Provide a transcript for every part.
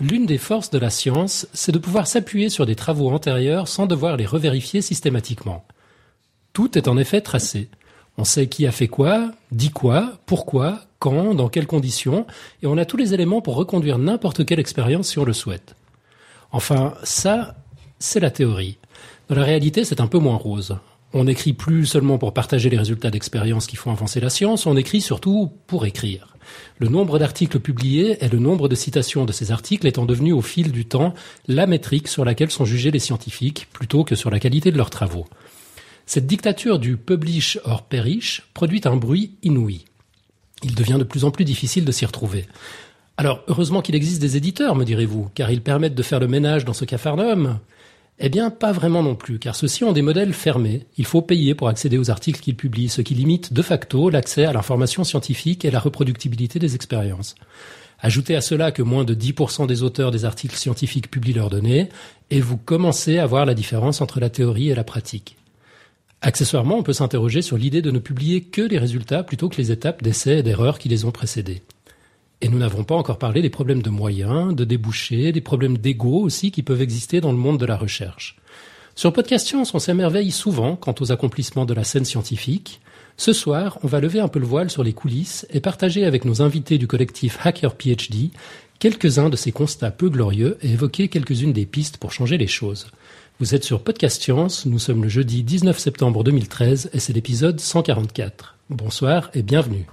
L'une des forces de la science, c'est de pouvoir s'appuyer sur des travaux antérieurs sans devoir les revérifier systématiquement. Tout est en effet tracé. On sait qui a fait quoi, dit quoi, pourquoi, quand, dans quelles conditions, et on a tous les éléments pour reconduire n'importe quelle expérience si on le souhaite. Enfin, ça, c'est la théorie. Dans la réalité, c'est un peu moins rose. On n'écrit plus seulement pour partager les résultats d'expériences qui font avancer la science, on écrit surtout pour écrire. Le nombre d'articles publiés et le nombre de citations de ces articles étant devenu au fil du temps la métrique sur laquelle sont jugés les scientifiques plutôt que sur la qualité de leurs travaux. Cette dictature du publish or perish produit un bruit inouï. Il devient de plus en plus difficile de s'y retrouver. Alors, heureusement qu'il existe des éditeurs, me direz-vous, car ils permettent de faire le ménage dans ce capharnaüm. Eh bien, pas vraiment non plus, car ceux-ci ont des modèles fermés. Il faut payer pour accéder aux articles qu'ils publient, ce qui limite de facto l'accès à l'information scientifique et la reproductibilité des expériences. Ajoutez à cela que moins de 10% des auteurs des articles scientifiques publient leurs données, et vous commencez à voir la différence entre la théorie et la pratique. Accessoirement, on peut s'interroger sur l'idée de ne publier que les résultats plutôt que les étapes d'essais et d'erreurs qui les ont précédés. Et nous n'avons pas encore parlé des problèmes de moyens, de débouchés, des problèmes d'ego aussi qui peuvent exister dans le monde de la recherche. Sur Podcast Science, on s'émerveille souvent quant aux accomplissements de la scène scientifique. Ce soir, on va lever un peu le voile sur les coulisses et partager avec nos invités du collectif Hacker PhD quelques-uns de ces constats peu glorieux et évoquer quelques-unes des pistes pour changer les choses. Vous êtes sur Podcast Science, nous sommes le jeudi 19 septembre 2013 et c'est l'épisode 144. Bonsoir et bienvenue.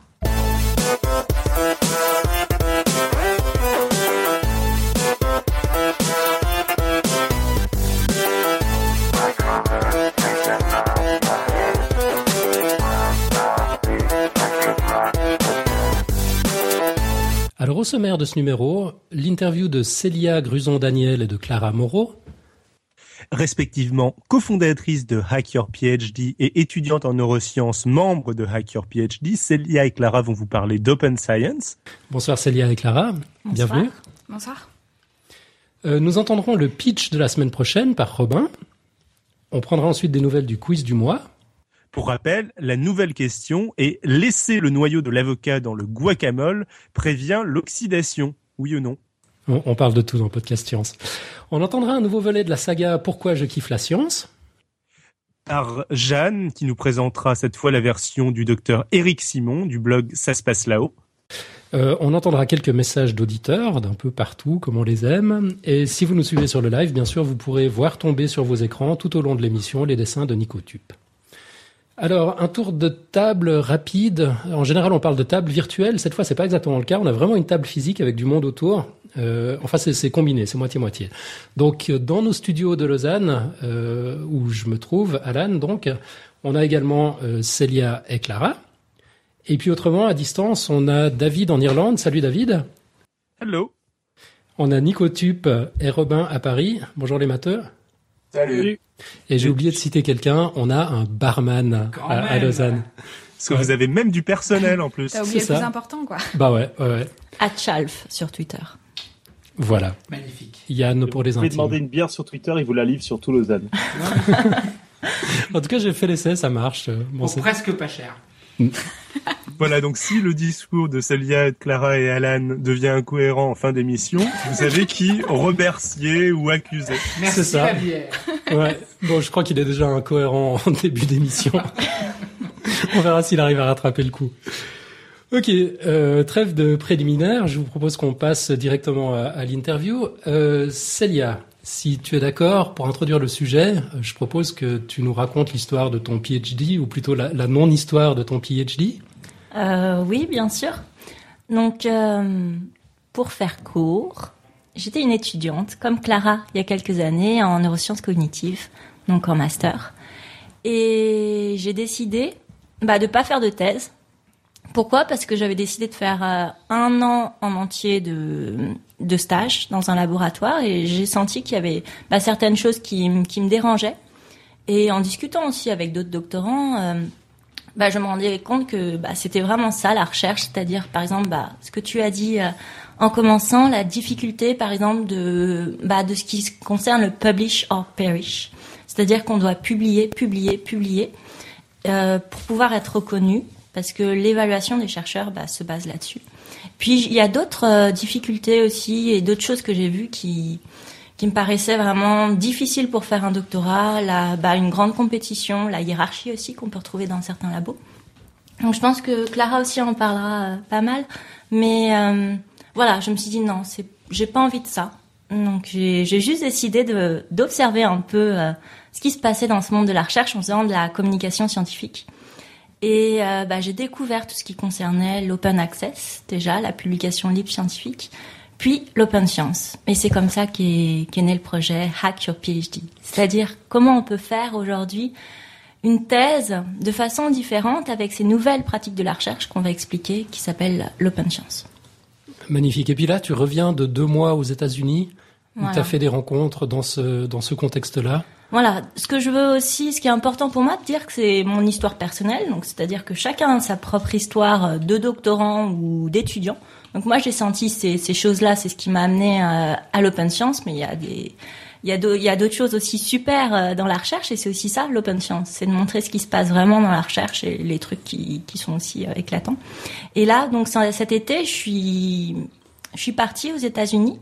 Alors au sommaire de ce numéro, l'interview de Célia Gruson-Daniel et de Clara Moreau. Respectivement cofondatrice de Hack Your PhD et étudiante en neurosciences, membre de Hack Your PhD, Célia et Clara vont vous parler d'Open Science. Bonsoir Célia et Clara, Bonsoir. bienvenue. Bonsoir. Euh, nous entendrons le pitch de la semaine prochaine par Robin. On prendra ensuite des nouvelles du quiz du mois. Pour rappel, la nouvelle question est laisser le noyau de l'avocat dans le guacamole prévient l'oxydation. Oui ou non? On, on parle de tout dans Podcast Science. On entendra un nouveau volet de la saga Pourquoi je kiffe la science. Par Jeanne, qui nous présentera cette fois la version du docteur Éric Simon du blog Ça se passe là-haut. Euh, on entendra quelques messages d'auditeurs d'un peu partout, comme on les aime. Et si vous nous suivez sur le live, bien sûr, vous pourrez voir tomber sur vos écrans tout au long de l'émission les dessins de Nicotube. Alors, un tour de table rapide. En général, on parle de table virtuelle. Cette fois, c'est pas exactement le cas. On a vraiment une table physique avec du monde autour. Euh, enfin, c'est combiné, c'est moitié-moitié. Donc, euh, dans nos studios de Lausanne, euh, où je me trouve, Alan, donc, on a également euh, Célia et Clara. Et puis autrement, à distance, on a David en Irlande. Salut David. Hello. On a Nico Tup et Robin à Paris. Bonjour les matheux. Salut. Et j'ai oublié de citer quelqu'un. On a un barman à, à. Lausanne. Parce que vous avez même du personnel en plus. T'as oublié C'est le plus ça. important, quoi. Bah ouais, ouais, ouais. Chalf sur Twitter. Voilà. Magnifique. Yann pour les Vous pouvez intimes. demander une bière sur Twitter, il vous la livre sur tout Lausanne. En tout cas, j'ai fait l'essai, ça marche. Euh, Bon, Pour c'est- presque pas cher. Voilà, donc si le discours de Célia, Clara et Alan devient incohérent en fin d'émission, vous savez qui remercier ou accuser. Merci C'est ça. ouais. Bon, je crois qu'il est déjà incohérent en début d'émission. On verra s'il arrive à rattraper le coup. Ok, euh, trêve de préliminaire. Je vous propose qu'on passe directement à, à l'interview. Euh, Célia, si tu es d'accord, pour introduire le sujet, euh, je propose que tu nous racontes l'histoire de ton PhD, ou plutôt la, non-histoire de ton PhD. Euh, oui, bien sûr. Donc, euh, pour faire court, j'étais une étudiante, comme Clara, il y a quelques années, en neurosciences cognitives, donc en master. Et j'ai décidé bah, de pas faire de thèse. Pourquoi? Parce que j'avais décidé de faire un an en entier de, de stage dans un laboratoire et j'ai senti qu'il y avait bah, certaines choses qui, me dérangeaient. Et en discutant aussi avec d'autres doctorants, euh, bah, je me rendais compte que bah, c'était vraiment ça la recherche, c'est-à-dire par exemple bah, ce que tu as dit euh, en commençant, la difficulté par exemple de, bah, de ce qui concerne le publish or perish, c'est-à-dire qu'on doit publier, publier, publier euh, pour pouvoir être reconnu parce que l'évaluation des chercheurs se base là-dessus. Puis il y a d'autres euh, difficultés aussi et d'autres choses que j'ai vues qui qui me paraissaient vraiment difficiles pour faire un doctorat, la, bah, une grande compétition, la hiérarchie aussi qu'on peut retrouver dans certains labos. Donc je pense que Clara aussi en parlera euh, pas mal, mais euh, voilà, je me suis dit non, c'est, j'ai pas envie de ça. Donc j'ai, juste décidé de d'observer un peu ce qui se passait dans ce monde de la recherche en faisant de la communication scientifique. Et euh, bah, j'ai découvert tout ce qui concernait l'open access, déjà, la publication libre scientifique, puis l'open science. Et c'est comme ça qu'est né le projet Hack Your PhD. C'est-à-dire comment on peut faire aujourd'hui une thèse de façon différente avec ces nouvelles pratiques de la recherche qu'on va expliquer, qui s'appellent l'open science. Magnifique. Et puis là, tu reviens de deux mois aux États-Unis, où tu as fait des rencontres dans ce, dans ce contexte-là. Voilà, ce que je veux aussi, ce qui est important pour moi de dire que c'est mon histoire personnelle, donc c'est-à-dire que chacun a sa propre histoire de doctorant ou d'étudiant. Donc moi j'ai senti ces, choses-là, c'est ce qui m'a amené à, euh, à l'open science, mais il y a d'autres choses aussi super euh, dans la recherche et c'est aussi ça l'open science, c'est de montrer ce qui se passe vraiment dans la recherche et les trucs qui, sont aussi euh, éclatants. Et là, donc cet été, je suis partie aux États-Unis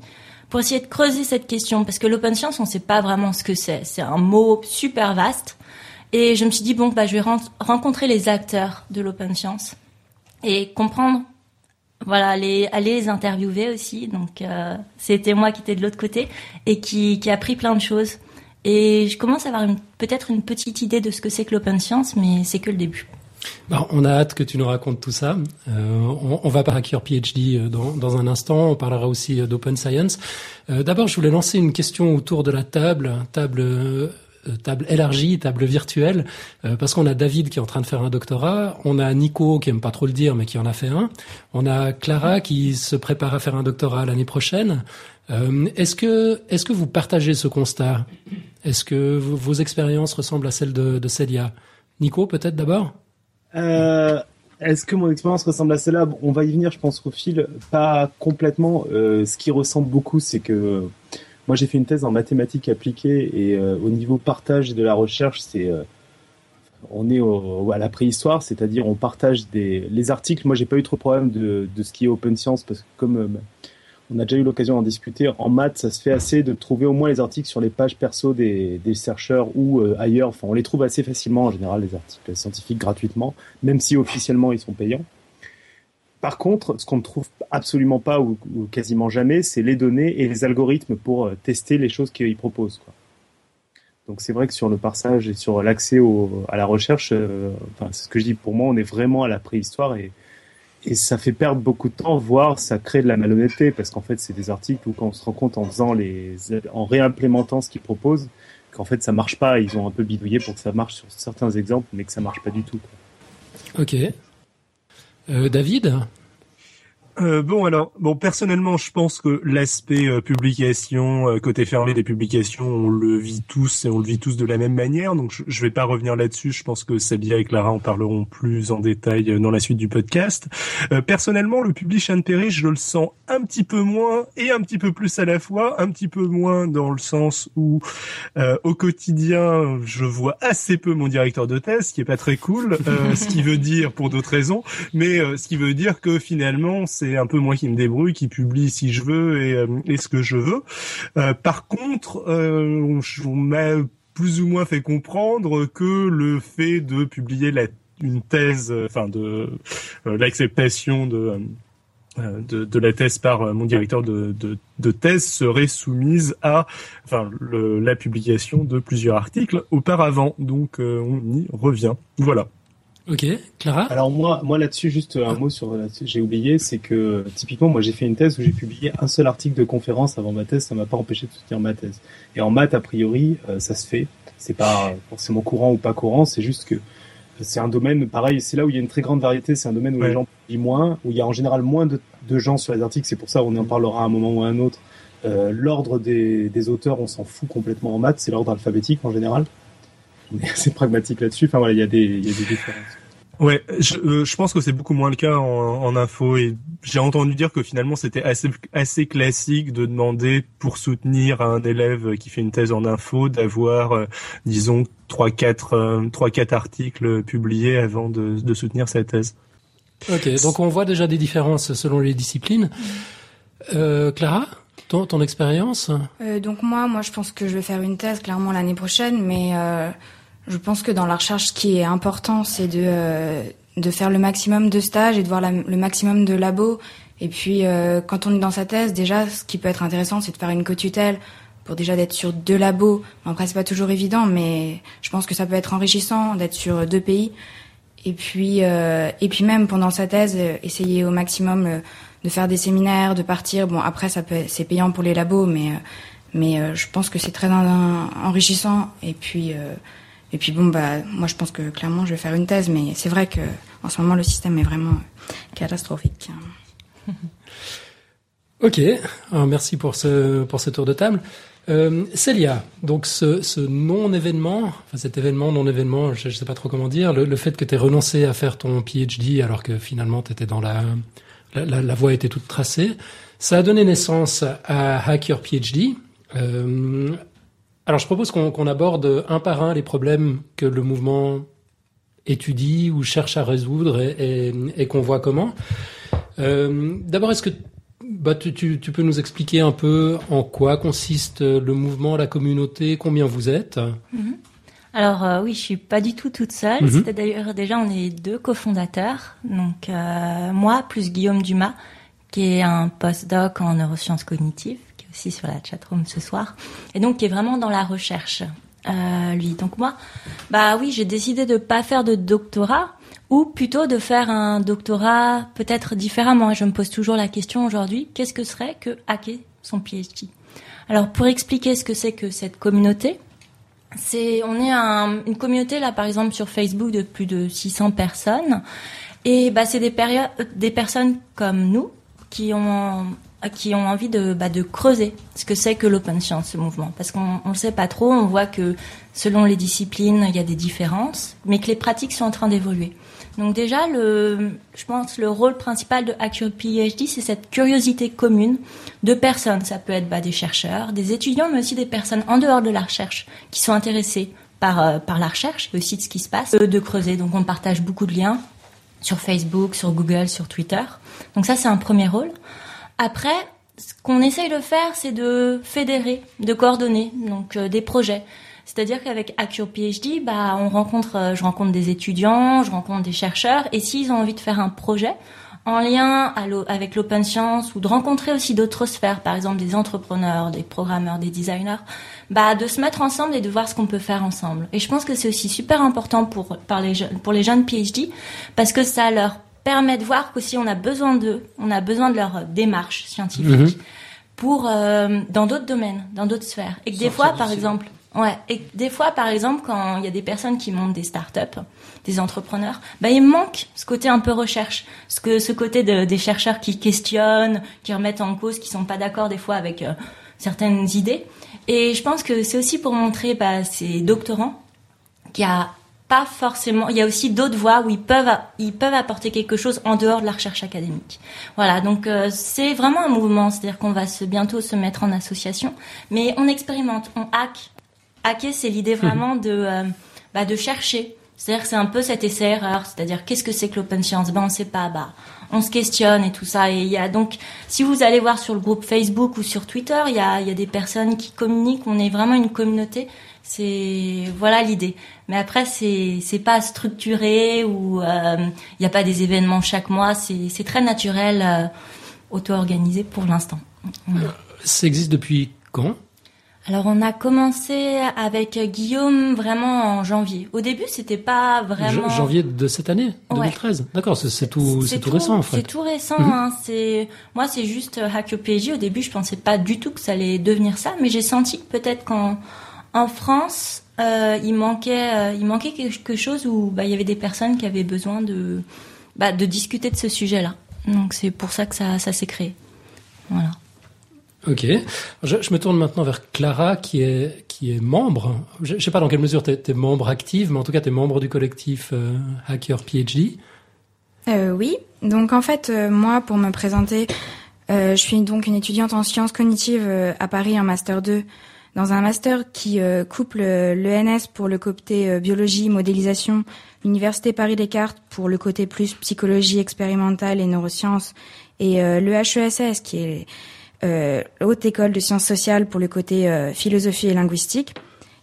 pour essayer de creuser cette question, parce que l'open science, on ne sait pas vraiment ce que c'est. C'est un mot super vaste. Et je me suis dit, bon, bah, je vais rencontrer les acteurs de l'open science et comprendre, voilà, aller, les interviewer aussi. Donc, euh, c'était moi qui étais de l'autre côté et qui, qui a appris plein de choses. Et je commence à avoir peut-être une petite idée de ce que c'est que l'open science, mais c'est que le début. Bah, on a hâte que tu nous racontes tout ça. Euh, on, va parler PhD euh, dans, dans, un instant. On parlera aussi euh, d'Open Science. Euh, D'abord, je voulais lancer une question autour de la table, table table élargie, table virtuelle, parce qu'on a David qui est en train de faire un doctorat, on a Nico qui aime pas trop le dire mais qui en a fait un, on a Clara qui se prépare à faire un doctorat l'année prochaine. est-ce que est-ce que vous partagez ce constat? Est-ce que vos, expériences ressemblent à celles de, de Nico, peut-être d'abord? Euh, Est-ce que mon expérience ressemble à celle-là? On va y venir, je pense, au fil. Pas complètement. Euh, ce qui ressemble beaucoup, c'est que moi, j'ai fait une thèse en mathématiques appliquées et euh, au niveau partage de la recherche, c'est euh, on est au, à la préhistoire, c'est-à-dire on partage des les articles. Moi, j'ai pas eu trop de problème de, de ce qui est open science parce que comme euh, on a déjà eu l'occasion d'en discuter. En maths, ça se fait assez de trouver au moins les articles sur les pages perso des, chercheurs ou euh, ailleurs. Enfin, on les trouve assez facilement en général, les articles scientifiques gratuitement, même si officiellement ils sont payants. Par contre, ce qu'on ne trouve absolument pas ou, quasiment jamais, c'est les données et les algorithmes pour euh, tester les choses qu'ils proposent. Donc c'est vrai que sur le parsage et sur l'accès à la recherche, euh, enfin, c'est ce que je dis pour moi, on est vraiment à la préhistoire et et ça fait perdre beaucoup de temps, voire ça crée de la malhonnêteté, parce qu'en fait, c'est des articles où quand on se rend compte en faisant les, en réimplémentant ce qu'ils proposent, qu'en fait ça marche pas, ils ont un peu bidouillé pour que ça marche sur certains exemples, mais que ça marche pas du tout. Quoi. Ok. Euh, David? Euh, bon alors, bon personnellement, je pense que l'aspect euh, publication, euh, côté fermé des publications, on le vit tous et on le vit tous de la même manière. Donc je, je vais pas revenir là-dessus. Je pense que Sabia et Clara en parleront plus en détail euh, dans la suite du podcast. personnellement, le publish and perish, je le sens un petit peu moins et un petit peu plus à la fois. Un petit peu moins dans le sens où au quotidien, je vois assez peu mon directeur de thèse, ce qui est pas très cool. ce qui veut dire pour d'autres raisons, mais ce qui veut dire que finalement un peu moi qui me débrouille, qui publie si je veux et, euh, ce que je veux. Euh, par contre, euh, on m'a plus ou moins fait comprendre que le fait de publier une thèse, enfin de l'acceptation de la thèse par mon directeur de, thèse serait soumise à la publication de plusieurs articles auparavant. Donc on y revient. Voilà. Ok, Clara Alors moi, moi là-dessus, juste un mot sur j'ai oublié, c'est que typiquement, moi j'ai fait une thèse où j'ai publié un seul article de conférence avant ma thèse, ça m'a pas empêché de soutenir ma thèse. Et en maths, a priori, euh, ça se fait. C'est pas forcément courant ou pas courant, c'est juste que c'est un domaine, pareil, c'est là où il y a une très grande variété, c'est un domaine où les gens publient moins, où il y a en général moins de, de gens sur les articles, c'est pour ça on en parlera à un moment ou à un autre. Euh, l'ordre des, des auteurs, on s'en fout complètement en maths, c'est l'ordre alphabétique en général. On est assez pragmatique là-dessus, enfin voilà, il y a des, il y a des différences. Ouais, je, euh, je pense que c'est beaucoup moins le cas en, en info et j'ai entendu dire que finalement c'était assez assez classique de demander pour soutenir un élève qui fait une thèse en info d'avoir euh, disons trois quatre euh, trois quatre articles publiés avant de, de soutenir sa thèse. Ok, donc on voit déjà des différences selon les disciplines. Euh, Clara, ton, ton expérience? Euh, Donc moi, moi je pense que je vais faire une thèse clairement l'année prochaine, mais je pense que dans la recherche, ce qui est important, c'est de, euh, de faire le maximum de stages et de voir le maximum de labos. Et puis, euh, quand on est dans sa thèse, déjà, ce qui peut être intéressant, c'est de faire une co-tutelle pour déjà d'être sur deux labos. Après, c'est pas toujours évident, mais je pense que ça peut être enrichissant d'être sur deux pays. Et puis, euh, et puis même pendant sa thèse, essayer au maximum de faire des séminaires, de partir. Bon, après, ça peut, c'est payant pour les labos, mais, mais je pense que c'est très enrichissant. Et puis, et puis bon, bah, moi je pense que clairement je vais faire une thèse, mais c'est vrai que en ce moment le système est vraiment catastrophique. Ok, merci pour ce pour ce tour de table. Euh, Célia, donc ce, non-événement, enfin cet événement, non-événement, je ne sais pas trop comment dire, le, fait que tu aies renoncé à faire ton PhD alors que finalement tu dans la la, la, voie était toute tracée, ça a donné naissance à Hack Your PhD. Euh, alors je propose qu'on aborde un par un les problèmes que le mouvement étudie ou cherche à résoudre et, qu'on voit comment. Euh, d'abord, est-ce que bah, tu, peux nous expliquer un peu en quoi consiste le mouvement, la communauté, combien vous êtes? Mhm. Alors euh, oui, je suis pas du tout toute seule. Mhm. d'ailleurs déjà on est deux cofondateurs, donc euh, moi plus Guillaume Dumas, qui est un postdoc en neurosciences cognitives aussi sur la chatroom ce soir, et donc qui est vraiment dans la recherche, euh, lui. Donc moi, bah oui, j'ai décidé de pas faire de doctorat, ou plutôt de faire un doctorat peut-être différemment. Et je me pose toujours la question aujourd'hui, qu'est-ce que serait que hacker son PhD Alors pour expliquer ce que c'est que cette communauté, c'est on est un, une communauté là par exemple sur Facebook de plus de 600 personnes et bah c'est des, des personnes comme nous qui ont qui ont envie de, bah, de creuser ce que c'est que l'open science, ce mouvement. Parce qu'on ne sait pas trop, on voit que selon les disciplines, il y a des différences, mais que les pratiques sont en train d'évoluer. Donc déjà, le, je pense le rôle principal de Hack PhD, c'est cette curiosité commune de personnes. Ça peut être bah, des chercheurs, des étudiants, mais aussi des personnes en dehors de la recherche qui sont intéressées par, euh, la recherche et aussi de ce qui se passe, de creuser. Donc on partage beaucoup de liens sur Facebook, sur Google, sur Twitter. Donc ça, c'est un premier rôle. Après, ce qu'on essaye de faire, c'est de fédérer, de coordonner, donc euh, des projets. C'est-à-dire qu'avec Accure PhD, bah, on rencontre, euh, je rencontre des étudiants, je rencontre des chercheurs, et s'ils ont envie de faire un projet en lien avec l'open science ou de rencontrer aussi d'autres sphères, par exemple des entrepreneurs, des programmeurs, des designers, bah, de se mettre ensemble et de voir ce qu'on peut faire ensemble. Et je pense que c'est aussi super important pour, les, pour les jeunes PhD parce que ça leur permet de voir qu'aussi on a besoin d'eux, on a besoin de leur démarche scientifique mhm. pour euh, dans d'autres domaines, dans d'autres sphères. Et que des fois, par exemple, ouais, et des fois, par exemple, quand il y a des personnes qui montent des startups, des entrepreneurs, bah il manque ce côté un peu recherche, ce que ce côté de, des chercheurs qui questionnent, qui remettent en cause, qui sont pas d'accord des fois avec euh, certaines idées. Et je pense que c'est aussi pour montrer bah, ces doctorants qu'il y a pas forcément. Il y a aussi d'autres voies où ils peuvent ils peuvent apporter quelque chose en dehors de la recherche académique. Voilà, donc euh, c'est vraiment un mouvement, c'est-à-dire qu'on va se, bientôt se mettre en association, mais on expérimente, on hack. Hacker, c'est l'idée vraiment de euh, bah, de chercher. C'est-à-dire que c'est un peu cet essai-erreur, c'est-à-dire qu'est-ce que c'est que l'open science? Ben on sait pas, bah on se questionne et tout ça. Et il y a donc, si vous allez voir sur le groupe Facebook ou sur Twitter, il y a, il y a des personnes qui communiquent. On est vraiment une communauté c'est voilà l'idée. Mais après c'est c'est pas structuré ou il euh, n'y a pas des événements chaque mois. C'est c'est très naturel, euh, auto-organisé pour l'instant. Ça existe depuis quand? Alors on a commencé avec Guillaume vraiment en janvier. Au début, c'était pas vraiment janvier de cette année, 2013. D'accord, c'est tout, c'est tout, récent en fait. C'est tout récent. Mhm. Hein. C'est moi, c'est juste Hack PJ. Au début, je pensais pas du tout que ça allait devenir ça, mais j'ai senti peut-être qu'en en France, euh, il manquait, euh, il manquait quelque chose où bah, il y avait des personnes qui avaient besoin de, bah, de discuter de ce sujet-là. Donc c'est pour ça que ça, ça s'est créé. Voilà. Ok. Je, me tourne maintenant vers Clara, qui est qui est membre. Je, ne sais pas dans quelle mesure tu es, membre active, mais en tout cas tu es membre du collectif euh, Hacker PhD. Euh, oui, donc en fait, euh, moi, pour me présenter, je suis donc une étudiante en sciences cognitives à Paris en Master 2, dans un master qui couple l'ENS pour le côté biologie, modélisation, l'Université Paris-Descartes pour le côté plus psychologie expérimentale et neurosciences, et le HESS qui est euh, haute école de sciences sociales pour le côté euh, philosophie et linguistique.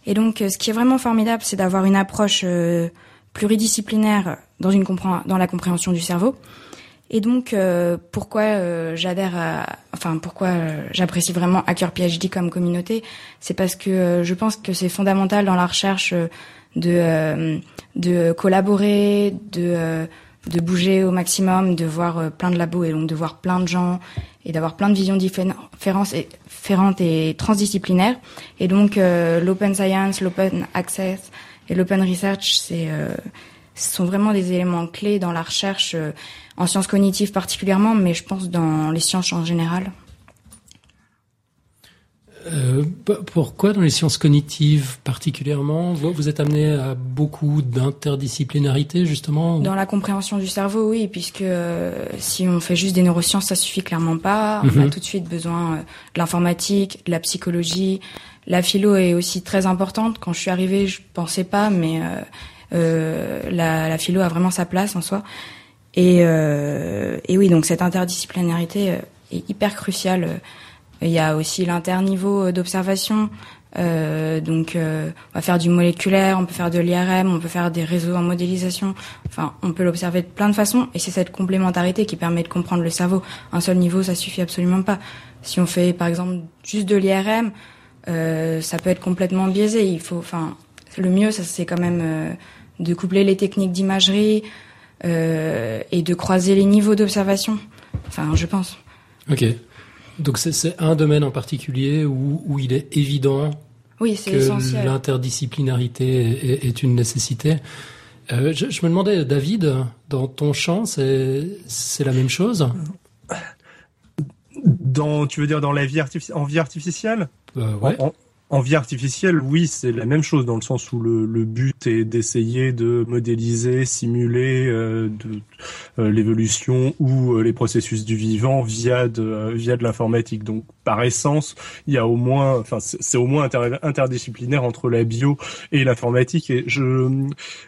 Et donc, euh, ce qui est vraiment formidable, c'est d'avoir une approche euh, pluridisciplinaire dans, une dans la compréhension du cerveau. Et donc, pourquoi j'adhère à, enfin, pourquoi j'apprécie vraiment Hacker PhD comme communauté, c'est parce que je pense que c'est fondamental dans la recherche de de collaborer, de de bouger au maximum, de voir plein de labos et donc de voir plein de gens et d'avoir plein de visions différentes et, différentes et transdisciplinaires. Et donc euh, l'open science, l'open access et l'open research, c'est euh, ce sont vraiment des éléments clés dans la recherche euh, en sciences cognitives particulièrement, mais je pense dans les sciences en général. Euh, pourquoi dans les sciences cognitives particulièrement vous, vous êtes amené à beaucoup d'interdisciplinarité justement Dans la compréhension du cerveau, oui, puisque euh, si on fait juste des neurosciences, ça suffit clairement pas. On a mhm. tout de suite besoin euh, de l'informatique, de la psychologie. La philo est aussi très importante. Quand je suis arrivée, je pensais pas, mais la, la, philo a vraiment sa place en soi. Et, et oui, donc cette interdisciplinarité est hyper cruciale il y a aussi l'interniveau d'observation. Euh, donc, euh, on va faire du moléculaire, on peut faire de l'IRM, on peut faire des réseaux en modélisation. Enfin, on peut l'observer de plein de façons, et c'est cette complémentarité qui permet de comprendre le cerveau. Un seul niveau, ça suffit absolument pas. Si on fait, par exemple, juste de l'IRM, euh, ça peut être complètement biaisé. Il faut, enfin, le mieux, ça c'est quand même euh, de coupler les techniques d'imagerie euh, et de croiser les niveaux d'observation. Enfin, je pense. Ok. Donc c'est un domaine en particulier où, où il est évident oui, que l'interdisciplinarité est, une nécessité. Euh, je, je, me demandais, David, dans ton champ, c'est la même chose? Dans, tu veux dire dans la vie artificielle, en vie artificielle? Euh, ouais en vie artificielle, oui, c'est la même chose dans le sens où le, le but est d'essayer de modéliser, simuler euh, euh, l'évolution ou euh, les processus du vivant via de via de l'informatique. Donc, par essence, il y a au moins, enfin, c'est au moins interdisciplinaire entre la bio et l'informatique. Et je,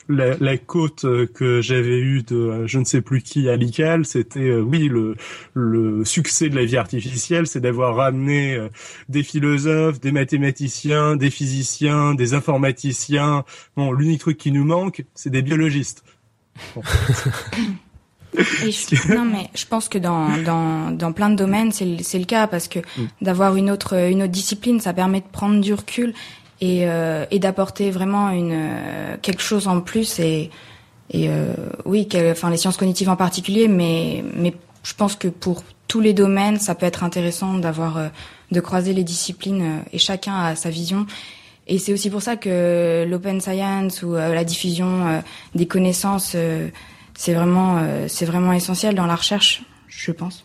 la, la côte que j'avais eue de je ne sais plus qui à l'ICAL, c'était oui le le succès de la vie artificielle, c'est d'avoir ramené des philosophes, des mathématiciens des physiciens, des informaticiens. Bon, l'unique truc qui nous manque, c'est des biologistes. je, non, mais je pense que dans, dans, dans plein de domaines, c'est le, le cas parce que mm. d'avoir une autre, une autre discipline, ça permet de prendre du recul et, euh, et d'apporter vraiment une, euh, quelque chose en plus. Et, et euh, oui, enfin les sciences cognitives en particulier, mais, mais je pense que pour tous les domaines, ça peut être intéressant d'avoir de croiser les disciplines euh, et chacun a sa vision. Et c'est aussi pour ça que l'open science ou euh, la diffusion euh, des connaissances, c'est vraiment, c'est vraiment essentiel dans la recherche, je pense.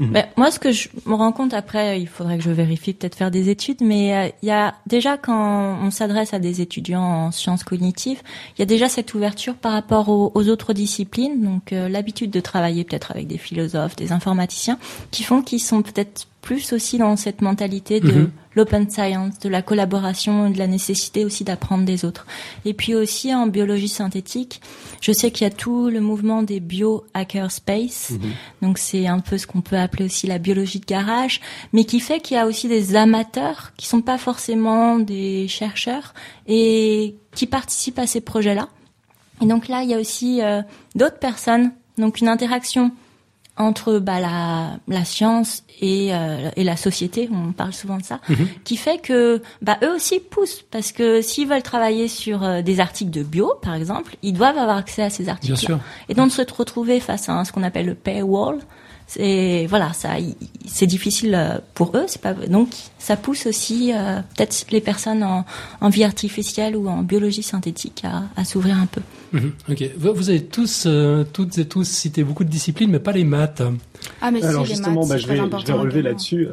Mhm. Ben, moi, ce que je me rends compte après, il faudrait que je vérifie, peut-être faire des études, mais il y a déjà quand on s'adresse à des étudiants en sciences cognitives, il y a déjà cette ouverture par rapport aux, autres disciplines, donc l'habitude de travailler peut-être avec des philosophes, des informaticiens, qui font qu'ils sont peut-être plus aussi dans cette mentalité de mhm. L'open science, de la collaboration, de la nécessité aussi d'apprendre des autres. Et puis aussi en biologie synthétique, je sais qu'il y a tout le mouvement des bio space, mhm. donc c'est un peu ce qu'on peut appeler aussi la biologie de garage, mais qui fait qu'il y a aussi des amateurs qui sont pas forcément des chercheurs et qui participent à ces projets-là. Et donc là, il y a aussi euh, d'autres personnes, donc une interaction entre bah, la, la science et, euh, et la société, on parle souvent de ça, mhm. qui fait que bah, eux aussi poussent parce que s'ils veulent travailler sur euh, des articles de bio, par exemple, ils doivent avoir accès à ces articles. Bien sûr. Et donc se retrouver face à ce qu'on appelle le paywall, c'est voilà, ça, c'est difficile euh, pour eux. C'est pas donc ça pousse aussi euh, peut-être les personnes en, en, vie artificielle ou en biologie synthétique à, à s'ouvrir un peu. Mhm, ok, vous avez tous, euh, toutes et tous cité beaucoup de disciplines, mais pas les maths. Ah mais Alors si, justement, les maths, bah, je vais, je vais relever là-dessus.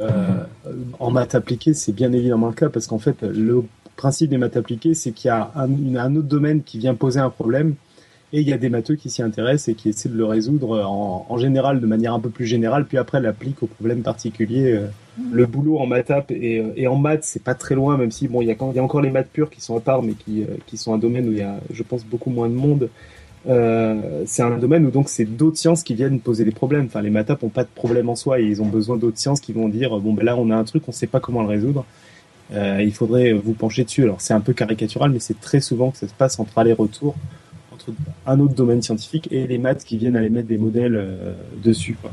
en maths appliquées, c'est bien évidemment le cas parce qu'en fait, le principe des maths appliquées, c'est qu'il y a un, un, autre domaine qui vient poser un problème et il y a des matheux qui s'y intéressent et qui essaient de le résoudre en, en, général de manière un peu plus générale, puis après l'appliquent au problème particulier. Euh, mm. Le boulot en maths et, euh, et en maths, c'est pas très loin, même si bon, il y a, il y a encore les maths pures qui sont à part, mais qui, euh, qui sont un domaine où il y a, je pense, beaucoup moins de monde. Euh, c'est un domaine où donc c'est d'autres sciences qui viennent poser des problèmes. Enfin, les maths n'ont pas de problème en soi et ils ont besoin d'autres sciences qui vont dire bon ben là on a un truc, on sait pas comment le résoudre. Euh, il faudrait vous pencher dessus. Alors c'est un peu caricatural, mais c'est très souvent que ça se passe entre aller-retour un autre domaine scientifique et les maths qui viennent aller mettre des modèles euh, dessus. Quoi.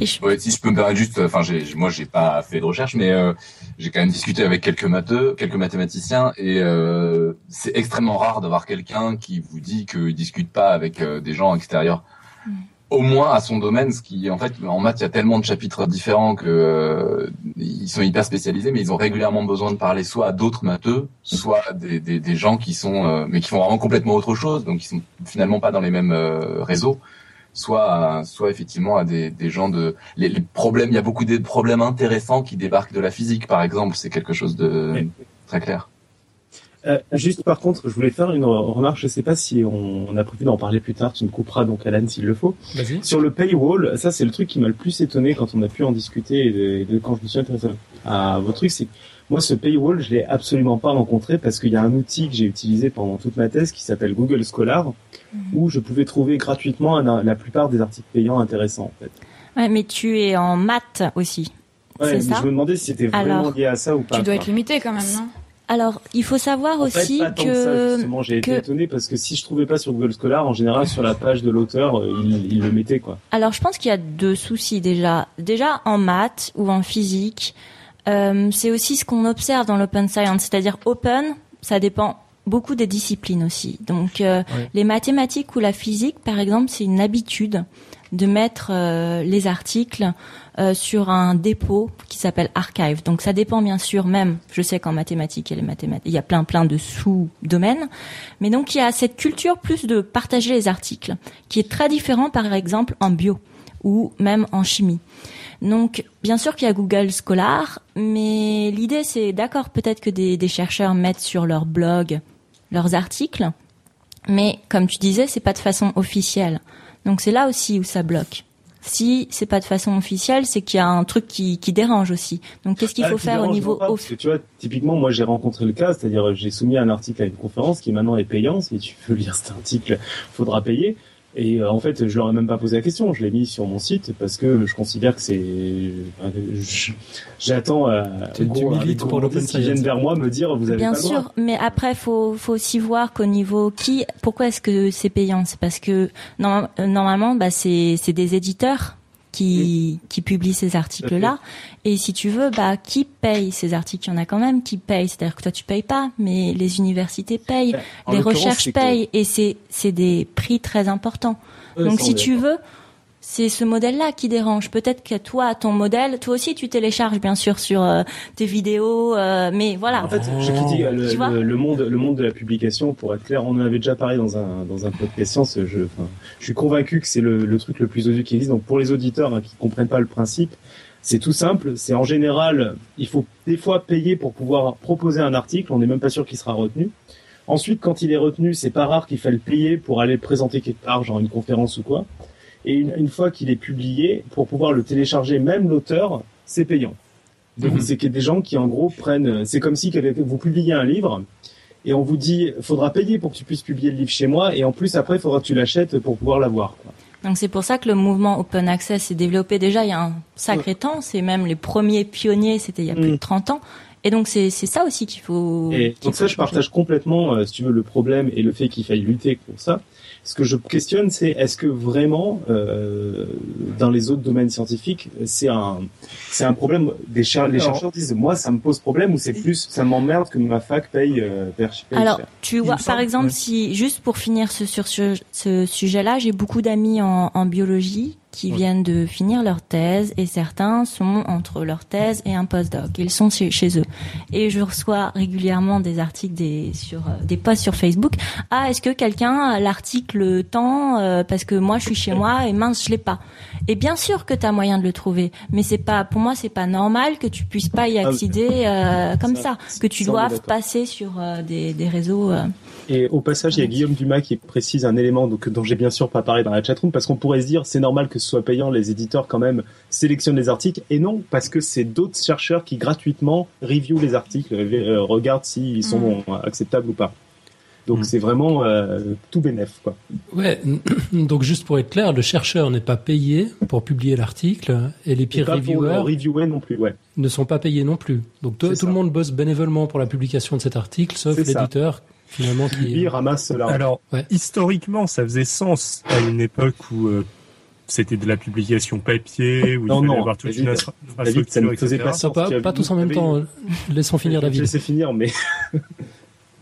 Et si je peux me permettre juste, enfin, moi, j'ai pas fait de recherche, mais euh, j'ai quand même discuté avec quelques matheux, quelques mathématiciens, et euh, c'est extrêmement rare d'avoir quelqu'un qui vous dit qu'il discute pas avec des gens extérieurs. Au moins à son domaine, ce qui en fait en maths il y a tellement de chapitres différents que euh, ils sont hyper spécialisés, mais ils ont régulièrement besoin de parler soit à d'autres matheux, soit des, des, des gens qui sont euh, mais qui font vraiment complètement autre chose, donc ils sont finalement pas dans les mêmes euh, réseaux, soit soit effectivement à des, des gens de les, les, problèmes. Il y a beaucoup de problèmes intéressants qui débarquent de la physique, par exemple, c'est quelque chose de très clair. Euh, juste par contre, je voulais faire une remarque. Je sais pas si on, a prévu d'en parler plus tard. Tu me couperas donc Alan s'il le faut. Sur le paywall, ça c'est le truc qui m'a le plus étonné quand on a pu en discuter et de, quand je me suis intéressé à votre truc, c'est moi ce paywall je l'ai absolument pas rencontré parce qu'il y a un outil que j'ai utilisé pendant toute ma thèse qui s'appelle Google Scholar mhm. où je pouvais trouver gratuitement la plupart des articles payants intéressants en fait. Ouais, mais tu es en maths aussi. Ouais, mais je me demandais si c'était vraiment lié à ça ou pas. Tu dois être limité quand même, non? Alors, il faut savoir aussi que. justement, j'ai été étonné parce que si je trouvais pas sur Google Scholar, en général, sur la page de l'auteur, euh, il, le mettait, quoi. Alors, je pense qu'il y a deux soucis déjà. Déjà, en maths ou en physique, euh, c'est aussi ce qu'on observe dans l'open science, c'est-à-dire open, ça dépend beaucoup des disciplines aussi. Donc, euh, les mathématiques ou la physique, par exemple, c'est une habitude de mettre euh, les articles euh, sur un dépôt qui s'appelle archive. Donc ça dépend bien sûr même, je sais qu'en mathématiques, il y a, les il y a plein plein de sous-domaines, mais donc il y a cette culture plus de partager les articles, qui est très différent par exemple en bio ou même en chimie. Donc, bien sûr qu'il y a Google Scholar, mais l'idée c'est d'accord peut-être que des, des, chercheurs mettent sur leur blog leurs articles, mais comme tu disais, c'est pas de façon officielle. Donc c'est là aussi où ça bloque. Si c'est pas de façon officielle, c'est qu'il y a un truc qui, qui dérange aussi. Donc qu'est-ce qu'il ah, faut faire au niveau officiel Tu vois, typiquement, moi j'ai rencontré le cas, c'est-à-dire j'ai soumis un article à une conférence qui maintenant est payant. Si tu veux lire cet article, faudra payer. Et euh, en fait, je leur ai même pas posé la question. Je l'ai mis sur mon site parce que je considère que c'est. J'attends euh, pour l'open qui viennent vers moi me dire vous avez Bien pas sûr, le droit. mais après faut faut aussi voir qu'au niveau qui, pourquoi est-ce que c'est payant? C'est parce que normalement, bah c'est c'est des éditeurs qui, qui publie ces articles-là. Et si tu veux, bah, qui paye ces articles? Il y en a quand même qui payent. C'est-à-dire que toi, tu payes pas, mais les universités payent, les recherches payent, et c'est, c'est des prix très importants. Donc, si tu veux, c'est ce modèle-là qui dérange. Peut-être que toi, ton modèle, toi aussi, tu télécharges bien sûr sur euh, tes vidéos, euh, mais voilà. En fait, je critique le, le, monde, le monde de la publication. Pour être clair, on en avait déjà parlé dans un dans un podcast science. Je, enfin, je suis convaincu que c'est le, le truc le plus odieux qui existe. Donc pour les auditeurs hein, qui comprennent pas le principe, c'est tout simple. C'est en général, il faut des fois payer pour pouvoir proposer un article. On n'est même pas sûr qu'il sera retenu. Ensuite, quand il est retenu, c'est pas rare qu'il faille le payer pour aller le présenter quelque part, genre une conférence ou quoi. Et une, fois qu'il est publié, pour pouvoir le télécharger, même l'auteur, c'est payant. Donc mhm. c'est des gens qui en gros prennent. C'est comme si vous publiez un livre et on vous dit faudra payer pour que tu puisses publier le livre chez moi et en plus après il faudra que tu l'achètes pour pouvoir l'avoir. Donc c'est pour ça que le mouvement Open Access s'est développé déjà il y a un sacré temps. C'est même les premiers pionniers, c'était il y a plus de 30 mm. ans. Et donc c'est ça aussi qu'il faut. Et donc ça, je partage complètement, euh, si tu veux, le problème et le fait qu'il faille lutter pour ça. Ce que je questionne, c'est est-ce que vraiment, euh, dans les autres domaines scientifiques, c'est un, c'est un problème. Des les chercheurs disent, moi, ça me pose problème, ou c'est plus, ça m'emmerde que ma fac paye. Euh, Alors, tu vois, par exemple, si juste pour finir ce, sur ce, ce sujet-là, j'ai beaucoup d'amis en, en biologie qui viennent de finir leur thèse et certains sont entre leur thèse et un postdoc. Ils sont chez, chez eux. Et je reçois régulièrement des articles des, sur euh, des posts sur Facebook. Ah, est-ce que quelqu'un a l'article temps euh, parce que moi je suis chez moi et mince je l'ai pas. Et bien sûr que tu as moyen de le trouver, mais c'est pas pour moi c'est pas normal que tu puisses pas y Ah accéder euh, comme ça, Ça, que tu doives d'accord. passer sur euh, des, des réseaux. Euh. Et au passage, il y a Guillaume Dumas qui précise un élément donc, dont j'ai bien sûr pas parlé dans la chatroom, parce qu'on pourrait se dire c'est normal que ce soit payant, les éditeurs quand même sélectionnent les articles, et non, parce que c'est d'autres chercheurs qui gratuitement review les articles, euh, regardent s'ils sont euh, acceptables ou pas. Donc Mm. c'est vraiment euh, tout bénef, quoi. Ouais, donc juste pour être clair, le chercheur n'est pas payé pour publier l'article et les peer reviewers reviewer non plus, ouais. ne sont pas payés non plus. Donc tout, le monde bosse bénévolement pour la publication de cet article, sauf l'éditeur finalement qui Lui, ramasse l'argent. Alors, Ouais. historiquement, ça faisait sens à une époque où euh, c'était de la publication papier, où Non, il fallait non, avoir toute David, une David, ça ne infrastructure, faisait pas Ça, pas, tous en même temps. Laissons finir Je David. laisser finir, mais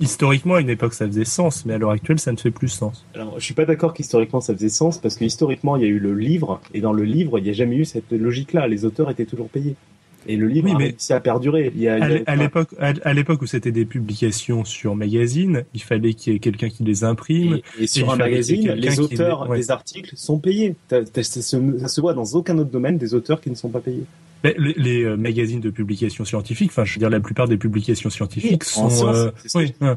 Historiquement, à une époque, ça faisait sens, mais à l'heure actuelle, ça ne fait plus sens. alors, je suis pas d'accord qu'historiquement ça faisait sens parce que historiquement il y a eu le livre et dans le livre il n'y a jamais eu cette logique-là. Les auteurs étaient toujours payés et le livre Oui, a mais- à perdurer. Il y a, il y À a- l'é- à l'époque, à l'époque où c'était des publications sur magazine, il fallait qu'il y ait quelqu'un qui les imprime. Et, et sur un magazine, les auteurs les- ouais. des articles sont payés. T'as- ça, se, ça se voit dans aucun autre domaine des auteurs qui ne sont pas payés. Les, les, euh, magazines de publication scientifique, enfin, je veux dire, la plupart des publications scientifiques Oui, sont. euh, oui, ouais.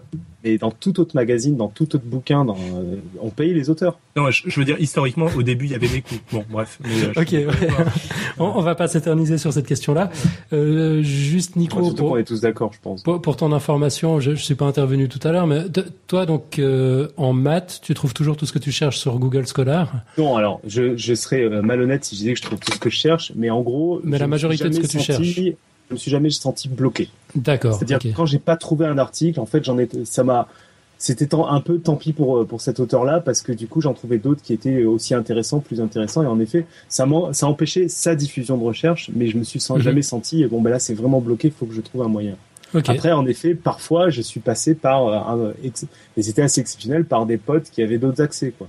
Mais dans tout autre magazine, dans tout autre bouquin, dans, euh, on paye les auteurs. Non, je, je veux dire, historiquement, au début, il y avait des coûts. Bon, bref. mais, euh, Ok, ouais. on, on va pas s'éterniser sur cette question-là. Euh, juste Nico, pour, qu'on est tous d'accord, je pense. pour, pour ton information, je, je suis pas intervenu tout à l'heure, mais toi donc euh, en maths, tu trouves toujours tout ce que tu cherches sur Google Scholar? Non, alors, je, je serais euh, malhonnête si je disais que je trouve tout ce que je cherche, mais en gros. Mais je la majorité de ce que tu cherches. Je me suis jamais senti bloqué. D'accord. C'est-à-dire que quand j'ai pas trouvé un article, en fait, j'en ai, ça m'a, c'était un peu tant pis pour euh, pour cet auteur-là parce que du coup, j'en trouvais d'autres qui étaient aussi intéressants, plus intéressants, et en effet, ça m'a, ça a empêché sa diffusion de recherche, mais je me suis sen- Mhm. jamais senti, bon ben là, c'est vraiment bloqué, il faut que je trouve un moyen. Ok. Après, en effet, parfois, je suis passé par, euh, un, et c'était assez exceptionnel, par des potes qui avaient d'autres accès, quoi.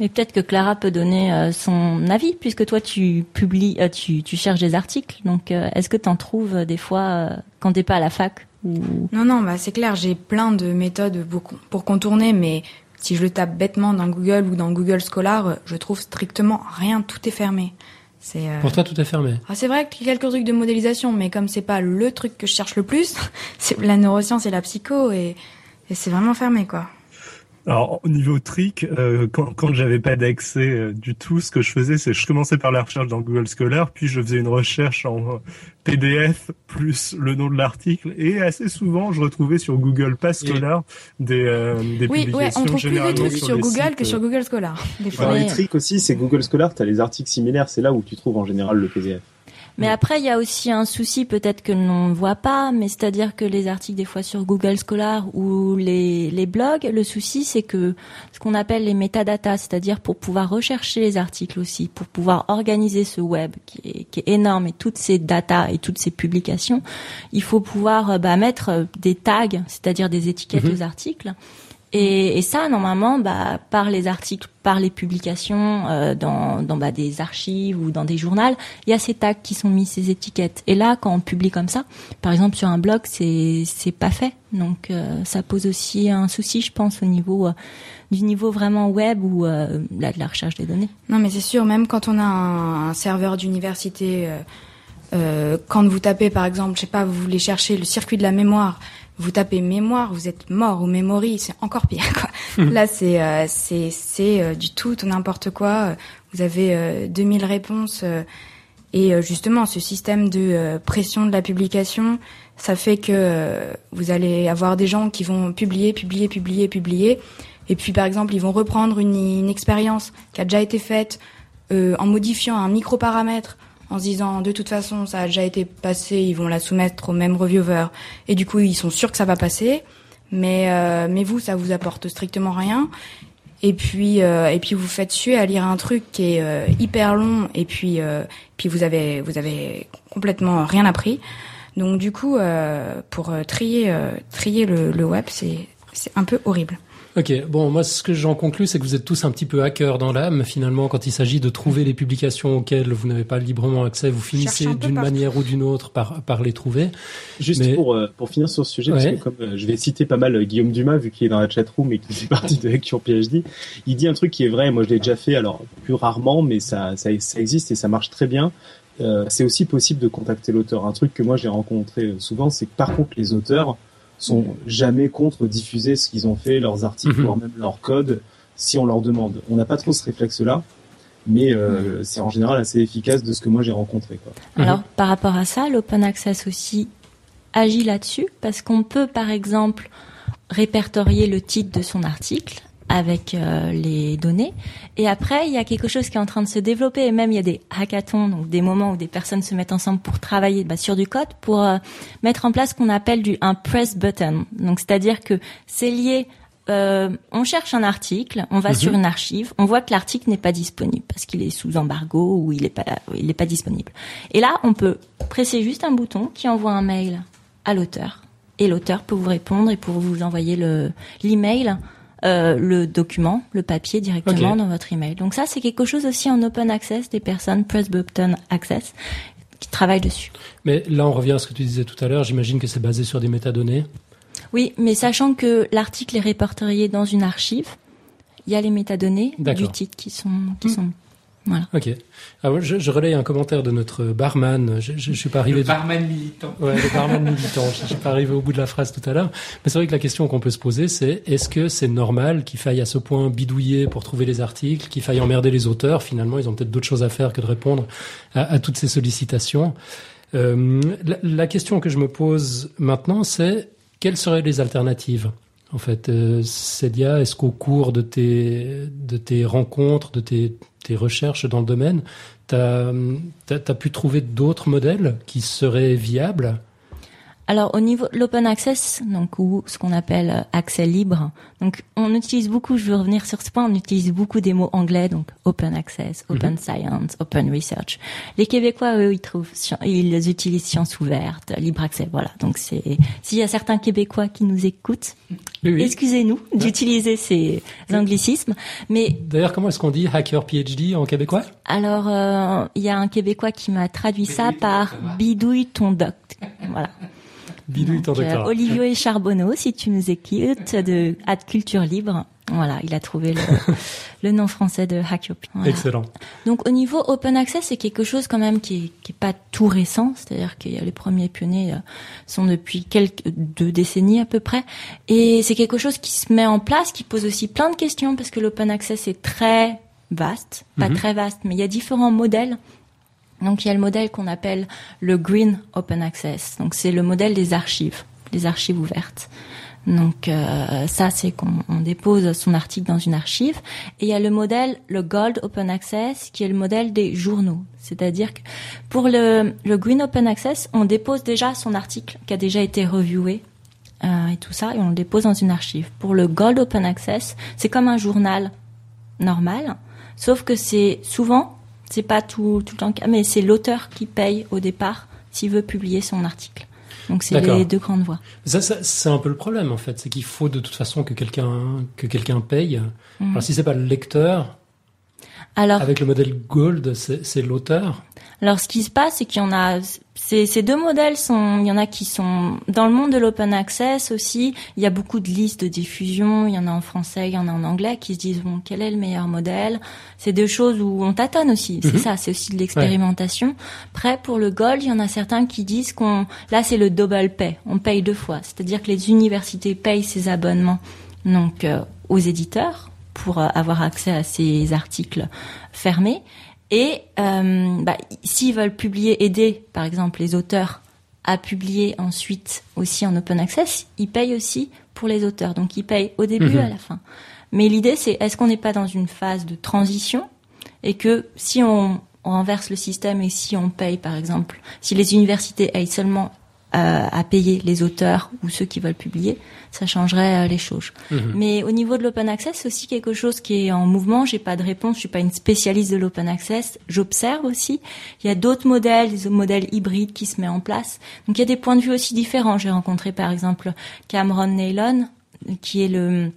Mais peut-être que Clara peut donner euh, son avis, puisque toi tu publies, euh, tu, tu cherches des articles. Donc, euh, est-ce que tu en trouves des fois euh, quand t'es pas à la fac ou... Non, non, bah c'est clair, j'ai plein de méthodes pour, pour contourner, mais si je le tape bêtement dans Google ou dans Google Scholar, je trouve strictement rien, tout est fermé. C'est euh, Pour toi, tout est fermé. ah, c'est vrai qu'il y a quelques trucs de modélisation, mais comme c'est pas le truc que je cherche le plus, c'est la neuroscience et la psycho, et, et c'est vraiment fermé, quoi. Alors, au niveau trick, euh, quand, quand j'avais pas d'accès euh, du tout, ce que je faisais, c'est que je commençais par la recherche dans Google Scholar, puis je faisais une recherche en euh, PDF plus le nom de l'article, et assez souvent, je retrouvais sur Google pas Scholar des, euh, des Oui, ouais, publications on trouve plus de trucs sur Google sites, que euh, sur Google Scholar. Des fois. Ouais. les tricks aussi, c'est Google Scholar, tu as les articles similaires, c'est là où tu trouves en général le PDF. Mais après, il y a aussi un souci peut-être que l'on ne voit pas, mais c'est-à-dire que les articles des fois sur Google Scholar ou les, les blogs, le souci c'est que ce qu'on appelle les métadatas, c'est-à-dire pour pouvoir rechercher les articles aussi, pour pouvoir organiser ce web qui est, qui est énorme et toutes ces datas et toutes ces publications, il faut pouvoir euh, bah, mettre euh, des tags, c'est-à-dire des étiquettes Mhm. aux articles. Et, et ça, normalement, bah, par les articles, par les publications, euh, dans, dans bah, des archives ou dans des journaux, il y a ces tags qui sont mis, ces étiquettes. Et là, quand on publie comme ça, par exemple sur un blog, c'est c'est pas fait. Donc euh, ça pose aussi un souci, je pense, au niveau euh, du niveau vraiment web ou euh, là, de la recherche des données. Non, mais c'est sûr, même quand on a un, un serveur d'université, euh, euh, quand vous tapez, par exemple, je sais pas, vous voulez chercher le circuit de la mémoire, vous tapez mémoire, vous êtes mort ou memory, c'est encore pire. Quoi. Là, c'est euh, c'est c'est euh, du tout, tout n'importe quoi. Vous avez euh, 2000 réponses euh, et euh, justement, ce système de euh, pression de la publication, ça fait que euh, vous allez avoir des gens qui vont publier, publier, publier, publier. Et puis, par exemple, ils vont reprendre une, une expérience qui a déjà été faite euh, en modifiant un micro-paramètre, en se disant de toute façon ça a déjà été passé, ils vont la soumettre au même reviewer. Et du coup, ils sont sûrs que ça va passer. Mais, euh, mais vous, ça vous apporte strictement rien. Et puis, euh, et puis vous faites suer à lire un truc qui est euh, hyper long. Et puis, euh, puis vous avez, vous avez complètement rien appris. Donc du coup, euh, pour trier, trier le, le web, c'est, c'est un peu horrible. Ok, bon, moi ce que j'en conclus, c'est que vous êtes tous un petit peu hackers dans l'âme. Finalement, quand il s'agit de trouver les publications auxquelles vous n'avez pas librement accès, vous finissez d'une manière ou d'une autre par, par les trouver. Juste pour, euh, pour finir sur ce sujet, parce que comme euh, je vais citer pas mal euh, Guillaume Dumas, vu qu'il est dans la chatroom et qu'il fait partie de Lecture PhD, il dit un truc qui est vrai, moi je l'ai déjà fait, alors plus rarement, mais ça, ça, ça existe et ça marche très bien. c'est aussi possible de contacter l'auteur. Un truc que moi j'ai rencontré souvent, c'est que par contre les auteurs sont jamais contre diffuser ce qu'ils ont fait, leurs articles, mhm. voire même leur code, si on leur demande. On n'a pas trop ce réflexe-là, mais euh, c'est en général assez efficace de ce que moi j'ai rencontré. Quoi. Alors, mhm. par rapport à ça, l'open access aussi agit là-dessus, parce qu'on peut, par exemple, répertorier le titre de son article avec euh, les données. Et après, il y a quelque chose qui est en train de se développer. Et même, il y a des hackathons, donc des moments où des personnes se mettent ensemble pour travailler bah, sur du code, pour euh, mettre en place ce qu'on appelle du un press button. Donc, c'est-à-dire que c'est lié. Euh, on cherche un article, on va mhm. sur une archive, on voit que l'article n'est pas disponible parce qu'il est sous embargo ou il n'est pas, il n'est pas disponible. Et là, on peut presser juste un bouton qui envoie un mail à l'auteur et l'auteur peut vous répondre et pour vous envoyer le l'email euh, le document, le papier directement dans votre email. Donc ça, c'est quelque chose aussi en open access des personnes Press Button Access qui travaillent dessus. Mais là, on revient à ce que tu disais tout à l'heure. J'imagine que c'est basé sur des métadonnées. Oui, mais sachant que l'article est répertorié dans une archive, il y a les métadonnées du titre qui sont qui sont voilà. Ok. Alors, ah je, je relaye un commentaire de notre barman. Je, je, je suis pas arrivé. Le barman militant. Ouais, le barman militant. Je, suis pas arrivé au bout de la phrase tout à l'heure. Mais c'est vrai que la question qu'on peut se poser, c'est est-ce que c'est normal qu'il faille à ce point bidouiller pour trouver les articles, qu'il faille emmerder les auteurs? Finalement, ils ont peut-être d'autres choses à faire que de répondre à, à toutes ces sollicitations. Euh, la, la question que je me pose maintenant, c'est quelles seraient les alternatives? En fait, euh, Célia, est-ce qu'au cours de tes, de tes rencontres, de tes tes recherches dans le domaine, tu pu trouver d'autres modèles qui seraient viables alors au niveau de l'open access, donc ou ce qu'on appelle euh, accès libre, donc on utilise beaucoup, je veux revenir sur ce point, on utilise beaucoup des mots anglais, donc open access, open mhm. science, open research. Les Québécois, eux, ils trouvent, ils utilisent science ouverte, libre accès, voilà. Donc c'est, s'il y a certains Québécois qui nous écoutent, excusez-nous d'utiliser ces anglicismes, mais d'ailleurs comment est-ce qu'on dit hacker PhD en québécois? Alors euh, il y a un Québécois qui m'a traduit ça par bidouille ton doc, voilà. Doctorat. Euh, Olivier Charbonneau, si tu nous écoutes, de Ad Culture Libre. Voilà, il a trouvé le, le nom français de Hack Excellent. Donc au niveau open access, c'est quelque chose quand même qui est, qui est pas tout récent, c'est-à-dire que les premiers pionniers euh, sont depuis quelques deux décennies à peu près, et c'est quelque chose qui se met en place, qui pose aussi plein de questions parce que l'open access est très vaste, pas mhm. très vaste, mais il y a différents modèles donc il y a le modèle qu'on appelle le Green Open Access. Donc c'est le modèle des archives, des archives ouvertes. Donc euh, ça c'est qu'on dépose son article dans une archive et il y a le modèle le Gold Open Access qui est le modèle des journaux. C'est-à-dire que pour le, le Green Open Access, on dépose déjà son article qui a déjà été reviewé euh, et tout ça et on le dépose dans une archive. Pour le Gold Open Access, c'est comme un journal normal, sauf que c'est souvent c'est pas tout, tout le temps mais c'est l'auteur qui paye au départ s'il veut publier son article. Donc c'est les deux grandes voies. Ça, c'est un peu le problème en fait, c'est qu'il faut de toute façon que quelqu'un que quelqu'un paye. Mhm. Alors si c'est pas le lecteur, alors avec le modèle Gold, c'est l'auteur. Alors ce qui se passe, c'est qu'il y en a ces, ces, deux modèles sont, il y en a qui sont dans le monde de l'open access aussi. Il y a beaucoup de listes de diffusion. Il y en a en français, il y en a en anglais qui se disent bon quel est le meilleur modèle? C'est deux choses où on tâtonne aussi. C'est mhm. ça, c'est aussi de l'expérimentation. Après pour le gold, il y en a certains qui disent qu'on là c'est le double pay. On paye deux fois, c'est-à-dire que les universités payent ces abonnements donc euh, aux éditeurs pour euh, avoir accès à ces articles fermés et euh, bah, s'ils veulent publier, aider par exemple les auteurs à publier ensuite aussi en open access, ils payent aussi pour les auteurs. Donc ils payent au début et à la fin. Mais l'idée c'est est-ce qu'on n'est pas dans une phase de transition et que si on, on renverse le système et si on paye par exemple, si les universités aillent seulement à payer les auteurs ou ceux qui veulent publier, ça changerait euh, les choses. Mhm. Mais au niveau de l'open access, c'est aussi quelque chose qui est en mouvement. J'ai pas de réponse, je suis pas une spécialiste de l'open access. J'observe aussi. Il y a d'autres modèles, des modèles hybrides qui se mettent en place. Donc il y a des points de vue aussi différents. J'ai rencontré par exemple Cameron Naylon, qui est le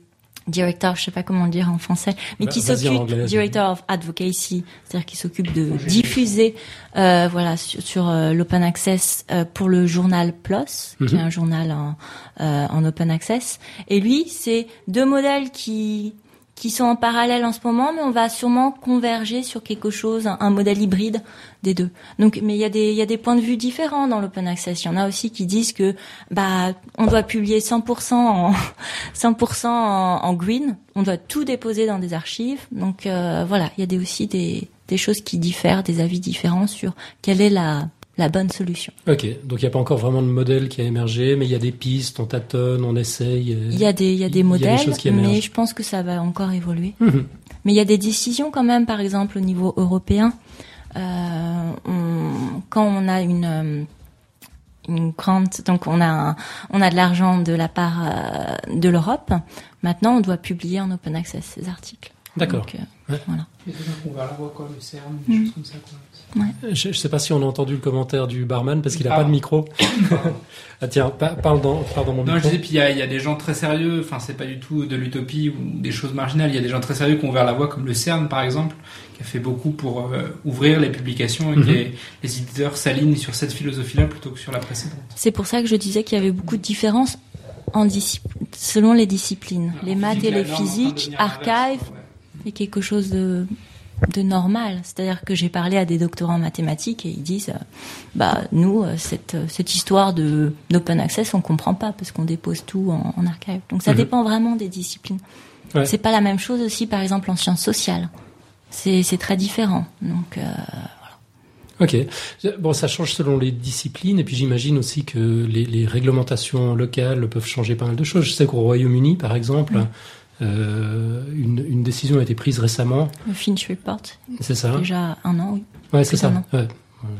director, je sais pas comment le dire en français, mais Bah, qui s'occupe, director of advocacy, c'est-à-dire qui s'occupe de diffuser, euh, voilà, sur, sur, euh, l'open access euh, pour le journal PLOS, qui est Mhm. un journal en, euh, en open access. Et lui, c'est deux modèles qui qui sont en parallèle en ce moment, mais on va sûrement converger sur quelque chose, un, modèle hybride des deux. Donc, mais il y a des y a des points de vue différents dans l'open access. Il y en a aussi qui disent que bah on doit publier 100% en 100% en, en green, on doit tout déposer dans des archives. Donc euh, voilà, il y a des, aussi des des choses qui diffèrent, des avis différents sur quelle est la la bonne solution. Ok, donc il n'y a pas encore vraiment de modèle qui a émergé, mais il y a des pistes, on tâtonne, on essaye. euh. Il y a des il y a y des a des modèles, mais je pense que ça va encore évoluer. Mhm. Mais il y a des décisions quand même, par exemple au niveau européen, euh, on- quand on a une euh, une grande, donc on a un- on a de l'argent de la part euh, de l'Europe. Maintenant, on doit publier en open access ces articles. D'accord. Donc, euh, Il y a des gens qui vont vers la voie, quoi, le CERN, des choses comme ça, quoi. Je ne sais pas si on a entendu le commentaire du barman parce qu'il n'a Ah. pas de micro. ah tiens, pa- parle dans, parle dans mon Non, je micro. disais, puis il y a, il y a des gens très sérieux, enfin, c'est pas du tout de l'utopie ou des choses marginales. Il y a des gens très sérieux qui ont ouvert la voie, comme le CERN, par exemple, qui a fait beaucoup pour euh, ouvrir les publications et que les, les éditeurs s'alignent sur cette philosophie-là plutôt que sur la précédente. C'est pour ça que je disais qu'il y avait beaucoup de différences en selon les disciplines. les maths physique, et les physiques, devenir l'inverse, archive, ouais. est quelque chose de, de normal. C'est-à-dire que j'ai parlé à des doctorants en mathématiques et ils disent, euh, bah nous, euh, cette, euh, cette histoire de d'open access, on comprend pas parce qu'on dépose tout en, en archive. Donc ça Mhm. dépend vraiment des disciplines. Ouais. C'est pas la même chose aussi, par exemple, en sciences sociales. C'est très différent. Donc euh, Ok. Bon, ça change selon les disciplines et puis j'imagine aussi que les, les réglementations locales peuvent changer pas mal de choses. Je sais qu'au Royaume-Uni, par exemple, une, une décision a été prise récemment. le Finch Report, C'est ça déjà un an, oui. Ouais, c'est ça. Ouais.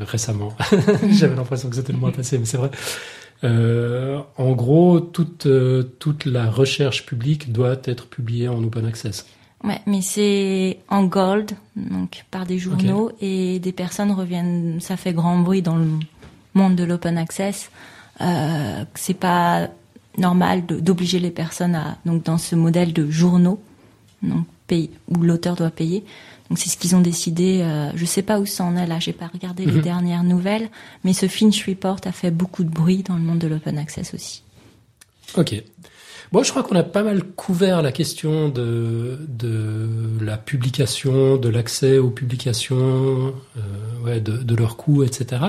Récemment. J'avais l'impression que c'était le mois passé, mais c'est vrai. Euh, en gros, toute, euh, toute la recherche publique doit être publiée en open access. Ouais, mais c'est en gold, donc par des journaux et des personnes reviennent. Ça fait grand bruit dans le monde de l'open access. Euh, c'est pas normal d'obliger les personnes à donc dans ce modèle de journaux, donc paye, où l'auteur doit payer. Donc c'est ce qu'ils ont décidé. Euh, je sais pas où ça en est là. J'ai pas regardé les Mhm. dernières nouvelles, mais ce Finch Report a fait beaucoup de bruit dans le monde de l'open access aussi. Ok. Bon, je crois qu'on a pas mal couvert la question de, de la publication, de l'accès aux publications, euh, ouais, de, de leurs coûts, etc.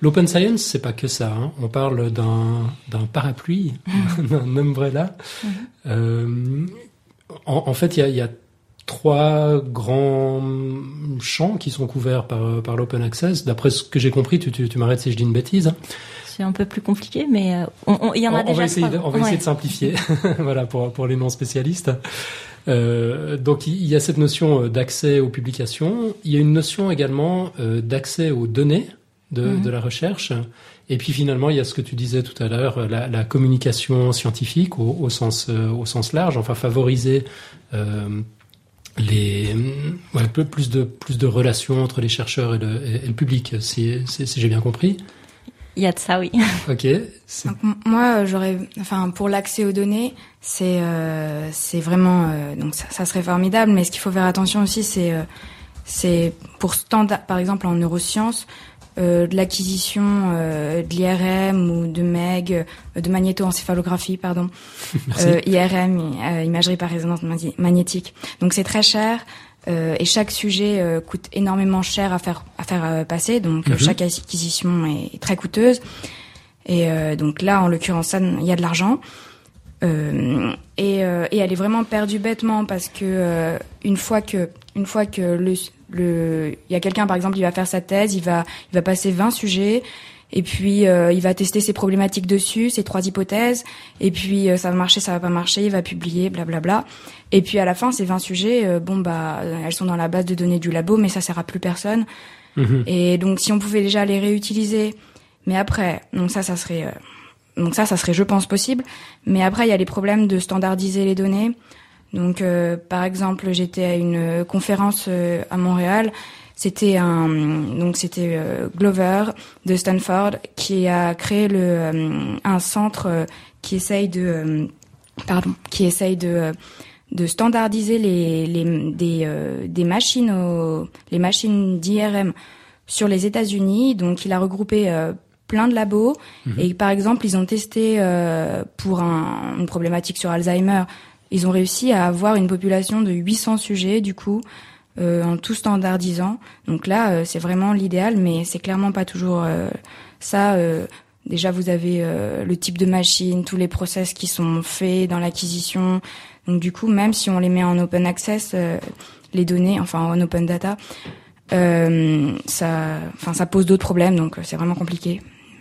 L'open science, c'est pas que ça. hein. On parle d'un d'un parapluie, d'un umbrella. Euh, en, en fait, il y a, il y a trois grands champs qui sont couverts par, par l'open access. D'après ce que j'ai compris, tu, tu, tu m'arrêtes si je dis une bêtise. C'est un peu plus compliqué, mais euh, il y en a on, on déjà va essayer, de, trois. on va essayer de simplifier, voilà pour pour les non spécialistes. Euh, donc il y a cette notion euh, d'accès aux publications. Il y a une notion également euh, d'accès aux données de, Mhm. de la recherche. Et puis finalement, il y a ce que tu disais tout à l'heure, la, la communication scientifique au, au sens euh, au sens large, enfin favoriser les ouais, peu- plus de plus de relations entre les chercheurs et le, et, et le public, si, si, si j'ai bien compris. Il y a de ça, oui. Ok. Donc, moi, euh, j'aurais, enfin, pour l'accès aux données, c'est, euh, c'est vraiment, euh, donc ça, ça serait formidable. Mais ce qu'il faut faire attention aussi, c'est, euh, c'est pour standard, par exemple en neurosciences, euh, de l'acquisition euh, de l'IRM ou de MEG, euh, de magnétoencéphalographie, pardon, Merci. euh, IRM, euh, imagerie par résonance magné- magnétique. Donc c'est très cher. Euh, et chaque sujet euh, coûte énormément cher à faire à faire euh, passer, donc Mhm. chaque acquisition est très coûteuse. Et donc là, en l'occurrence, il y a de l'argent. Euh, et, euh, et elle est vraiment perdue bêtement parce que euh, une fois que une fois que le le il y a quelqu'un par exemple il va faire sa thèse il va il va passer 20 sujets et puis euh, il va tester ses problématiques dessus ses trois hypothèses et puis euh, ça va marcher ça va pas marcher il va publier blablabla et puis à la fin ces 20 sujets euh, bon bah elles sont dans la base de données du labo mais ça sert à plus personne Mhm. et donc, si on pouvait déjà les réutiliser, mais après, donc ça, ça serait, euh, donc ça, ça serait, je pense, possible. Mais après, il y a les problèmes de standardiser les données. Donc, euh, par exemple, j'étais à une conférence euh, à Montréal. C'était un, donc c'était euh, Glover de Stanford qui a créé le, euh, un centre euh, qui essaye de, pardon, qui essaye de, de standardiser les, les des, euh, des machines au, les machines d'IRM sur les États-Unis. Donc il a regroupé plein de labos Mhm. et par exemple ils ont testé euh, pour un, une problématique sur Alzheimer. Ils ont réussi à avoir une population de 800 sujets du coup en tout standardisant. Donc là euh, c'est vraiment l'idéal, mais c'est clairement pas toujours euh, ça. euh, Déjà, vous avez euh, le type de machine, tous les process qui sont faits dans l'acquisition. Donc du coup, même si on les met en open access, euh, les données, enfin en open data, euh, ça, enfin ça pose d'autres problèmes. Donc euh, c'est vraiment compliqué.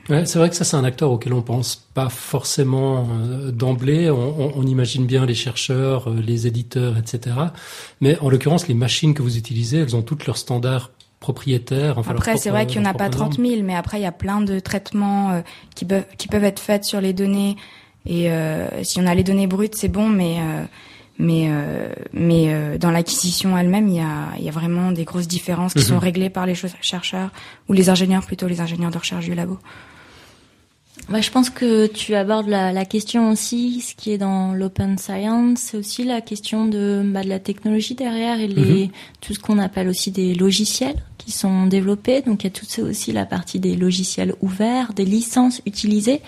Ouais, c'est vrai que ça, c'est un acteur auquel on pense pas forcément euh, d'emblée. On, on- on imagine bien les chercheurs, euh, les éditeurs, etc. Mais en l'occurrence, les machines que vous utilisez, elles ont toutes leurs standards propriétaires. Enfin, Après, c'est vrai qu'il n'y en a leurs pas propres 30 000, mais après il y a plein de traitements euh, qui peuvent qui peuvent être faits sur les données. Et euh, si on a les données brutes, c'est bon, mais euh, mais euh, mais euh, dans l'acquisition elle-même, il y a y a vraiment des grosses différences qui Mhm. sont réglées par les ch- chercheurs ou les ingénieurs plutôt les ingénieurs de recherche du labo. Moi, je pense que tu abordes la, la question aussi, ce qui est dans l'open science, c'est aussi la question de, bah, de la technologie derrière et les, tout ce qu'on appelle aussi des logiciels qui sont développés. Donc, il y a tout ça aussi la partie des logiciels ouverts, des licences utilisées.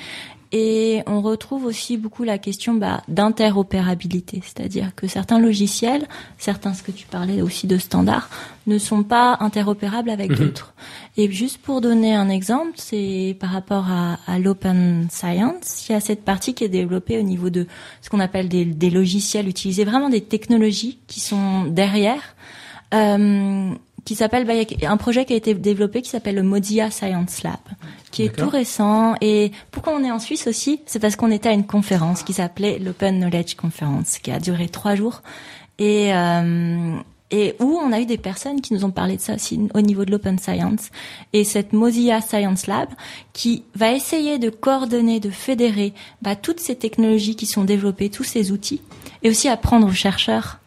Et on retrouve aussi beaucoup la question bah, d'interopérabilité, c'est-à-dire que certains logiciels, certains, ce que tu parlais aussi de standards, ne sont pas interopérables avec Mhm. d'autres. Et juste pour donner un exemple, c'est par rapport à, à l'open science, il y a cette partie qui est développée au niveau de ce qu'on appelle des, des logiciels, utiliser vraiment des technologies qui sont derrière. Euh, qui s'appelle bah, un projet qui a été développé qui s'appelle le Mozilla Science Lab, qui est tout récent. Et pourquoi on est en Suisse aussi? C'est parce qu'on était à une conférence qui s'appelait l'Open Knowledge Conference, qui a duré trois jours et euh, et où on a eu des personnes qui nous ont parlé de ça aussi au niveau de l'open science et cette Mozilla Science Lab qui va essayer de coordonner, de fédérer bah, toutes ces technologies qui sont développées, tous ces outils et aussi apprendre aux chercheurs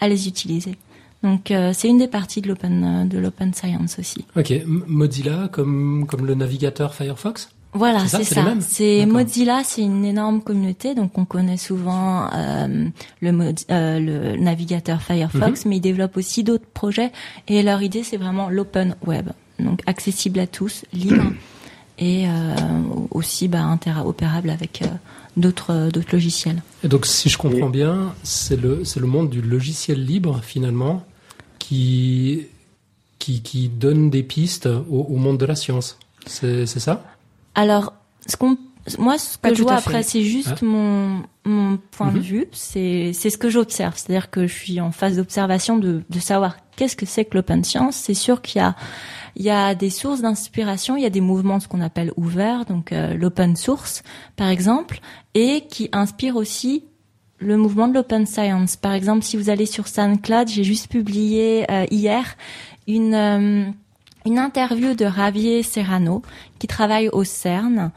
à les utiliser. Donc euh, c'est une des parties de l'open euh, de l'open science aussi. Ok, M- Mozilla comme comme le navigateur Firefox? Voilà, C'est ça, c'est. Mozilla, c'est une énorme communauté, donc on connaît souvent euh, le, euh, le navigateur Firefox, Mhm. mais ils développent aussi d'autres projets. Et leur idée, c'est vraiment l'open web, donc accessible à tous, libre et euh, aussi bah, interopérable avec euh, d'autres d'autres logiciels. Et donc, si je comprends bien, c'est le c'est le monde du logiciel libre finalement qui qui qui donne des pistes au, au monde de la science. C'est c'est ça? Alors, ce qu'on, moi, ce Pas que je tout vois après, c'est juste Ah. mon, mon point de Mhm. vue. C'est, c'est ce que j'observe. C'est-à-dire que je suis en phase d'observation de, de savoir qu'est-ce que c'est que l'open science. C'est sûr qu'il y a, il y a des sources d'inspiration, il y a des mouvements, ce qu'on appelle ouverts, donc euh, l'open source, par exemple, et qui inspirent aussi le mouvement de l'open science. Par exemple, si vous allez sur SoundCloud, j'ai juste publié euh, hier une euh, une interview de Javier Serrano qui travaille au CERN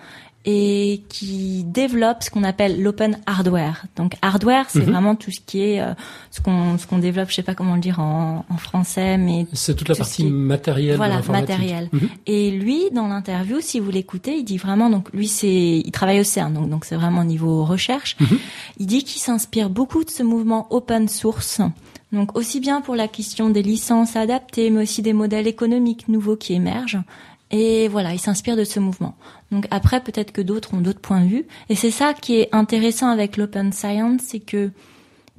et qui développe ce qu'on appelle l'open hardware. Donc hardware, c'est Mhm. vraiment tout ce qui est euh, ce qu'on ce qu'on développe, je sais pas comment le dire en, en français, mais C'est toute la Tout partie qui matérielle. de voilà, l'informatique. matériel. Mhm. Et lui, dans l'interview, si vous l'écoutez, il dit vraiment, donc lui, c'est, il travaille au CERN, donc donc c'est vraiment au niveau recherche. Mhm. Il dit qu'il s'inspire beaucoup de ce mouvement open source. Donc aussi bien pour la question des licences adaptées, mais aussi des modèles économiques nouveaux qui émergent. Et voilà, il s'inspire de ce mouvement. Donc après, peut-être que d'autres ont d'autres points de vue. Et c'est ça qui est intéressant avec l'open science, c'est que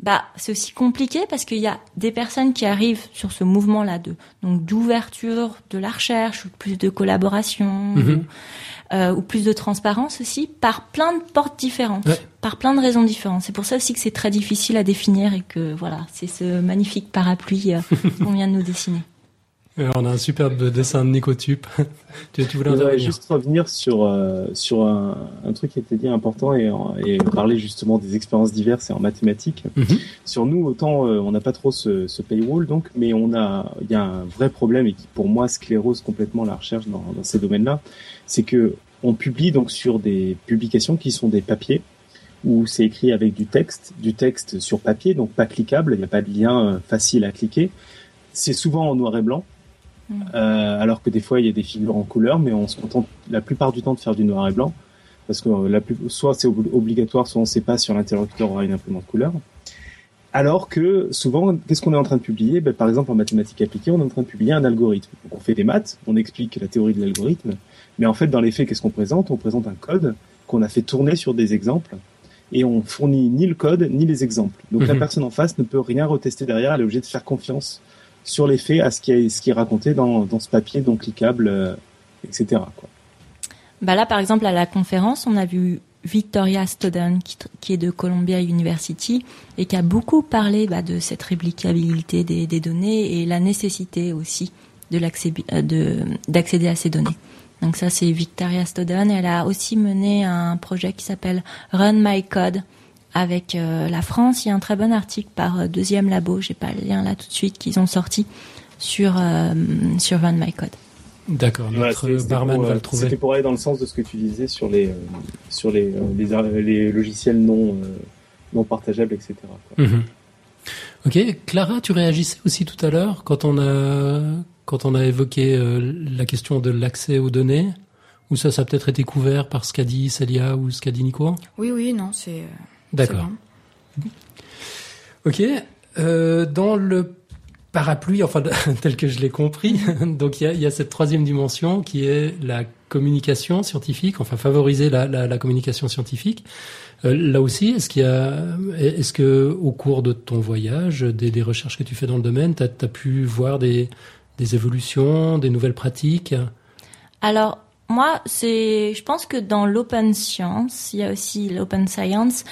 bah c'est aussi compliqué parce qu'il y a des personnes qui arrivent sur ce mouvement-là de donc d'ouverture de la recherche, ou plus de collaboration, Mhm. ou, euh, ou plus de transparence aussi, par plein de portes différentes, Ouais. par plein de raisons différentes. C'est pour ça aussi que c'est très difficile à définir et que voilà, c'est ce magnifique parapluie euh, qu'on vient de nous dessiner. Euh, on a un superbe dessin de Nicotube. tu, tu voulais intervenir juste revenir sur, euh, sur un, un truc qui a été dit important et, et parler justement des expériences diverses et en mathématiques. Mhm. Sur nous, autant euh, on n'a pas trop ce, ce paywall, donc, mais on a, il y a un vrai problème et qui pour moi sclérose complètement la recherche dans, dans ces domaines-là, c'est que on publie donc sur des publications qui sont des papiers où c'est écrit avec du texte, du texte sur papier, donc pas cliquable, il n'y a pas de lien euh, facile à cliquer. C'est souvent en noir et blanc. Euh, alors que des fois il y a des figures en couleur, mais on se contente la plupart du temps de faire du noir et blanc, parce que euh, la plus, soit c'est ob- obligatoire, soit on ne sait pas si l'interlocuteur aura une imprimante couleur. Alors que souvent, qu'est-ce qu'on est en train de publier? Ben, Par exemple, en mathématiques appliquées, on est en train de publier un algorithme. Donc, on fait des maths, on explique la théorie de l'algorithme, mais en fait, dans les faits, qu'est-ce qu'on présente? On présente un code qu'on a fait tourner sur des exemples, et on fournit ni le code ni les exemples. Donc la Mhm. personne en face ne peut rien retester derrière, elle est obligée de faire confiance sur les faits, à ce qui est, ce qui est raconté dans, dans ce papier, donc cliquable, euh, etc. Quoi. Bah là, par exemple, à la conférence, on a vu Victoria Stodden, qui, qui est de Columbia University, et qui a beaucoup parlé bah, de cette réplicabilité des, des données et la nécessité aussi euh, de- d'accéder à ces données. Donc ça, c'est Victoria Stodden. Elle a aussi mené un projet qui s'appelle Run My Code avec euh, la France. Il y a un très bon article par euh, Deuxième Labo, j'ai pas le lien là tout de suite, qu'ils ont sorti sur, euh, sur Run My Code. D'accord, notre barman pour, va le trouver. C'était pour aller dans le sens de ce que tu disais sur les, euh, sur les, euh, les, logiciels non, euh, non partageables, etc. quoi. Mhm. Ok, Clara, tu réagissais aussi tout à l'heure quand on a quand on a évoqué euh, la question de l'accès aux données, ou ça, ça a peut-être été couvert par ce qu'a dit Célia ou ce qu'a dit Nico? Oui, oui, non, c'est. D'accord. Ok. Euh, dans le parapluie, enfin tel que je l'ai compris, donc il y a, il y a cette troisième dimension qui est la communication scientifique, enfin favoriser la, la, la communication scientifique. Euh, là aussi, est-ce qu'il y a, est-ce que au cours de ton voyage, des, des recherches que tu fais dans le domaine, tu as, pu voir des, des évolutions, des nouvelles pratiques? Alors, moi, c'est, je pense que dans l'open science, il y a aussi l'open science,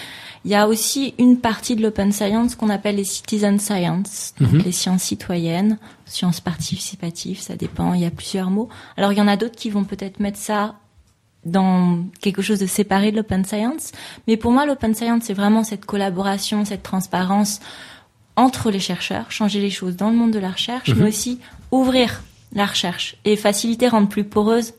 il y a aussi une partie de l'open science qu'on appelle les citizen science, donc Mhm. les sciences citoyennes, sciences participatives, ça dépend, il y a plusieurs mots. Alors, il y en a d'autres qui vont peut-être mettre ça dans quelque chose de séparé de l'open science, mais pour moi, l'open science, c'est vraiment cette collaboration, cette transparence entre les chercheurs, changer les choses dans le monde de la recherche, Mhm. mais aussi ouvrir la recherche et faciliter, rendre plus poreuse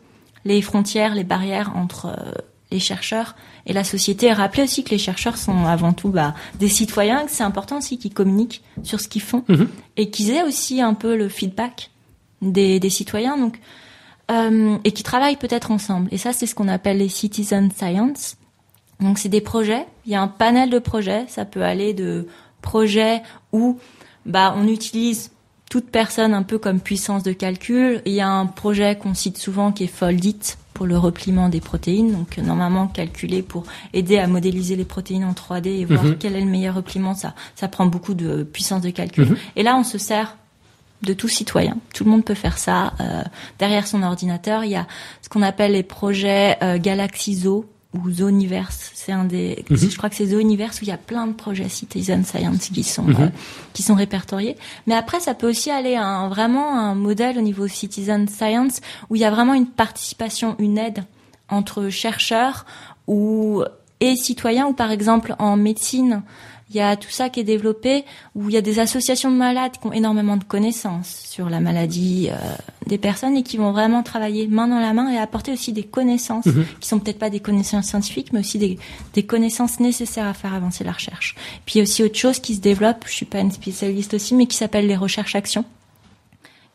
les frontières, les barrières entre euh, les chercheurs et la société. Et rappeler aussi que les chercheurs sont avant tout bah, des citoyens, que c'est important aussi qu'ils communiquent sur ce qu'ils font Mhm. et qu'ils aient aussi un peu le feedback des, des citoyens. Donc, euh, et qui travaillent peut-être ensemble. Et ça, c'est ce qu'on appelle les citizen science. Donc, c'est des projets. Il y a un panel de projets. Ça peut aller de projets où bah, on utilise toute personne un peu comme puissance de calcul. Il y a un projet qu'on cite souvent qui est Foldit pour le repliement des protéines, donc euh, normalement calculé pour aider à modéliser les protéines en 3D et voir Mhm. quel est le meilleur repliement. Ça, ça prend beaucoup de puissance de calcul. Mhm. Et là, on se sert de tout citoyen. Tout le monde peut faire ça. Euh, derrière son ordinateur, il y a ce qu'on appelle les projets euh, Galaxy Zoo ou Zooniverse. C'est un des, Mhm. je crois que c'est Zooniverse où il y a plein de projets Citizen Science qui sont Mhm. euh, qui sont répertoriés. Mais après, ça peut aussi aller à un, vraiment un modèle au niveau Citizen Science où il y a vraiment une participation, une aide entre chercheurs ou et citoyens. Ou par exemple en médecine, il y a tout ça qui est développé où il y a des associations de malades qui ont énormément de connaissances sur la maladie euh, des personnes et qui vont vraiment travailler main dans la main et apporter aussi des connaissances Mhm. qui sont peut-être pas des connaissances scientifiques mais aussi des, des connaissances nécessaires à faire avancer la recherche. Puis il y a aussi autre chose qui se développe, je suis pas une spécialiste aussi, mais qui s'appelle les recherches-actions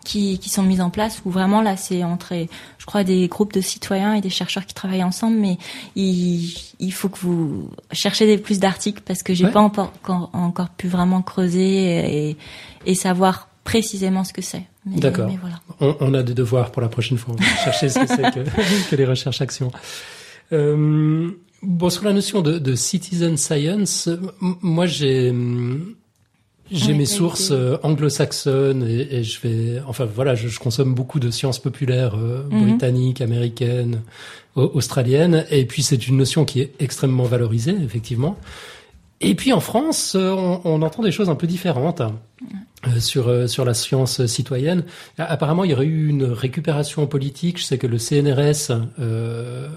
qui, qui sont mises en place où vraiment là c'est entre je crois des groupes de citoyens et des chercheurs qui travaillent ensemble mais il, il faut que vous cherchez des plus d'articles parce que j'ai Ouais. pas encore, encore pu vraiment creuser et, et savoir précisément ce que c'est. D'accord. Voilà. On, on a des devoirs pour la prochaine fois. On va chercher ce que c'est que, que les recherches actions. Euh, bon, sur la notion de, de citizen science, moi j'ai j'ai Ouais, mes sources euh, anglo-saxonnes et, et je vais, enfin voilà, je, je consomme beaucoup de sciences populaires euh, Mhm. britanniques, américaines, au- australiennes, et puis c'est une notion qui est extrêmement valorisée, effectivement. Et puis en France, euh, on, entend des choses un peu différentes hein, euh, sur euh, sur la science citoyenne. Apparemment, il y aurait eu une récupération politique. Je sais que le CNRS euh,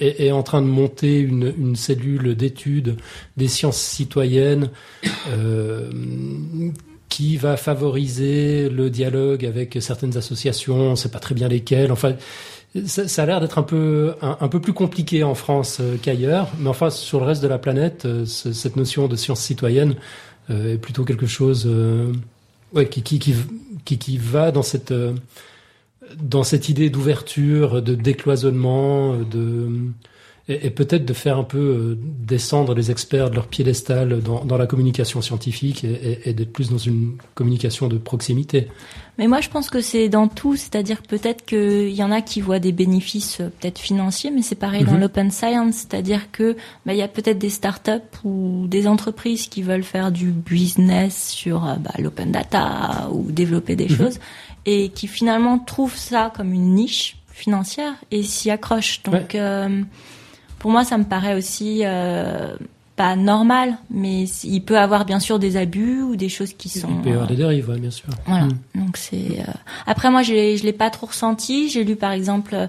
est, en train de monter une, une cellule d'études des sciences citoyennes qui va favoriser le dialogue avec certaines associations. On sait pas très bien lesquelles. Enfin, ça, ça a l'air d'être un peu un, peu plus compliqué en France euh, qu'ailleurs, mais enfin sur le reste de la planète, euh, ce- cette notion de science citoyenne euh, est plutôt quelque chose ouais, qui, qui, qui, qui, qui va dans cette dans cette idée d'ouverture, de décloisonnement, de et, peut-être de faire un peu euh, descendre les experts de leur piédestal dans, dans la communication scientifique et, et d'être plus dans une communication de proximité. Mais moi, je pense que c'est dans tout, c'est-à-dire peut-être qu'il y en a qui voient des bénéfices euh, peut-être financiers, mais c'est pareil dans mhm. l'open science, c'est-à-dire que bah, il y a peut-être des startups ou des entreprises qui veulent faire du business sur euh, bah, l'open data ou développer des mhm. choses et qui finalement trouvent ça comme une niche financière et s'y accrochent. Donc pour moi, ça me paraît aussi euh, pas normal, mais il peut avoir bien sûr des abus ou des choses qui sont. Il peut y avoir des dérives, bien sûr. Voilà. Mm. Donc c'est. Euh, après, moi, je je l'ai pas trop ressenti. J'ai lu par exemple.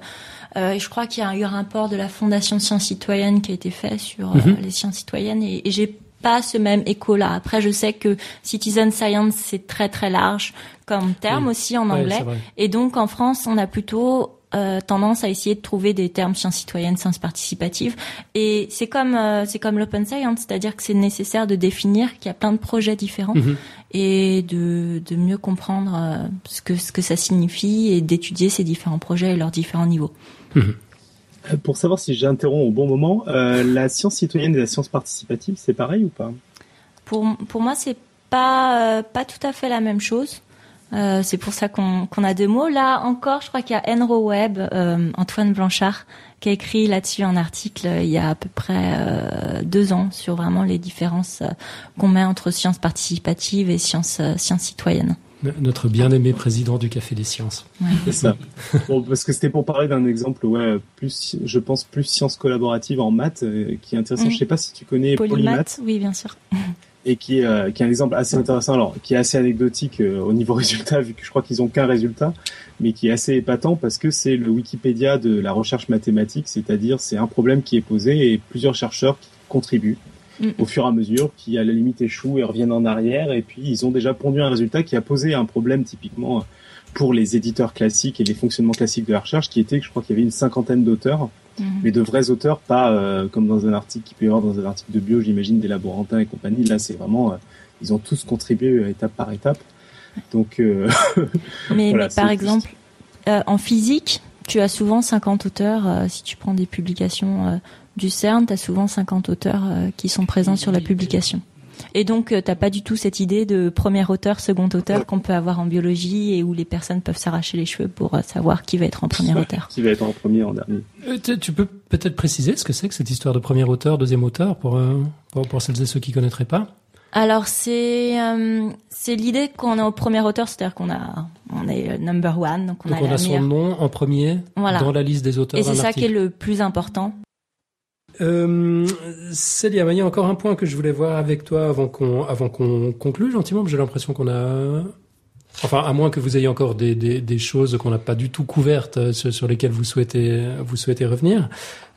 Euh, je crois qu'il y a eu un rapport de la Fondation Sciences Citoyennes qui a été fait sur euh, mhm. les sciences citoyennes et, et j'ai pas ce même écho-là. Après, je sais que citizen science c'est très très large comme terme aussi en anglais, et donc en France, on a plutôt euh, tendance à essayer de trouver des termes sciences citoyennes, sciences participatives. Et c'est comme euh, c'est comme l'open science, c'est-à-dire que c'est nécessaire de définir qu'il y a plein de projets différents mhm. et de, de mieux comprendre euh, ce que ce que ça signifie et d'étudier ces différents projets et leurs différents niveaux. Mhm. Pour savoir si j'interromps au bon moment, la science citoyenne et la science participative, c'est pareil ou pas? Pour pour moi, c'est pas pas tout à fait la même chose. Euh, c'est pour ça qu'on a deux mots. Là encore, je crois qu'il y a Enro Web, euh, Antoine Blanchard, qui a écrit là-dessus un article euh, il y a à peu près deux ans sur vraiment les différences qu'on met entre sciences participatives et sciences, sciences citoyennes. Notre bien-aimé président du Café des Sciences. C'est ça. bon, parce que c'était pour parler d'un exemple, ouais, plus, je pense plus sciences collaboratives en maths, qui est intéressant. Je sais pas si tu connais Polymath. Oui, bien sûr. Et qui est, euh, qui est un exemple assez intéressant, alors qui est assez anecdotique euh, au niveau résultat, vu que je crois qu'ils ont qu'un résultat, mais qui est assez épatant parce que c'est le Wikipédia de la recherche mathématique, c'est-à-dire c'est un problème qui est posé et plusieurs chercheurs qui contribuent mm. au fur et à mesure, qui à la limite échouent et reviennent en arrière, et puis ils ont déjà pondu un résultat qui a posé un problème typiquement pour les éditeurs classiques et les fonctionnements classiques de la recherche, qui était que je crois qu'il y avait une cinquantaine d'auteurs Mhm. mais de vrais auteurs, pas euh, comme dans un article qui peut y avoir dans un article de bio, j'imagine, des laborantins et compagnie. Là, c'est vraiment, euh, ils ont tous contribué étape par étape. Donc, euh, mais, par exemple, en physique, tu as souvent 50 auteurs. si tu prends des publications du CERN, tu as souvent 50 auteurs qui sont présents sur la publication. Et donc, euh, t'as pas du tout cette idée de premier auteur, second auteur qu'on peut avoir en biologie et où les personnes peuvent s'arracher les cheveux pour euh, savoir qui va être en premier auteur. Qui va être en premier, en dernier. Euh, tu peux peut-être préciser ce que c'est que cette histoire de premier auteur, deuxième auteur, pour, pour, pour celles et ceux qui connaîtraient pas? Alors c'est c'est l'idée qu'on est au premier auteur, c'est-à-dire qu'on a on est number one, donc on a, on a son nom en premier dans la liste des auteurs. Et c'est ça qui est le plus important. Euh, Célia, il y a encore un point que je voulais voir avec toi avant qu'on avant qu'on conclue gentiment. J'ai l'impression qu'on a, enfin, à moins que vous ayez encore des, des, des choses qu'on n'a pas du tout couvertes euh, sur, lesquelles vous souhaitez vous souhaitez revenir.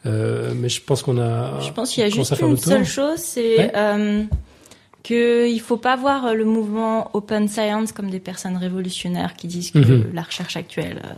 Euh, mais je pense qu'on a. Je pense qu'il y a juste une seule chose, c'est euh, que il faut pas voir le mouvement open science comme des personnes révolutionnaires qui disent que mhm. la recherche actuelle euh,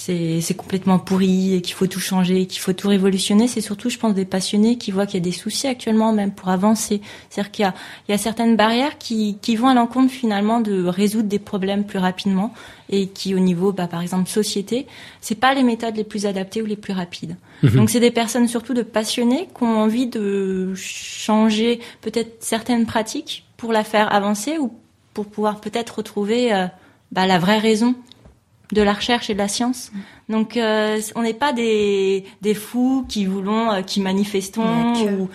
c'est complètement pourri et qu'il faut tout changer, qu'il faut tout révolutionner. C'est surtout, je pense, des passionnés qui voient qu'il y a des soucis actuellement même pour avancer. C'est-à-dire qu'il y a, il y a certaines barrières qui, qui vont à l'encontre finalement de résoudre des problèmes plus rapidement et qui, au niveau, bah, par exemple, société, c'est pas les méthodes les plus adaptées ou les plus rapides. Mhm. Donc, c'est des personnes surtout de passionnés qui ont envie de changer peut-être certaines pratiques pour la faire avancer ou pour pouvoir peut-être retrouver euh, bah, la vraie raison de la recherche et de la science. Donc euh, on n'est pas des, des fous qui voulons, euh, qui manifestons ou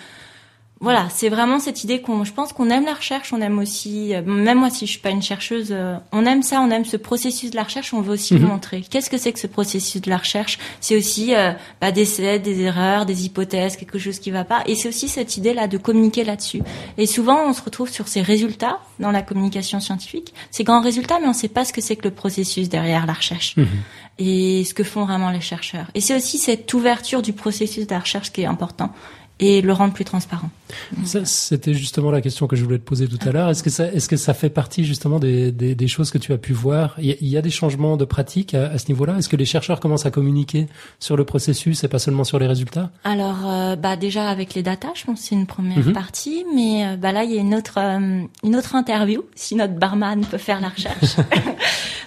voilà, c'est vraiment cette idée qu'on, je pense qu'on aime la recherche, on aime aussi, euh, même moi si je suis pas une chercheuse, euh, on aime ça, on aime ce processus de la recherche, on veut aussi mhm. montrer. Qu'est-ce que c'est que ce processus de la recherche? C'est aussi euh, bah, des essais, des erreurs, des hypothèses, quelque chose qui va pas, et c'est aussi cette idée là de communiquer là-dessus. Et souvent on se retrouve sur ces résultats dans la communication scientifique, ces grands résultats, mais on ne sait pas ce que c'est que le processus derrière la recherche. Mhm. Et ce que font vraiment les chercheurs. Et c'est aussi cette ouverture du processus de la recherche qui est important et le rendre plus transparent. C'était justement la question que je voulais te poser tout à l'heure. Est-ce que ça, est-ce que ça fait partie justement des, des, des, choses que tu as pu voir? Il y, a, des changements de pratique à, à ce niveau-là? Est-ce que les chercheurs commencent à communiquer sur le processus et pas seulement sur les résultats? Alors, euh, bah déjà avec les data, je pense que c'est une première mhm. partie, mais euh, bah là il y a une autre euh, une autre interview, si notre barman peut faire la recherche,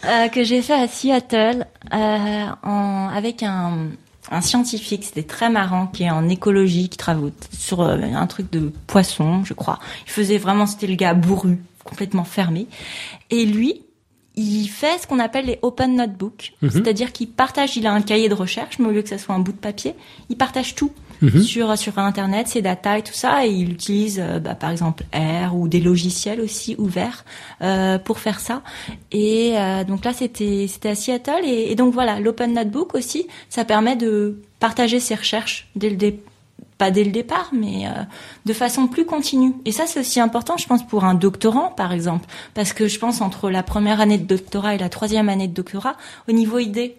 que j'ai fait à Seattle en, avec un un scientifique, c'était très marrant, qui est en écologie, qui travaille sur euh, un truc de poisson, je crois. Il faisait vraiment, c'était le gars bourru, complètement fermé. Et lui, il fait ce qu'on appelle les open notebooks, Mhm. c'est-à-dire qu'il partage, il a un cahier de recherche, mais au lieu que ça soit un bout de papier, il partage tout Mhm. sur sur internet, ses data et tout ça, et il utilise euh, bah, par exemple R ou des logiciels aussi ouverts euh, pour faire ça. Et euh, donc là, c'était c'était à Seattle, et, donc voilà, l'open notebook aussi, ça permet de partager ses recherches dès le dé- pas dès le départ, mais euh, de façon plus continue. Et ça, c'est aussi important, je pense, pour un doctorant, par exemple, parce que je pense entre la première année de doctorat et la troisième année de doctorat, au niveau idée,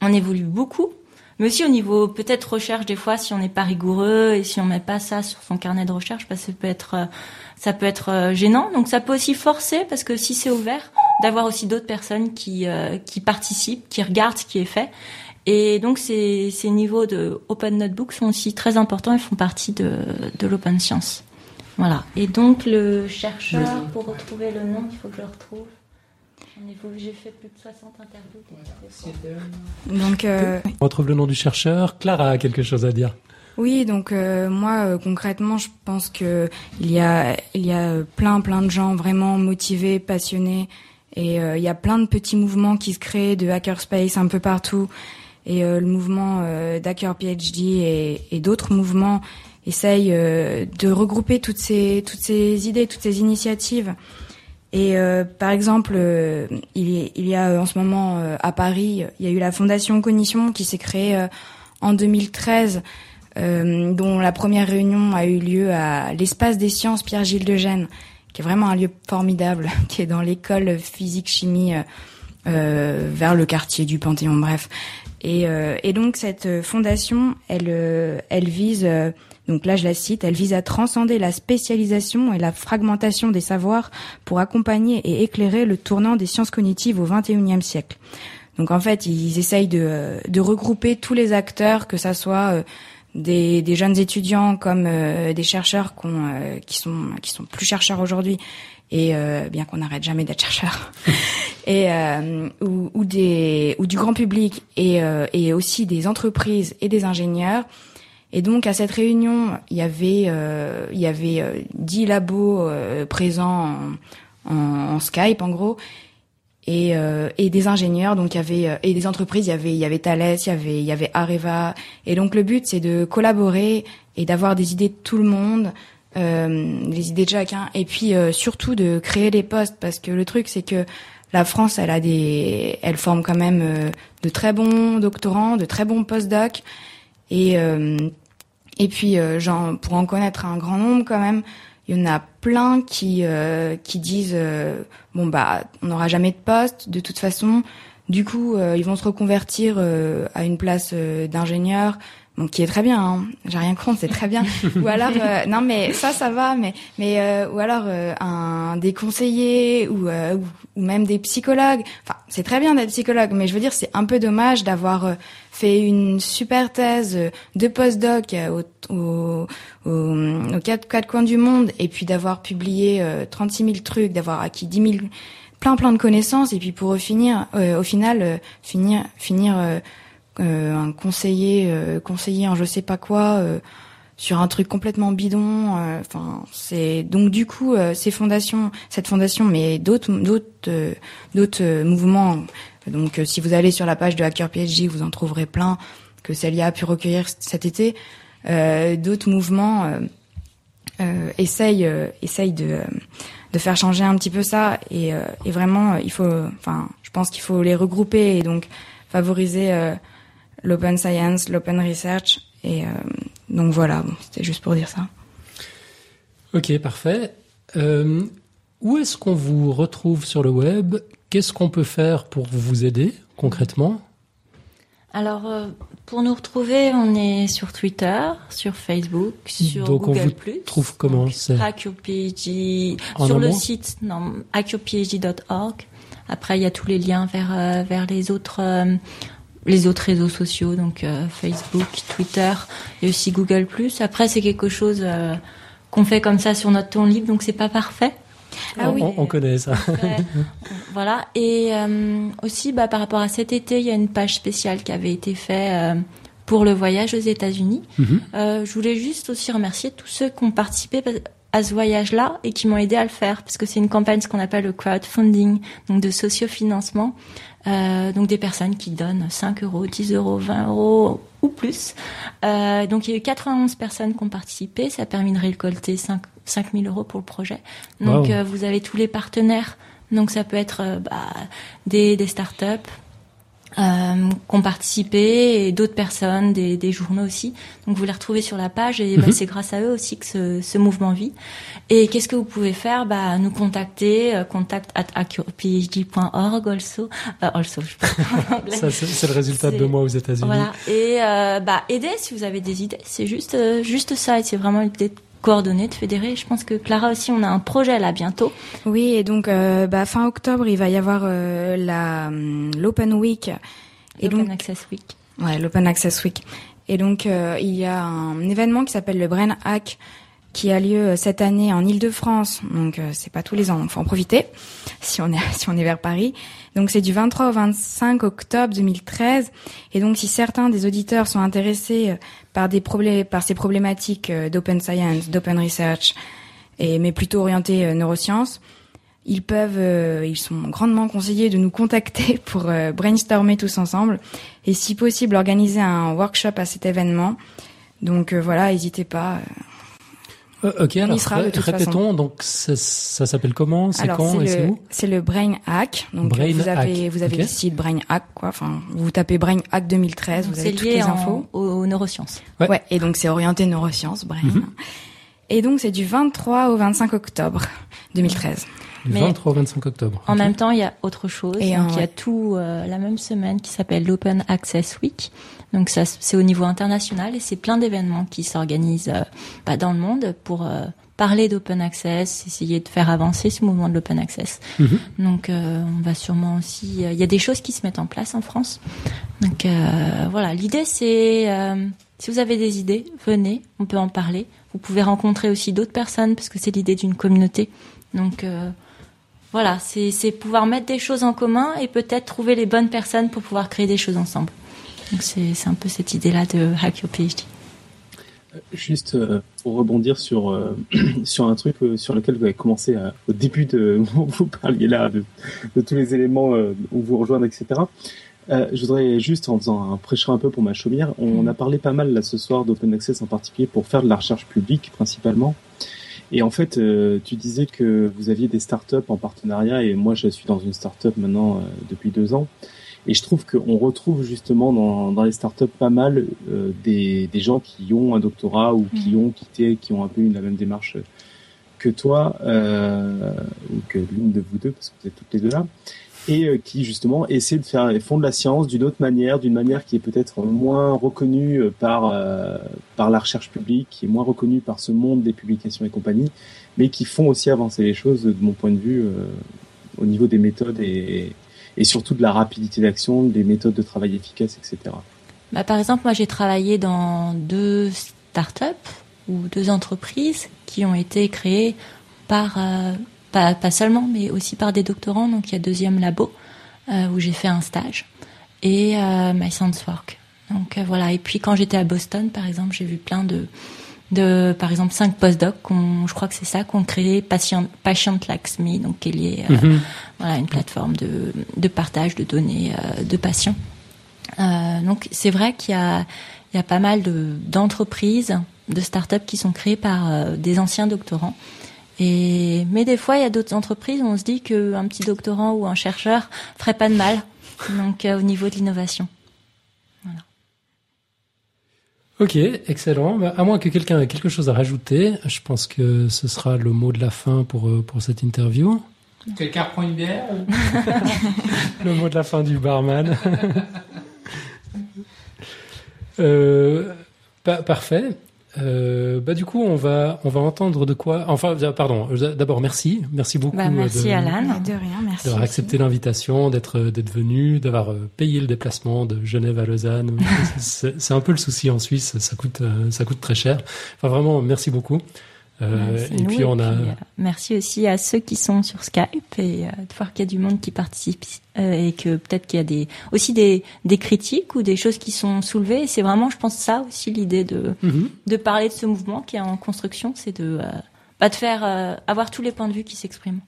on évolue beaucoup, mais aussi au niveau peut-être recherche des fois, si on n'est pas rigoureux et si on met pas ça sur son carnet de recherche, bah, ça peut être euh, ça peut être euh, gênant. Donc ça peut aussi forcer, parce que si c'est ouvert, d'avoir aussi d'autres personnes qui euh, qui participent, qui regardent ce qui est fait. Et donc ces, ces niveaux de Open Notebook sont aussi très importants et font partie de, de l'Open Science. Voilà. Et donc le chercheur, pour retrouver le nom, il faut que je le retrouve. J'ai fait plus de 60 interviews. Donc, euh, On retrouve le nom du chercheur. Clara a quelque chose à dire. Oui, donc euh, moi euh, concrètement, je pense que il y a il y a euh, plein plein de gens vraiment motivés, passionnés et euh, il y a plein de petits mouvements qui se créent de hackerspace un peu partout et euh, le mouvement euh, d'hacker PhD et, et d'autres mouvements essayent euh, de regrouper toutes ces toutes ces idées, toutes ces initiatives. Et euh, par exemple, euh, il, y, a euh, en ce moment euh, à Paris, il y a eu la Fondation Cognition qui s'est créée euh, en 2013 euh, dont la première réunion a eu lieu à l'espace des sciences Pierre-Gilles de Gênes, qui est vraiment un lieu formidable, qui est dans l'école physique-chimie vers le quartier du Panthéon, bref. Et, et donc cette fondation, elle, elle vise, donc là je la cite, elle vise à transcender la spécialisation et la fragmentation des savoirs pour accompagner et éclairer le tournant des sciences cognitives au XXIe siècle. Donc en fait, ils essayent de, de regrouper tous les acteurs, que ça soit euh, des, des jeunes étudiants comme euh, des chercheurs qu'on, euh, qui sont qui sont plus chercheurs aujourd'hui et euh, bien qu'on n'arrête jamais d'être chercheurs et euh, ou, ou des ou du grand public et euh, et aussi des entreprises et des ingénieurs et donc à cette réunion il y avait euh, il y avait euh, dix labos euh, présents en, Skype en gros. Et, euh, et des ingénieurs donc avait et des entreprises il y avait y avait Thales il y avait y avait Areva. Et donc le but c'est de collaborer et d'avoir des idées de tout le monde les idées de chacun. Et puis surtout de créer des postes parce que le truc c'est que la France elle a des elle forme quand même de très bons doctorants de très bons postdocs. Et et puis euh, genre, pour en connaître un grand nombre quand même il y en a plein qui euh, qui disent euh, bon bah on n'aura jamais de poste de toute façon. Du coup euh, ils vont se reconvertir euh, à une place euh, d'ingénieur bon qui est très bien hein. j'ai rien contre c'est très bien. Ou alors euh, non mais ça ça va mais mais euh, ou alors euh, un des conseillers ou, euh, ou même des psychologues. Enfin c'est très bien d'être psychologue mais je veux dire c'est un peu dommage d'avoir euh, fait une super thèse euh, de postdoc euh, au, au, au- aux quatre, quatre coins du monde et puis d'avoir publié euh, 36 000 trucs, d'avoir acquis 10 000 plein plein de connaissances et puis pour finir, euh, au final euh, finir finir euh, euh, un conseiller euh, conseiller en je sais pas quoi euh, sur un truc complètement bidon euh, enfin c'est donc du coup euh, ces fondations cette fondation mais d'autres d'autres euh, d'autres euh, mouvements donc euh, si vous allez sur la page de Hacker PhD vous en trouverez plein que Celia a pu recueillir cet été. D'autres mouvements essayent essayent de de faire changer un petit peu ça et, et vraiment il faut enfin je pense qu'il faut les regrouper et donc favoriser l'open science l'open research et donc voilà bon, c'était juste pour dire ça Ok, parfait. Euh, où est-ce qu'on vous retrouve sur le web? Qu'est-ce qu'on peut faire pour vous aider concrètement? Alors, euh, pour nous retrouver, on est sur Twitter, sur Facebook, sur Donc, on Google+. vous trouve comment c'est? Sur le mot? site non. Après, il y a tous les liens vers euh, vers les autres euh, les autres réseaux sociaux, donc euh, Facebook, Twitter et aussi Google+. Après, c'est quelque chose euh, qu'on fait comme ça sur notre temps libre, donc c'est pas parfait. Ah on, oui. on- on connaît ça. Ouais. voilà. Et euh, aussi, bah, par rapport à cet été, il y a une page spéciale qui avait été faite euh, pour le voyage aux États-Unis. Euh, je voulais juste aussi remercier tous ceux qui ont participé à ce voyage-là et qui m'ont aidé à le faire, parce que c'est une campagne ce qu'on appelle le crowdfunding, donc de sociofinancement. Euh, donc des personnes qui donnent 5 euros, 10 euros, 20 euros ou plus. Euh, donc il y a eu 91 personnes qui ont participé. Ça a permis de récolter 5, 5 000 euros pour le projet. Donc Wow. euh, vous avez tous les partenaires. Donc ça peut être euh, bah, des, des startups euh, qui ont participé et d'autres personnes, des, des journaux aussi. Donc vous les retrouvez sur la page et bah, Mhm. c'est grâce à eux aussi que ce, ce mouvement vit. Et qu'est-ce que vous pouvez faire? Bah, Nous contacter, euh, contact at accuraphd.org also. Euh, also, je. Ça, c'est le résultat de deux mois aux États-Unis. Voilà. Et euh, bah, aider si vous avez des idées. C'est juste, euh, juste ça. Et c'est vraiment l'idée coordonner, de fédérer. Je pense que Clara aussi, on a un projet là bientôt. Oui, et donc euh, bah, fin octobre, il va y avoir euh, la hum, l'Open Week. Et Open donc, Access Week. ouais, l'Open Access Week. Et donc, euh, il y a un événement qui s'appelle le Brain Hack qui a lieu euh, cette année en Île-de-France. Donc, euh, c'est pas tous les ans, donc faut en profiter si on est si on est vers Paris. Donc, c'est du 23 au 25 octobre 2013. Et donc, si certains des auditeurs sont intéressés euh, par des problèmes, par ces problématiques euh, d'open science, d'open research, et mais plutôt orientées euh, neurosciences, ils peuvent, euh, ils sont grandement conseillés de nous contacter pour euh, brainstormer tous ensemble et si possible organiser un workshop à cet événement. Donc euh, voilà, n'hésitez pas. Euh, ok, On y alors sera de ré- toute répétons. Donc ça, ça s'appelle comment C'est quand c'est et c'est le, où c'est le Brain Hack. Donc Brain vous avez, Hack, vous avez le site Brain Hack quoi. Enfin, vous tapez Brain Hack 2013, Donc, vous C'est avez toutes lié les en- infos. aux, aux neurosciences. Ouais. Ouais. Et donc c'est orienté neurosciences, Brain. Mhm. Et donc c'est du 23 au 25 octobre 2013. Du Mais- 23 au 25 octobre. En même temps, il y a autre chose. Et Donc, un- il y a ouais. tout euh, la même semaine qui s'appelle l'Open Access Week. Donc ça, c'est au niveau international et c'est plein d'événements qui s'organisent euh, bah, dans le monde pour euh, parler d'open access, essayer de faire avancer ce mouvement de l'open access. Mhm. Donc euh, on va sûrement aussi, euh, il y a des choses qui se mettent en place en France. Donc euh, voilà, l'idée c'est euh, si vous avez des idées, venez, on peut en parler. Vous pouvez rencontrer aussi d'autres personnes parce que c'est l'idée d'une communauté. Donc euh, voilà, c'est pouvoir mettre des choses en commun et peut-être trouver les bonnes personnes pour pouvoir créer des choses ensemble. Donc c'est un peu cette idée-là de Hack Your PhD. Juste euh, pour rebondir sur euh, sur un truc euh, sur lequel vous avez commencé à- au début de vous parliez là de, de tous les éléments euh, où vous rejoindre etc. Euh, je voudrais juste en faisant un prêcheur un peu pour ma chaumière, on a parlé pas mal là ce soir d'open access en particulier pour faire de la recherche publique principalement. Et en fait, euh, tu disais que vous aviez des startups en partenariat et moi je suis dans une startup maintenant euh, depuis deux ans. Et je trouve qu'on retrouve justement dans, dans les startups pas mal euh, des, des gens qui ont un doctorat ou qui ont quitté, qui ont un peu eu la même démarche que toi, euh, ou que l'une de vous deux, parce que vous êtes toutes les deux là, et euh, qui justement essaient de faire, font de la science d'une autre manière, d'une manière qui est peut-être moins reconnue euh, par, euh, par la recherche publique, qui est moins reconnue par ce monde des publications et compagnie, mais qui font aussi avancer les choses, de mon point de vue, au niveau des méthodes et, et surtout de la rapidité d'action, des méthodes de travail efficaces, etc. Bah, par exemple, moi j'ai travaillé dans deux startups ou deux entreprises qui ont été créées par, pas, pas seulement, mais aussi par des doctorants. Donc il y a deuxième labo euh, où j'ai fait un stage et euh, My Science Work. Donc euh, voilà. Et puis quand j'étais à Boston, par exemple, j'ai vu plein de, de, par exemple, cinq postdocs, je crois que c'est ça, qu'on créé Patient, Patient Me, donc qui est lié, Mhm. voilà, une plateforme de, de partage de données de patients. Donc c'est vrai qu'il y a, il y a pas mal de, d'entreprises, de startups qui sont créées par euh, des anciens doctorants. Et, mais des fois, il y a d'autres entreprises où on se dit qu'un petit doctorant ou un chercheur ferait pas de mal. Donc euh, au niveau de l'innovation. Ok, excellent. Bah, à moins que quelqu'un ait quelque chose à rajouter, je pense que ce sera le mot de la fin pour, euh, pour cette interview. Quelqu'un reprend une bière ou- Le mot de la fin du barman. Euh, pa- parfait. Euh, bah du coup, on va on va entendre de quoi. Enfin, euh, pardon. euh, D'abord, merci, merci beaucoup. Bah, merci de, Alan. De rien, merci. D'avoir accepté l'invitation, d'être d'être venu, d'avoir euh, payé le déplacement de Genève à Lausanne. c'est c'est un peu le souci en Suisse, ça coûte euh, ça coûte très cher. Enfin vraiment, merci beaucoup. Euh, et puis on a. Euh, merci aussi à ceux qui sont sur Skype et euh, de voir qu'il y a du monde qui participe et que peut-être qu'il y a des aussi des, des critiques ou des choses qui sont soulevées. C'est vraiment, je pense, ça aussi l'idée de mhm. de parler de ce mouvement qui est en construction, c'est de pas de faire avoir tous les points de vue qui s'expriment.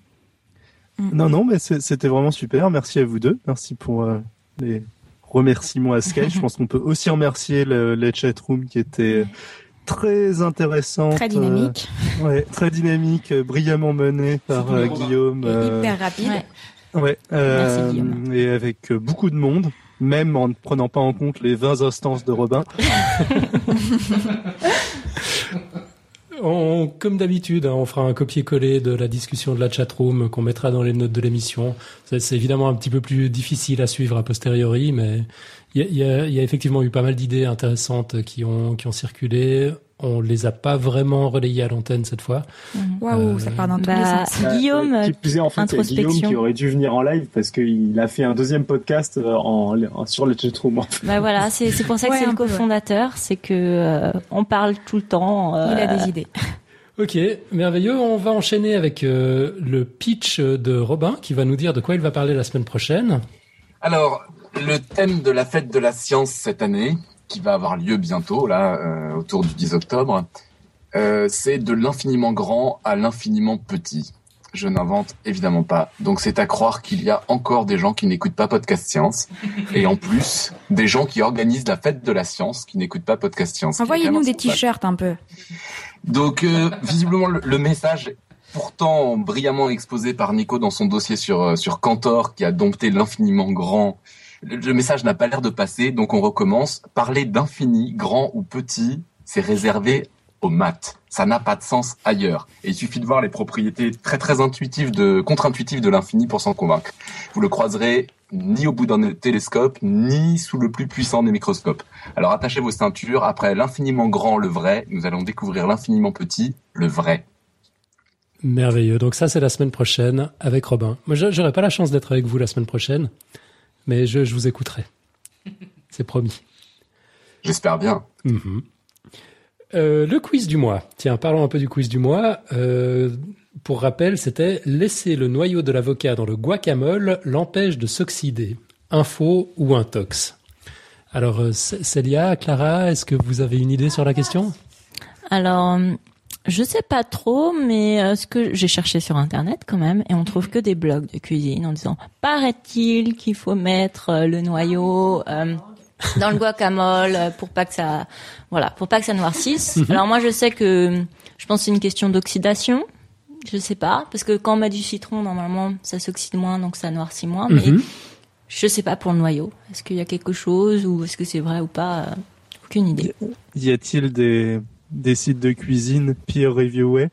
Mm. Non, non, mais c'était vraiment super. Merci à vous deux. Merci pour les remerciements à Skype. je pense qu'on peut aussi remercier le, les chatrooms qui étaient très intéressante. Très dynamique. Euh, ouais, très dynamique, euh, brillamment menée par euh, Guillaume. hyper rapide. Ouais. et avec beaucoup de monde, même en ne prenant pas en compte les 20 instances de Robin. On, comme d'habitude, hein, on fera un copier-coller de la discussion de la chatroom qu'on mettra dans les notes de l'émission. C'est évidemment un petit peu plus difficile à suivre a posteriori, mais il y, a, effectivement eu pas mal d'idées intéressantes qui ont, qui ont circulé. On les a pas vraiment relayées à l'antenne cette fois. Mhm. Waouh, ça part dans tous les sens. Guillaume, euh, qui plus en fait, Guillaume qui aurait dû venir en live parce qu'il a fait un deuxième podcast euh, en, sur le chatroom. Bah voilà, c'est pour ça que c'est le cofondateur, c'est que euh, on parle tout le temps. Il a des idées. Ok, merveilleux. On va enchaîner avec le pitch de Robin qui va nous dire de quoi il va parler la semaine prochaine. Alors, le thème de la fête de la science cette année, qui va avoir lieu bientôt, là, euh, autour du 10 octobre, euh, c'est de l'infiniment grand à l'infiniment petit. Je n'invente évidemment pas. Donc c'est à croire qu'il y a encore des gens qui n'écoutent pas Podcast Science. Et en plus, des gens qui organisent la fête de la science qui n'écoutent pas Podcast Science. Envoyez-nous des t-shirts un peu. Donc euh, visiblement le, message pourtant brillamment exposé par Nico dans son dossier sur sur Cantor qui a dompté l'infiniment grand le message n'a pas l'air de passer, donc on recommence. Parler d'infini, grand ou petit, c'est réservé aux maths. Ça n'a pas de sens ailleurs. Et il suffit de voir les propriétés très très intuitives de, contre-intuitives de l'infini pour s'en convaincre. Vous le croiserez ni au bout d'un télescope, ni sous le plus puissant des microscopes. Alors attachez vos ceintures. Après l'infiniment grand, le vrai, nous allons découvrir l'infiniment petit, le vrai. Merveilleux. Donc ça, c'est la semaine prochaine avec Robin. Moi, j'aurais pas la chance d'être avec vous la semaine prochaine mais je, vous écouterai. C'est promis. J'espère bien. Mhm. Euh, le quiz du mois. Tiens, parlons un peu du quiz du mois. Euh, pour rappel, c'était laisser le noyau de l'avocat dans le guacamole l'empêche de s'oxyder. Info ou intox Alors, euh, Célia, Clara, est-ce que vous avez une idée sur la question? Alors, je sais pas trop, mais euh, ce que j'ai cherché sur internet quand même, et on trouve que des blogs de cuisine en disant paraît-il qu'il faut mettre euh, le noyau euh, dans le guacamole pour pas que ça, voilà, pour pas que ça noircisse. Mhm. Alors moi je sais que je pense que c'est une question d'oxydation. Je sais pas, parce que quand on met du citron, normalement ça s'oxyde moins, donc ça noircit moins. Mais mhm. je sais pas pour le noyau. Est-ce qu'il y a quelque chose ou est-ce que c'est vrai ou pas? Aucune idée. Y a-t-il des des sites de cuisine peer reviewés.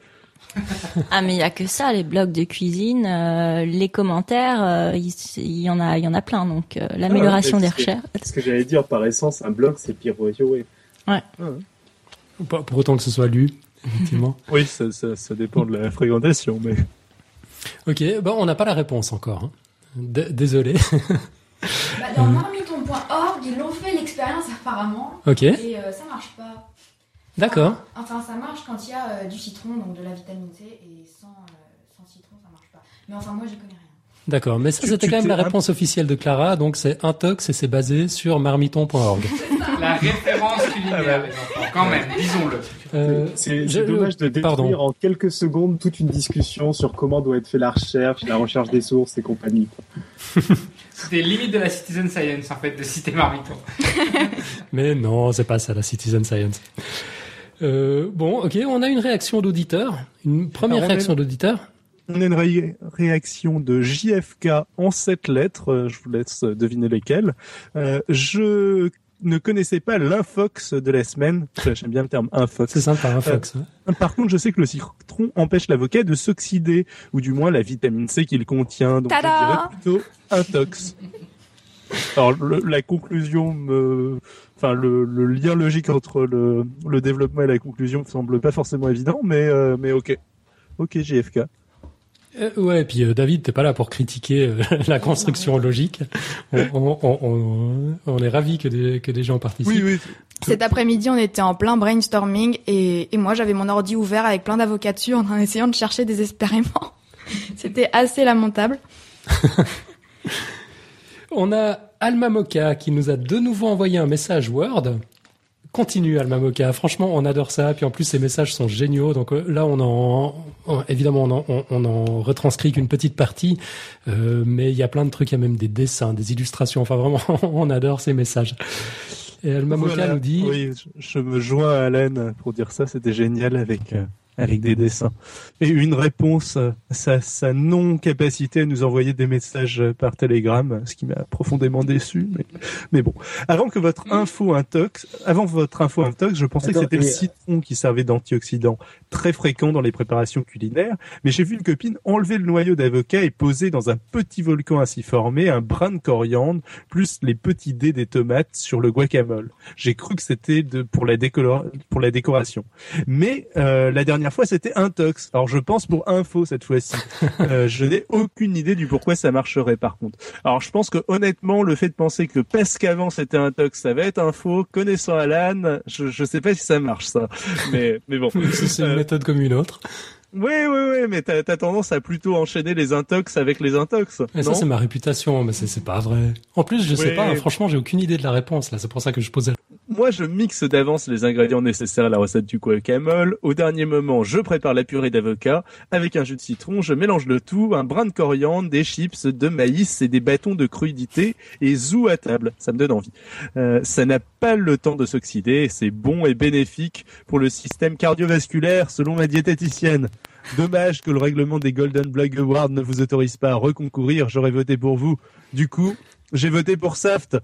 ah mais il y a que ça, les blogs de cuisine, euh, les commentaires, euh, il, y en a, il y en a plein. Donc euh, l'amélioration des recherches. Ce que j'allais dire, par essence, un blog c'est peer reviewé. Ouais. Ah Pas pour autant que ce soit lu, effectivement. oui, ça, ça, dépend de la fréquentation, mais. Ok, bon, on n'a pas la réponse encore. Hein. Désolé. bah, dans marmiton.org, ils l'ont fait l'expérience apparemment. Ok. Et ça marche pas. D'accord. Enfin, ça marche quand il y a euh, du citron, donc de la vitamine C, et sans, euh, sans citron, ça marche pas. Mais enfin, moi, j'y connais rien. D'accord, mais ça c'était quand même la réponse officielle de Clara, donc c'est intox et c'est basé sur marmiton.org. la référence culinaire, quand même, disons-le. Euh, c'est dommage de détruire en quelques secondes toute une discussion sur comment doit être fait la recherche, la recherche des sources et compagnie. C'était limite de la citizen science en fait de citer Marmiton. mais non, c'est pas ça la citizen science. Euh, bon, ok, on a une réaction d'auditeur, une première réaction d'auditeur. On a une réaction de JFK en sept lettres, euh, je vous laisse deviner lesquelles. Euh, je ne connaissais pas l'infox de la semaine. J'aime bien le terme infox. C'est sympa, infox. Par contre, je sais que le citron empêche l'avocat de s'oxyder, ou du moins la vitamine C qu'il contient. Donc je dirais plutôt intox. Alors la conclusion me enfin le, lien logique entre le, le, développement et la conclusion me semble pas forcément évident, mais euh, mais ok, ok JFK. Euh, ouais, et puis euh, David, t'es pas là pour critiquer euh, la construction logique. On, on, on, on est ravi que des, que des gens participent. Oui, oui. Cet après-midi, on était en plein brainstorming et, et moi, j'avais mon ordi ouvert avec plein d'avocats dessus en essayant de chercher désespérément. C'était assez lamentable. On a Alma Moka qui nous a de nouveau envoyé un message Word. Continue Alma Moka, franchement on adore ça, puis en plus ces messages sont géniaux, donc euh, là on en, en- évidemment on en, on, on en retranscrit qu'une petite partie, euh, mais il y a plein de trucs, il y a même des dessins, des illustrations, enfin vraiment on adore ces messages. Et Alma Moka nous dit, Oui, je, je me joins à Alain pour dire ça. C'était génial avec euh, avec des dessins et une réponse à sa, sa non capacité à nous envoyer des messages euh, par télégramme, ce qui m'a profondément déçu. Mais, mais bon, avant que votre info intox, avant votre info intox, je pensais Attends, que c'était le et- citron qui servait d'antioxydant très fréquent dans les préparations culinaires. Mais j'ai vu une copine enlever le noyau d'avocat et poser dans un petit volcan ainsi formé un brin de coriandre plus les petits dés des tomates sur le guacamole. J'ai cru que c'était pour la décolor- pour la décoration. Mais euh, la dernière fois c'était intox. Alors je pense pour info cette fois-ci. Euh, je n'ai aucune idée du pourquoi ça marcherait par contre. Alors je pense que honnêtement le fait de penser que parce qu'avant c'était intox ça va être info, connaissant Alan, je je sais pas si ça marche ça. Mais mais bon. c'est une Euh, méthode comme une autre. oui, oui, oui, mais t'as as tendance à plutôt enchaîner les intox avec les intox. Et ça c'est ma réputation, mais c'est pas vrai. En plus je sais Oui. pas, hein, franchement j'ai aucune idée de la réponse là, c'est pour ça que je posais. Moi, je mixe d'avance les ingrédients nécessaires à la recette du guacamole. Au dernier moment, je prépare la purée d'avocat. Avec un jus de citron, je mélange le tout, un brin de coriandre, des chips, de maïs et des bâtons de crudité et zou à table. Ça me donne envie. Euh, ça n'a pas le temps de s'oxyder. C'est bon et bénéfique pour le système cardiovasculaire, selon ma diététicienne. Dommage que le règlement des Golden Blog Awards ne vous autorise pas à reconcourir. J'aurais voté pour vous. Du coup, j'ai voté pour Saft.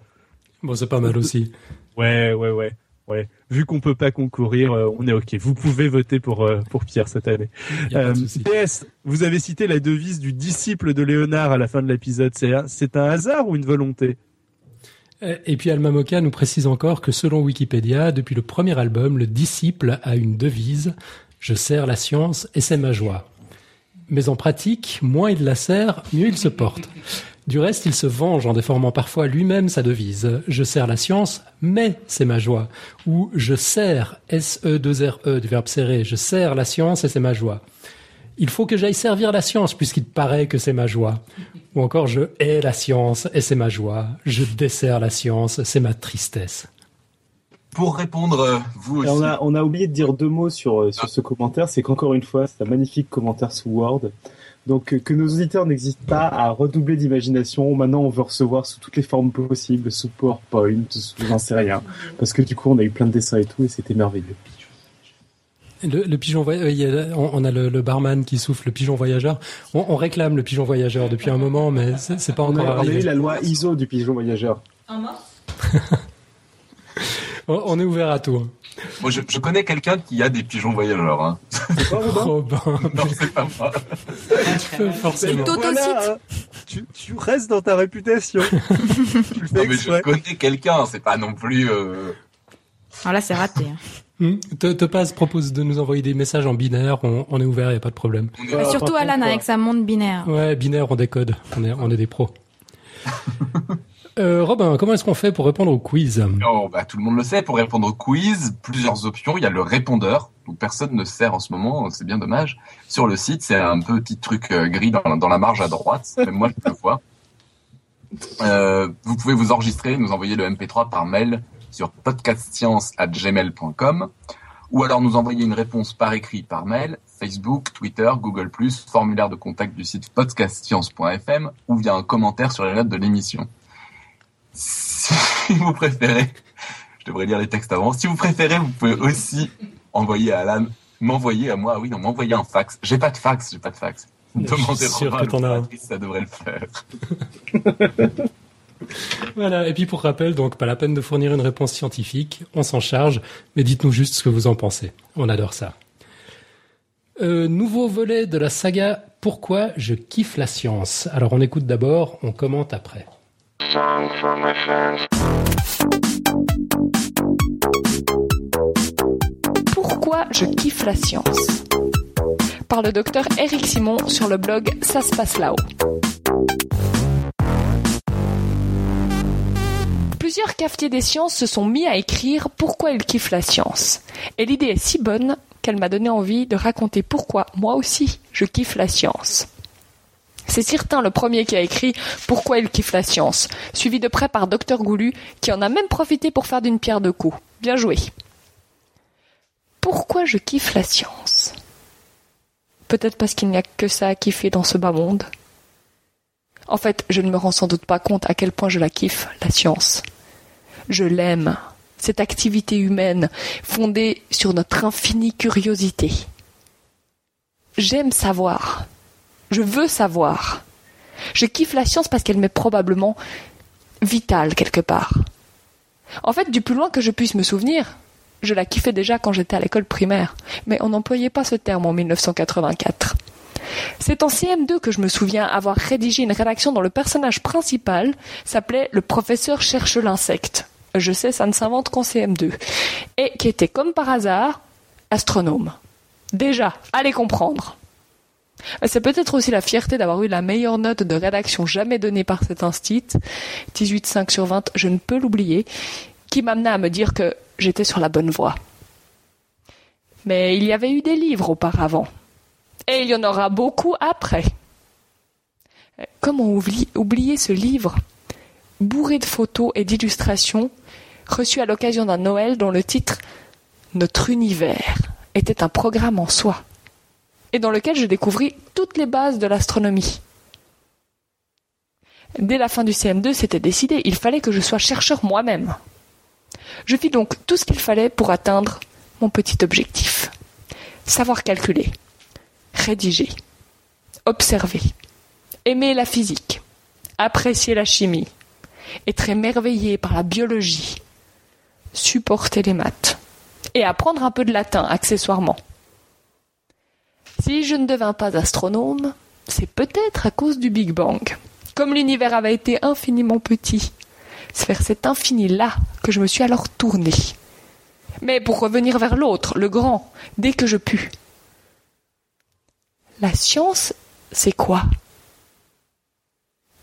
Bon c'est pas mal aussi. Ouais, ouais, ouais, ouais. Vu qu'on peut pas concourir, euh, on est ok. Vous pouvez voter pour euh, pour Pierre cette année. Euh. PS, vous avez cité la devise du disciple de Léonard à la fin de l'épisode. C'est un, c'est un hasard ou une volonté? Et puis Alma Moka nous précise encore que selon Wikipédia, depuis le premier album, le disciple a une devise Je sers la science et c'est ma joie. Mais en pratique, moins il la sert, mieux il se porte. Du reste, il se venge en déformant parfois lui-même sa devise. Je sers la science, mais c'est ma joie. Ou je sers, S-E-2-R-E, du verbe serrer, je sers la science et c'est ma joie. Il faut que j'aille servir la science puisqu'il paraît que c'est ma joie. Ou encore je hais la science et c'est ma joie. Je desserre la science, c'est ma tristesse. Pour répondre, euh, vous aussi. on a, on a oublié de dire deux mots sur, euh, sur ce commentaire. C'est qu'encore une fois, c'est un magnifique commentaire sous Word. Donc, euh, que nos auditeurs n'hésitent pas à redoubler d'imagination. Maintenant, on veut recevoir sous toutes les formes possibles, sous PowerPoint, sous j'en sais rien. Parce que du coup, on a eu plein de dessins et tout, et c'était merveilleux. Le, le pigeon voyageur, on, on a le, le barman qui souffle le pigeon voyageur. On, on réclame le pigeon voyageur depuis un moment, mais c'est pas On encore a, on a eu arrivé. la loi ISO du pigeon voyageur. On, on est ouvert à tout. Hein. Moi, je, je connais quelqu'un qui a des pigeons voyageurs. Hein. C'est pas, Robin Robin, Non, c'est pas moi. forcément. Plutôt- T'autocites. Voilà, hein. tu, tu restes dans ta réputation. tu le fais Non, mais je connais quelqu'un. C'est pas non plus. euh, Alors là, c'est raté. hein. Hmm. Te, te passe propose de nous envoyer des messages en binaire. On, on est ouvert, y a pas de problème. Mais surtout Alan avec sa montre binaire. Ouais, binaire, on décode. On est, on est des pros. Euh, Robin, comment est-ce qu'on fait pour répondre au quiz Oh, bah, tout le monde le sait. Pour répondre au quiz, plusieurs options. Il y a le répondeur. Donc personne ne sert en ce moment. C'est bien dommage. Sur le site, c'est un petit truc euh, gris dans, dans la marge à droite. Même moi, je le vois. Euh, vous pouvez vous enregistrer, nous envoyer le MP3 par mail sur podcastscience@gmail.com ou alors nous envoyer une réponse par écrit par mail, Facebook, Twitter, Google+, formulaire de contact du site podcastscience.fm ou via un commentaire sur les notes de l'émission. Si vous préférez, je devrais lire les textes avant. Si vous préférez, vous pouvez aussi envoyer à Alan, m'envoyer à moi. Ah oui, non, m'envoyer un fax. J'ai pas de fax, j'ai pas de fax. Demandez l'opératrice, ça devrait le faire. Voilà, et puis pour rappel, donc pas la peine de fournir une réponse scientifique, on s'en charge, mais dites-nous juste ce que vous en pensez. On adore ça. Euh, nouveau volet de la saga Pourquoi je kiffe la science? Alors on écoute d'abord, on commente après. Pourquoi je kiffe la science par le docteur Eric Simon sur le blog Ça se passe là-haut. Plusieurs cafetiers des sciences se sont mis à écrire pourquoi ils kiffent la science. Et l'idée est si bonne qu'elle m'a donné envie de raconter pourquoi moi aussi je kiffe la science. C'est certain le premier qui a écrit Pourquoi il kiffe la science, suivi de près par Docteur Goulu, qui en a même profité pour faire d'une pierre deux coups. Bien joué. Pourquoi je kiffe la science? Peut-être parce qu'il n'y a que ça à kiffer dans ce bas monde. En fait, je ne me rends sans doute pas compte à quel point je la kiffe, la science. Je l'aime, cette activité humaine fondée sur notre infinie curiosité. J'aime savoir. Je veux savoir. Je kiffe la science parce qu'elle m'est probablement vitale quelque part. En fait, du plus loin que je puisse me souvenir, je la kiffais déjà quand j'étais à l'école primaire, mais on n'employait pas ce terme en 1984. C'est en CM2 que je me souviens avoir rédigé une rédaction dont le personnage principal s'appelait le professeur cherche l'insecte. Je sais, ça ne s'invente qu'en CM2. Et qui était, comme par hasard, astronome. Déjà, allez comprendre. C'est peut-être aussi la fierté d'avoir eu la meilleure note de rédaction jamais donnée par cet instit, 18,5 sur 20, je ne peux l'oublier, qui m'amena à me dire que j'étais sur la bonne voie. Mais il y avait eu des livres auparavant. Et il y en aura beaucoup après. Comment oublier ce livre bourré de photos et d'illustrations reçu à l'occasion d'un Noël dont le titre Notre univers était un programme en soi et dans lequel je découvris toutes les bases de l'astronomie. Dès la fin du CM2, c'était décidé, il fallait que je sois chercheur moi-même. Je fis donc tout ce qu'il fallait pour atteindre mon petit objectif. Savoir calculer, rédiger, observer, aimer la physique, apprécier la chimie, être émerveillé par la biologie, supporter les maths et apprendre un peu de latin accessoirement. Si je ne devins pas astronome, c'est peut-être à cause du Big Bang. Comme l'univers avait été infiniment petit, c'est vers cet infini-là que je me suis alors tourné. Mais pour revenir vers l'autre, le grand, dès que je pus. La science, c'est quoi?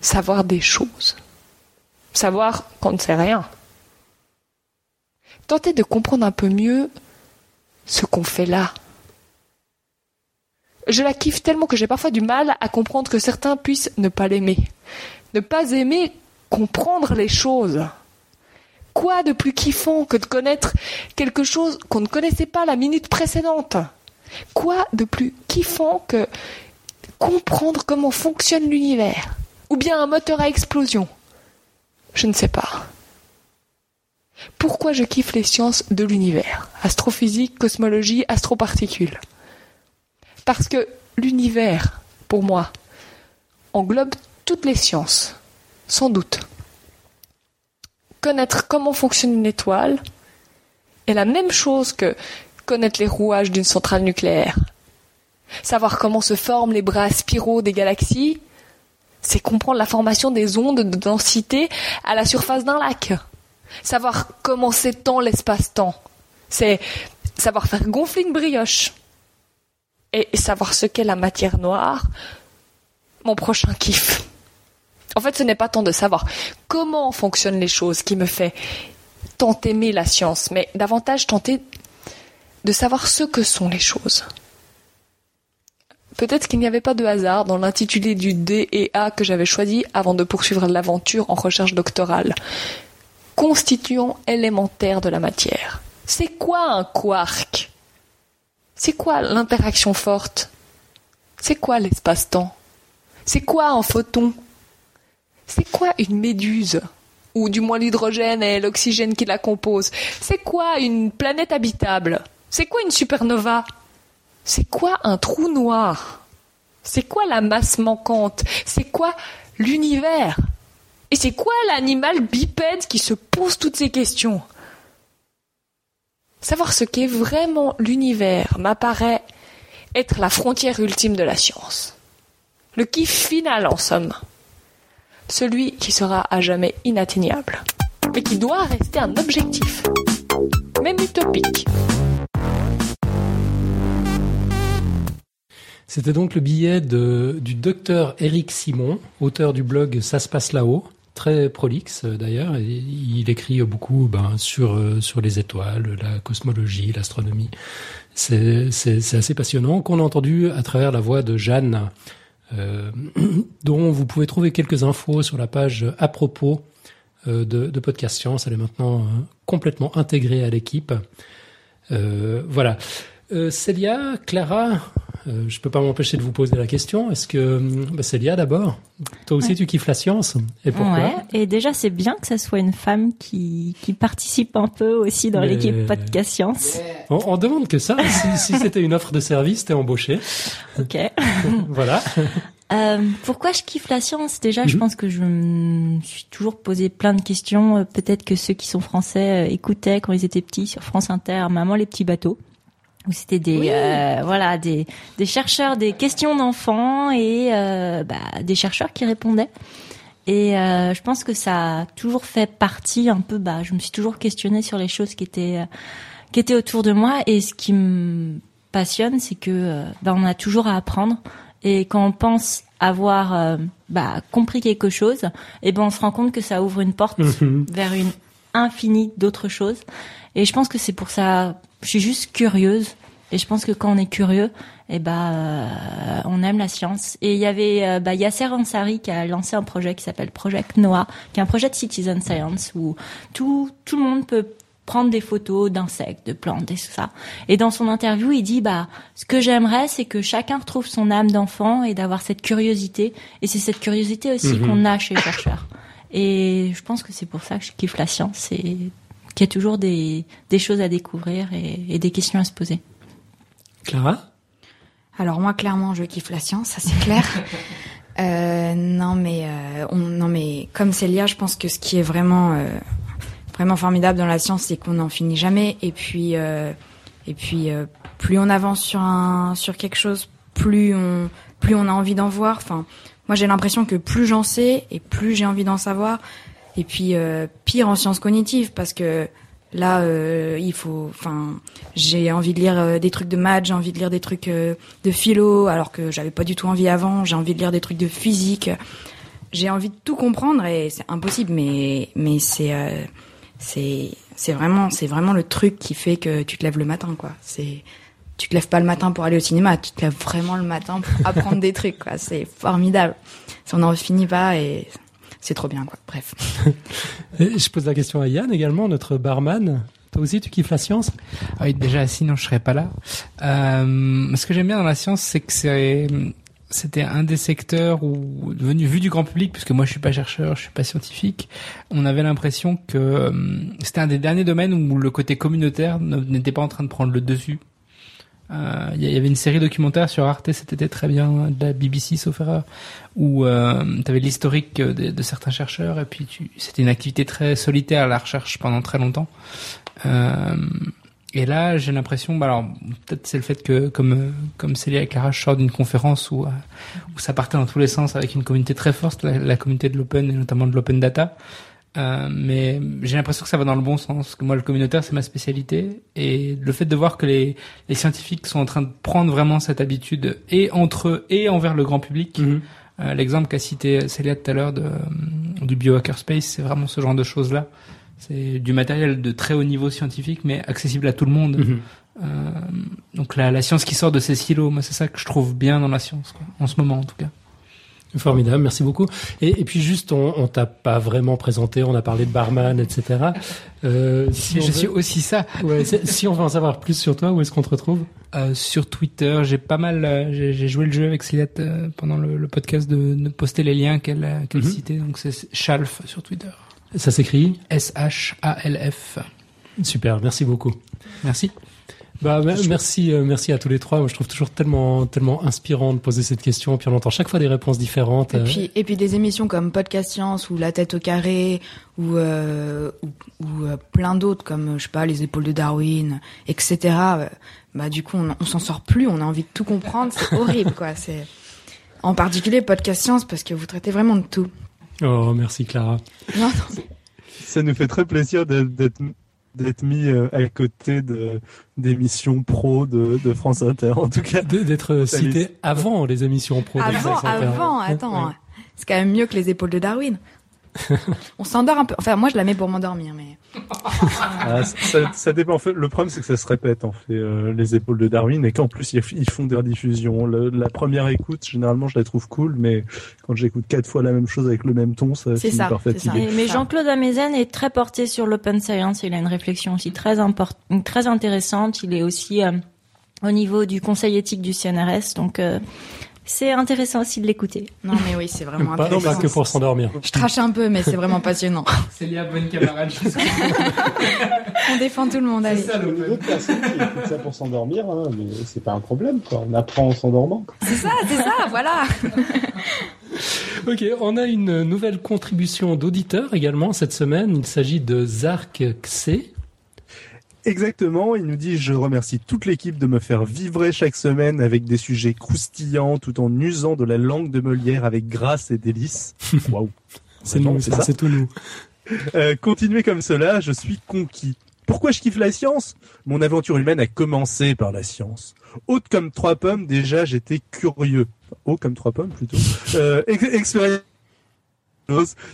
Savoir des choses. Savoir qu'on ne sait rien. Tenter de comprendre un peu mieux ce qu'on fait là. Je la kiffe tellement que j'ai parfois du mal à comprendre que certains puissent ne pas l'aimer. Ne pas aimer comprendre les choses. Quoi de plus kiffant que de connaître quelque chose qu'on ne connaissait pas la minute précédente? Quoi de plus kiffant que comprendre comment fonctionne l'univers? Ou bien un moteur à explosion? Je ne sais pas. Pourquoi je kiffe les sciences de l'univers? Astrophysique, cosmologie, astroparticules. Parce que l'univers, pour moi, englobe toutes les sciences, sans doute. Connaître comment fonctionne une étoile est la même chose que connaître les rouages d'une centrale nucléaire. Savoir comment se forment les bras spiraux des galaxies, c'est comprendre la formation des ondes de densité à la surface d'un lac. Savoir comment s'étend l'espace-temps, c'est savoir faire gonfler une brioche. Et savoir ce qu'est la matière noire, mon prochain kiff. En fait, ce n'est pas tant de savoir comment fonctionnent les choses qui me fait tant aimer la science, mais davantage tenter de savoir ce que sont les choses. Peut-être qu'il n'y avait pas de hasard dans l'intitulé du D et A que j'avais choisi avant de poursuivre l'aventure en recherche doctorale. Constituant élémentaire de la matière. C'est quoi un quark? C'est quoi l'interaction forte? C'est quoi l'espace-temps? C'est quoi un photon? C'est quoi une méduse? Ou du moins l'hydrogène et l'oxygène qui la composent? C'est quoi une planète habitable? C'est quoi une supernova? C'est quoi un trou noir? C'est quoi la masse manquante? C'est quoi l'univers? Et c'est quoi l'animal bipède qui se pose toutes ces questions? Savoir ce qu'est vraiment l'univers m'apparaît être la frontière ultime de la science. Le kiff final, en somme. Celui qui sera à jamais inatteignable, mais qui doit rester un objectif, même utopique. C'était donc le billet du docteur Éric Simon, auteur du blog Ça se passe là-haut, très prolixe euh, d'ailleurs. Il écrit beaucoup ben, sur, euh, sur les étoiles, la cosmologie, l'astronomie. C'est assez passionnant qu'on a entendu à travers la voix de Jeanne, euh, dont vous pouvez trouver quelques infos sur la page à propos euh, de, de, Podcast Science. Elle est maintenant euh, complètement intégrée à l'équipe. Euh, voilà. Célia, Clara, euh, je peux pas m'empêcher de vous poser la question. Est-ce que bah, Célia d'abord, toi aussi tu kiffes la science et pourquoi? Ouais. Et déjà c'est bien que ce soit une femme qui, qui participe un peu aussi dans l'équipe podcast science. On, on, demande que ça. si, si c'était une offre de service, t'es embauché. Ok. voilà. Euh, pourquoi je kiffe la science? Déjà, je mhm. pense que je me suis toujours posé plein de questions. Euh, peut-être que ceux qui sont français euh, écoutaient quand ils étaient petits sur France Inter, Maman les petits bateaux, où c'était des euh, voilà des, des chercheurs, des questions d'enfants et euh, bah, des chercheurs qui répondaient. Et euh, je pense que ça a toujours fait partie un peu. Bah, je me suis toujours questionnée sur les choses qui étaient qui étaient autour de moi. Et ce qui me passionne, c'est que bah, on a toujours à apprendre. Et quand on pense avoir bah, compris quelque chose, et eh ben on se rend compte que ça ouvre une porte vers une infinie d'autres choses. Et je pense que c'est pour ça, je suis juste curieuse. Et je pense que quand on est curieux, eh ben euh, on aime la science. Et il y avait euh, bah, Yasser Ansari qui a lancé un projet qui s'appelle Project Noah, qui est un projet de citizen science où tout tout le monde peut prendre des photos d'insectes, de plantes et tout ça. Et dans son interview, il dit bah ce que j'aimerais c'est que chacun retrouve son âme d'enfant et d'avoir cette curiosité et c'est cette curiosité aussi mhm. qu'on a chez les chercheurs. Et je pense que c'est pour ça que je kiffe la science et qu'il y a toujours des, des choses à découvrir et, et des questions à se poser. Clara? Alors moi clairement je kiffe la science, ça c'est clair. euh, non mais euh, on, non mais comme Célia, je pense que ce qui est vraiment euh, vraiment formidable dans la science, c'est qu'on n'en finit jamais. Et puis, euh, et puis, euh, plus on avance sur un, sur quelque chose, plus on, plus on a envie d'en voir. Enfin, moi, j'ai l'impression que plus j'en sais et plus j'ai envie d'en savoir. Et puis, euh, pire en sciences cognitives, parce que là, il faut, enfin, j'ai envie de lire des trucs de maths, j'ai envie de lire des trucs de philo, alors que j'avais pas du tout envie avant. J'ai envie de lire des trucs de physique. J'ai envie de tout comprendre et c'est impossible, mais mais c'est c'est c'est vraiment c'est vraiment le truc qui fait que tu te lèves le matin quoi. C'est tu te lèves pas le matin pour aller au cinéma, tu te lèves vraiment le matin pour apprendre des trucs quoi. C'est formidable. Ça on n'en finit pas et c'est trop bien quoi. Bref. je pose la question à Yann également, notre barman. Toi aussi, tu kiffes la science? Ah Oui, déjà, sinon je serais pas là. Euh, ce que j'aime bien dans la science, c'est que c'est c'était un des secteurs où, venu vu du grand public, puisque moi je suis pas chercheur, je suis pas scientifique, on avait l'impression que euh, c'était un des derniers domaines où le côté communautaire n'était pas en train de prendre le dessus. Euh, il y avait une série documentaire sur Arte, c'était très bien, de la BBC sauf erreur, où euh, tu avais l'historique de, certains chercheurs, et puis c'était une activité très solitaire la recherche pendant très longtemps. Euh, et là, j'ai l'impression, bah alors peut-être c'est le fait que comme comme Célia et Clara sortent d'une conférence où où ça partait dans tous les sens avec une communauté très forte, la, communauté de l'open et notamment de l'open data. Euh, mais j'ai l'impression que ça va dans le bon sens. Que moi, le communautaire, c'est ma spécialité, et le fait de voir que les les scientifiques sont en train de prendre vraiment cette habitude et entre eux et envers le grand public. Mhm. Euh, L'exemple qu'a cité Célia tout à l'heure de du biohackerspace, c'est vraiment ce genre de choses là. C'est du matériel de très haut niveau scientifique, mais accessible à tout le monde. Mhm. Euh, donc la, la, science qui sort de ces silos, moi c'est ça que je trouve bien dans la science, quoi, en ce moment en tout cas. Formidable, merci beaucoup. Et, et puis juste, on, on t'a pas vraiment présenté, on a parlé de barman, etc. Euh, si je suis aussi ça. Ouais, si on veut en savoir plus sur toi, où est-ce qu'on te retrouve? Euh, Sur Twitter, j'ai pas mal, euh, j'ai joué le jeu avec euh, pendant le, le, podcast de, de, poster les liens qu'elle qu mhm. citait. Donc c'est Chalf sur Twitter. Ça s'écrit? S-H-A-L-F. Super, merci beaucoup. Merci. Bah, merci, euh, merci à tous les trois. je trouve toujours tellement, tellement inspirant de poser cette question. Puis on entend chaque fois des réponses différentes. Et puis, et puis des émissions comme Podcast Science ou La tête au carré ou, euh, ou, euh, plein d'autres comme, je sais pas, Les épaules de Darwin, etc. Bah, du coup, on, on s'en sort plus. On a envie de tout comprendre. C'est horrible, quoi. C'est, en particulier Podcast Science parce que vous traitez vraiment de tout. Oh, merci Clara. Ça nous fait très plaisir d'être d'être mis euh, à côté de d'émissions pro de, de France Inter. En tout cas, d'être cité avant les émissions pro. Avant, avant, attends, c'est quand même mieux que les épaules de Darwin. on s'endort un peu. Enfin, moi, je la mets pour m'endormir, mais. Ah, ça, ça, dépend. le problème, c'est que ça se répète, en fait, euh, les épaules de Darwin, et qu'en plus, ils font des rediffusions. la première écoute, généralement, je la trouve cool, mais quand j'écoute quatre fois la même chose avec le même ton, ça finit ça, par fatiguer. Mais Jean-Claude Amezen est très porté sur l'open science. Il a une réflexion aussi très très intéressante. Il est aussi euh, au niveau du conseil éthique du CNRS, donc. Euh, c'est intéressant aussi de l'écouter. Non, mais oui, c'est vraiment intéressant. Pas que pour s'endormir. Je trache un peu, mais c'est vraiment passionnant. C'est lié à bonne camarade. On défend tout le monde. C'est ça, le personnes qui écoutent ça pour s'endormir, hein, mais c'est pas un problème, quoi. On apprend en s'endormant. C'est ça, c'est ça, voilà. ok, on a une nouvelle contribution d'auditeur également cette semaine. Il s'agit de Zark Xe Exactement, il nous dit je remercie toute l'équipe de me faire vivrer chaque semaine avec des sujets croustillants tout en usant de la langue de Molière avec grâce et délice. Waouh. c'est nous, c'est c'est tout nous. Euh, continuez comme cela, je suis conquis. Pourquoi je kiffe la science? Mon aventure humaine a commencé par la science. Haute comme trois pommes, déjà j'étais curieux. Haut comme trois pommes plutôt. Euh, expérience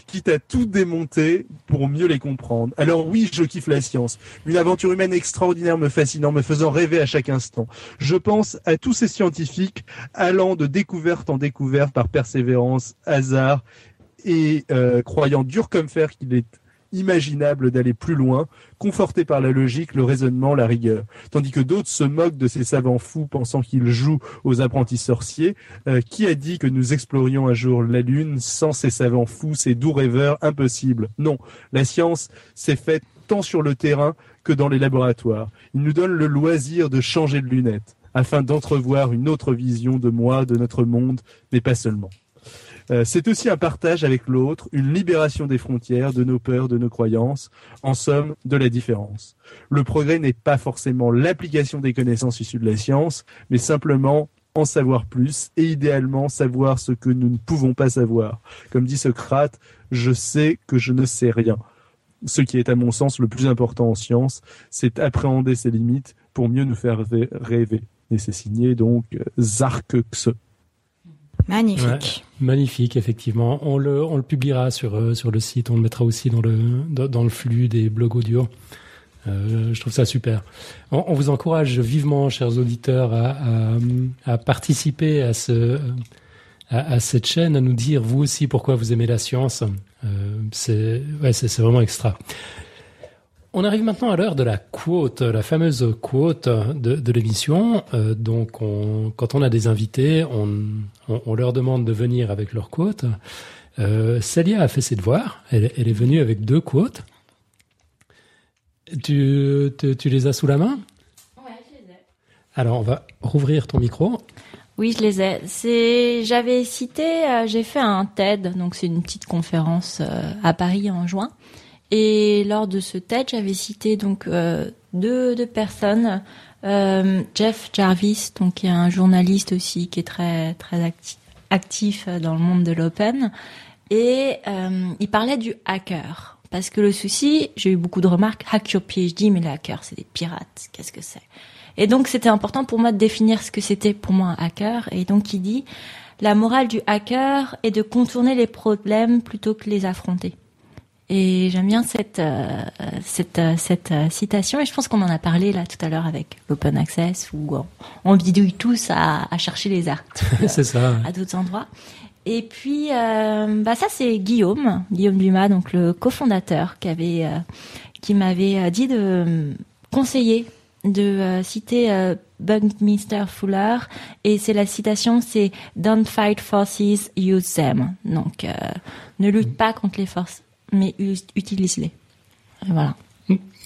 quitte à tout démonter pour mieux les comprendre. Alors oui, je kiffe la science. Une aventure humaine extraordinaire me fascinant, me faisant rêver à chaque instant. Je pense à tous ces scientifiques allant de découverte en découverte par persévérance, hasard et euh, croyant dur comme fer qu'il est imaginable d'aller plus loin, conforté par la logique, le raisonnement, la rigueur. Tandis que d'autres se moquent de ces savants fous pensant qu'ils jouent aux apprentis sorciers. Euh, qui a dit que nous explorions un jour la Lune sans ces savants fous, ces doux rêveurs Impossible. Non, la science s'est faite tant sur le terrain que dans les laboratoires. Il nous donne le loisir de changer de lunettes afin d'entrevoir une autre vision de moi, de notre monde, mais pas seulement. Euh, c'est aussi un partage avec l'autre, une libération des frontières, de nos peurs, de nos croyances, en somme, de la différence. Le progrès n'est pas forcément l'application des connaissances issues de la science, mais simplement en savoir plus et idéalement savoir ce que nous ne pouvons pas savoir. Comme dit Socrate, je sais que je ne sais rien. Ce qui est à mon sens le plus important en science, c'est appréhender ses limites pour mieux nous faire rêver. Et c'est signé donc Zarkxe. Magnifique. magnifique, effectivement. On le, on le publiera sur, euh, sur le site, on le mettra aussi dans le, dans, le flux des blogs audio. Euh, je trouve ça super. On, vous encourage vivement, chers auditeurs, à, à, participer à, ce, à, cette chaîne, à nous dire vous aussi pourquoi vous aimez la science. Euh, c'est vraiment extra. On arrive maintenant à l'heure de la quote, la fameuse quote de, de l'émission. Euh, donc, on, quand on a des invités, on, on, leur demande de venir avec leur quote. Euh, Célia a fait ses devoirs. Elle, elle est venue avec deux quotes. Tu, tu, tu, les as sous la main? Ouais, je les ai. Alors, on va rouvrir ton micro. Oui, je les ai. C'est, j'avais cité, euh, j'ai fait un TED, donc c'est une petite conférence euh, à Paris en juin. Et lors de ce TED, j'avais cité donc euh, deux, deux personnes. Euh, Jeff Jarvis, donc qui est un journaliste aussi qui est très très actif, actif dans le monde de l'open, et euh, il parlait du hacker. Parce que le souci, j'ai eu beaucoup de remarques, hack your PhD, mais les hackers, c'est des pirates, qu'est-ce que c'est? Et donc c'était important pour moi de définir ce que c'était pour moi un hacker. Et donc il dit, la morale du hacker est de contourner les problèmes plutôt que les affronter. Et j'aime bien cette euh, cette euh, cette euh, citation. Et je pense qu'on en a parlé là tout à l'heure avec l'open access où on bidouille tous à, à chercher les articles ça à d'autres endroits. Et puis bah ça c'est Guillaume Guillaume Dumas donc le cofondateur qui avait qui m'avait dit de conseiller de citer Buckminster Fuller. Et c'est la citation c'est Don't fight forces use them. Donc ne lutte pas contre les forces mais utilise-les. Voilà.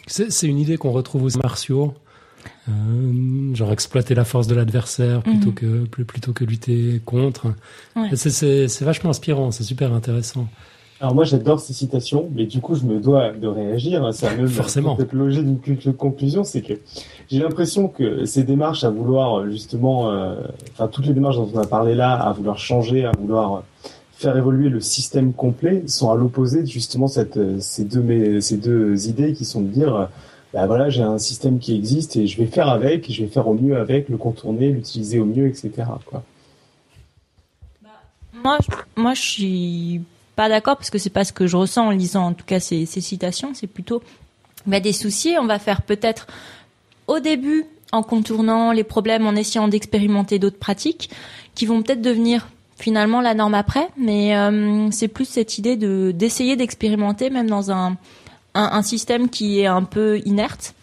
C'est une idée qu'on retrouve aux martiaux. Euh, genre exploiter la force de l'adversaire plutôt mhm. que plutôt que lutter contre. C'est vachement inspirant, c'est super intéressant. Alors moi j'adore ces citations, mais du coup je me dois de réagir. Ça même Forcément. Logique d'une conclusion, c'est que j'ai l'impression que ces démarches à vouloir justement, euh, enfin toutes les démarches dont on a parlé là, à vouloir changer, à vouloir faire évoluer le système complet sont à l'opposé justement cette, ces deux ces deux idées qui sont de dire bah voilà, j'ai un système qui existe et je vais faire avec, je vais faire au mieux avec, le contourner, l'utiliser au mieux, etc. Quoi. Moi, je, moi, je suis pas d'accord parce que c'est pas ce que je ressens en lisant en tout cas ces, ces citations. C'est plutôt bah, des soucis. On va faire peut-être au début en contournant les problèmes, en essayant d'expérimenter d'autres pratiques qui vont peut-être devenir finalement la norme après. Mais euh, c'est plus cette idée de d'essayer d'expérimenter même dans un, un, un système qui est un peu inerte.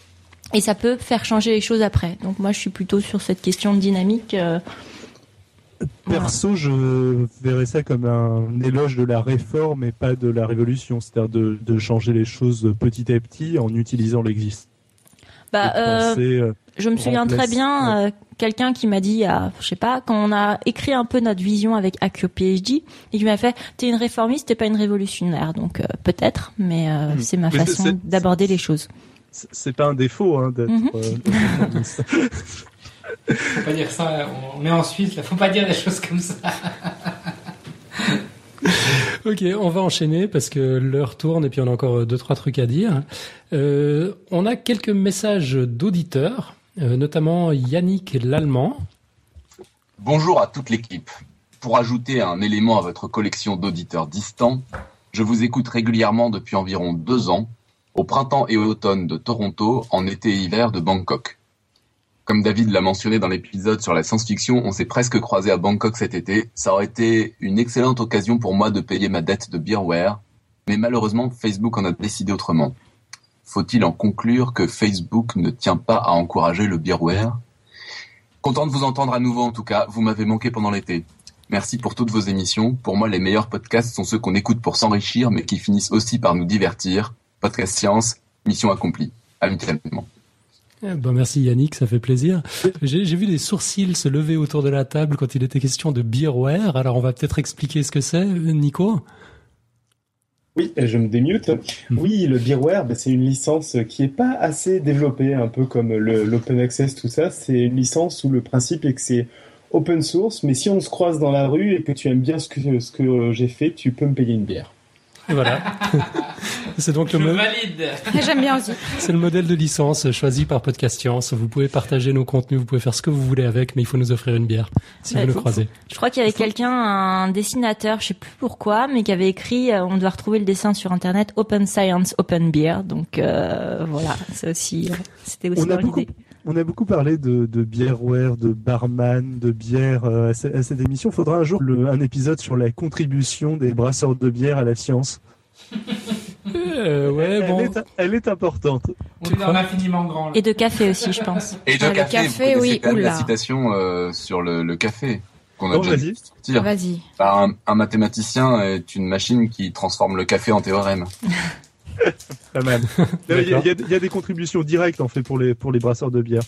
Et ça peut faire changer les choses après. Donc moi, je suis plutôt sur cette question de dynamique. euh, Perso, je verrais ça comme un éloge de la réforme et pas de la révolution, c'est-à-dire de, de changer les choses petit à petit en utilisant l'existant. Bah, euh, euh, Je me souviens très bien, euh, quelqu'un qui m'a dit, à, je sais pas, quand on a écrit un peu notre vision avec Accio PhD, et qui m'a fait, t'es une réformiste, t'es pas une révolutionnaire, donc euh, peut-être, mais euh, Mhm. c'est ma Mais façon c'est- d'aborder les choses. c'est- pas un défaut hein, d'être euh, réformiste. Faut pas dire ça, on est en Suisse, là, faut pas dire des choses comme ça. Ok, on va enchaîner parce que l'heure tourne et puis on a encore deux trois trucs à dire. Euh, on a quelques messages d'auditeurs, notamment Yannick l'allemand. Bonjour à toute l'équipe. Pour ajouter un élément à votre collection d'auditeurs distants, je vous écoute régulièrement depuis environ deux ans, au printemps et automne de Toronto, en été et hiver de Bangkok. Comme David l'a mentionné dans l'épisode sur la science-fiction, on s'est presque croisé à Bangkok cet été. Ça aurait été une excellente occasion pour moi de payer ma dette de beerware, mais malheureusement Facebook en a décidé autrement. Faut-il en conclure que Facebook ne tient pas à encourager le beerware Content de vous entendre à nouveau en tout cas, vous m'avez manqué pendant l'été. Merci pour toutes vos émissions. Pour moi, les meilleurs podcasts sont ceux qu'on écoute pour s'enrichir, mais qui finissent aussi par nous divertir. Podcast Science, mission accomplie. Amicalement. Eh ben, merci Yannick, ça fait plaisir. J'ai vu des sourcils se lever autour de la table quand il était question de beerware. Alors on va peut-être expliquer ce que c'est, Nico? Oui, je me démute. Oui, le beerware, bah, c'est une licence qui est pas assez développée, un peu comme l'open access, tout ça. C'est une licence où le principe est que c'est open source, mais si on se croise dans la rue et que tu aimes bien ce que, ce que j'ai fait, tu peux me payer une bière. Et voilà. c'est donc Je le, mo- valide. J'aime bien aussi. c'est le modèle de licence choisi par Podcast Science. Vous pouvez partager nos contenus, vous pouvez faire ce que vous voulez avec, mais il faut nous offrir une bière si Ouais, vous nous faut- croisez. Je crois qu'il y avait quelqu'un, un dessinateur, je sais plus pourquoi, mais qui avait écrit, euh, on doit retrouver le dessin sur internet, Open Science, Open Beer. Donc euh, voilà, c'est aussi, euh, c'était aussi On a dans beaucoup, l'idée. On a beaucoup parlé de, de beerware, de barman, de bière euh, à, ce- à cette émission. Faudra un jour le- un épisode sur la contribution des brasseurs de bière à la science. Euh, ouais, elle, bon. est, elle est importante. On est dans l'infiniment grand. là. Et de café aussi, je pense. Et de Ah, le café, café, vous oui, quand même la citation euh, sur le, le café qu'on a Non, déjà vas-y. un, un mathématicien est une machine qui transforme le café en théorème. Pas mal. Il y, a, y y des contributions directes en fait pour les pour les brasseurs de bière.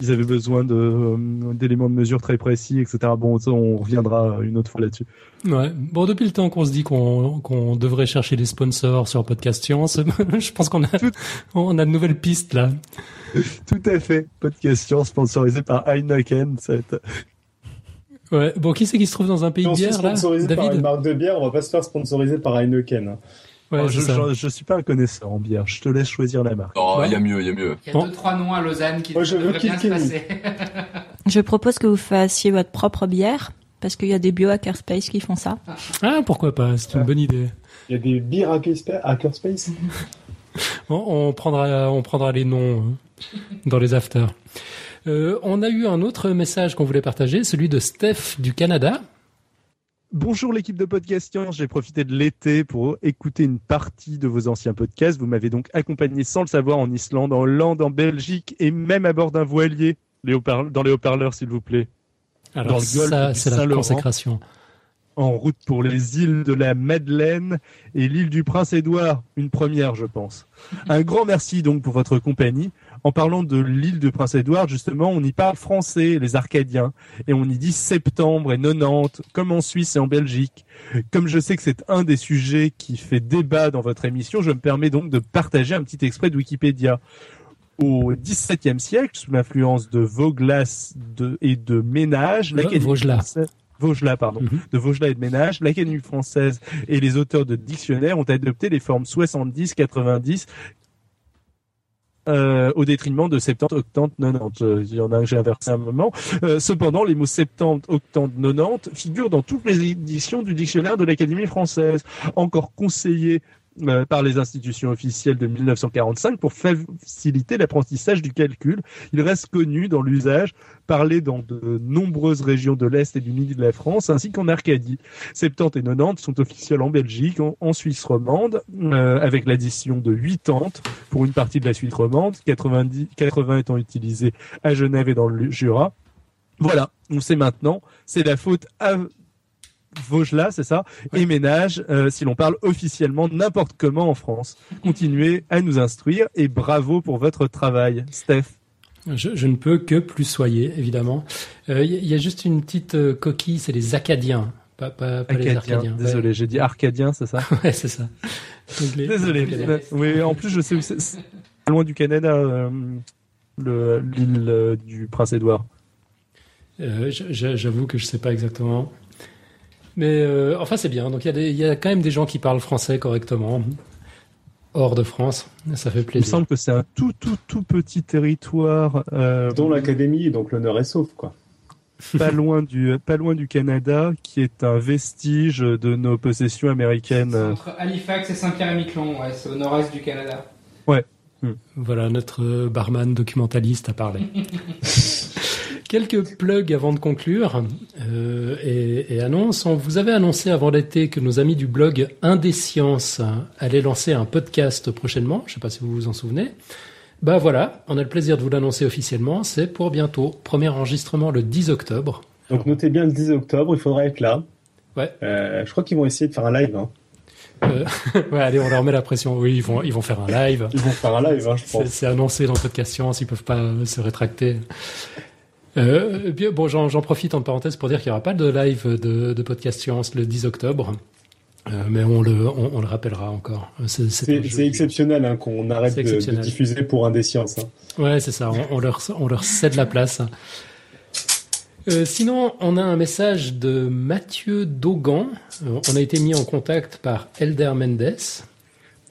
Ils avaient besoin de euh, d'éléments de mesure très précis, etc. Bon, ça, on reviendra une autre fois là-dessus. Ouais. Bon, depuis le temps qu'on se dit qu'on qu'on devrait chercher des sponsors sur Podcast Science, je pense qu'on a on a de nouvelles pistes là. Tout à fait. Podcast Science sponsorisé par Heineken. Ça va être- Ouais. Bon, qui c'est qui se trouve dans un pays de bière là? par une David. marque de bière, on va pas se faire sponsoriser par Heineken. Ouais, je, je, je suis pas un connaisseur en bière. Je te laisse choisir la marque. Oh, il Ouais. y a mieux, il y a mieux. Il y a Bon. deux, trois noms à Lausanne qui Moi, je veux devraient bien se passer. Je propose que vous fassiez votre propre bière, parce qu'il y a des bio-hackerspace qui font ça. Ah, pourquoi pas C'est une bonne idée. Il y a des hackerspa- hackerspace. Bon, on prendra, on prendra les noms hein, dans les afters. Euh, on a eu un autre message qu'on voulait partager, celui de Steph du Canada. Bonjour l'équipe de Podcast Science. J'ai profité de l'été pour écouter une partie de vos anciens podcasts. Vous m'avez donc accompagné sans le savoir en Islande, en Hollande, en Belgique et même à bord d'un voilier. Dans les haut-parleurs, s'il vous plaît. Alors Dans le ça, c'est la consécration. en route pour les îles de la Madeleine et l'île du Prince-Édouard. Une première, je pense. Un grand merci donc pour votre compagnie. En parlant de l'île de Prince-Édouard, justement, on y parle français, les Arcadiens, et on y dit septembre et 90, comme en Suisse et en Belgique. Comme je sais que c'est un des sujets qui fait débat dans votre émission, je me permets donc de partager un petit extrait de Wikipédia. Au XVIIe siècle, sous l'influence de Vauglas de, et de Ménage, l'Académie Vaugelas. Vaugelas, pardon Mhm. de Vaugelas et de Ménage, l'Académie française et les auteurs de dictionnaires ont adopté les formes 70, 90, euh, au détriment de 70, 80, 90. Il y en a que j'ai inversé un moment. Euh, cependant, les mots 70, 80, 90 figurent dans toutes les éditions du dictionnaire de l'Académie française, encore conseillé euh, par les institutions officielles de 1945 pour faciliter l'apprentissage du calcul. Il reste connu dans l'usage, parlé dans de nombreuses régions de l'Est et du Midi de la France, ainsi qu'en Arcadie. 70 et 90 sont officiels en Belgique, en, Suisse romande, euh, avec l'addition de 80 pour une partie de la Suisse romande, 90, 80 étant utilisés à Genève et dans le Jura. Voilà, on sait maintenant, c'est la faute à Vosges-là, c'est ça, et ménage, euh, si l'on parle officiellement n'importe comment en France. Continuez à nous instruire et bravo pour votre travail, Steph. Je, je ne peux que plus soyer, évidemment. Il euh, y, y, a juste une petite euh, coquille, c'est les Acadiens, pas, pas, pas les Arcadiens. Désolé, ouais. j'ai dit Arcadiens, c'est ça Ouais, c'est ça. Les... Désolé. Les... Oui, en plus, je sais où c'est. Loin du Canada, euh, l'île du Prince-Édouard. J'avoue que je sais pas exactement. Mais euh, enfin, c'est bien. Donc il y, y, a quand même des gens qui parlent français correctement hors de France. Ça fait plaisir. Il me semble que c'est un tout, tout, tout petit territoire. Euh, dont l'académie, donc l'honneur est sauf, quoi. pas loin du pas loin du Canada, qui est un vestige de nos possessions américaines. Entre Halifax et Saint-Pierre-et-Miquelon, ouais, c'est au nord-est du Canada. Ouais. Hmm. Voilà, notre barman documentaliste a parlé. Quelques plugs avant de conclure euh, et, et annonces. On vous avait annoncé avant l'été que nos amis du blog Indescience allaient lancer un podcast prochainement. Je ne sais pas si vous vous en souvenez. Bah voilà, on a le plaisir de vous l'annoncer officiellement. C'est pour bientôt. Premier enregistrement le 10 octobre. Donc notez bien le 10 octobre, il faudra être là. Ouais. Euh, je crois qu'ils vont essayer de faire un live. Hein. Euh, ouais, allez, on leur met la pression. Oui, ils vont, ils vont faire un live. Ils vont faire un live, hein, je pense. C'est annoncé dans Podcast Science, ils peuvent pas se rétracter. Euh, bien, bon, j'en profite en parenthèse pour dire qu'il n'y aura pas de live de, de Podcast Science le 10 octobre. Euh, mais on le, on, on, le rappellera encore. C'est exceptionnel hein, qu'on arrête de, de, diffuser pour un des sciences. Hein. Ouais, c'est ça. On, on, leur, on leur cède la place. Euh, sinon, on a un message de Mathieu Dogan. Euh, on a été mis en contact par Elder Mendes.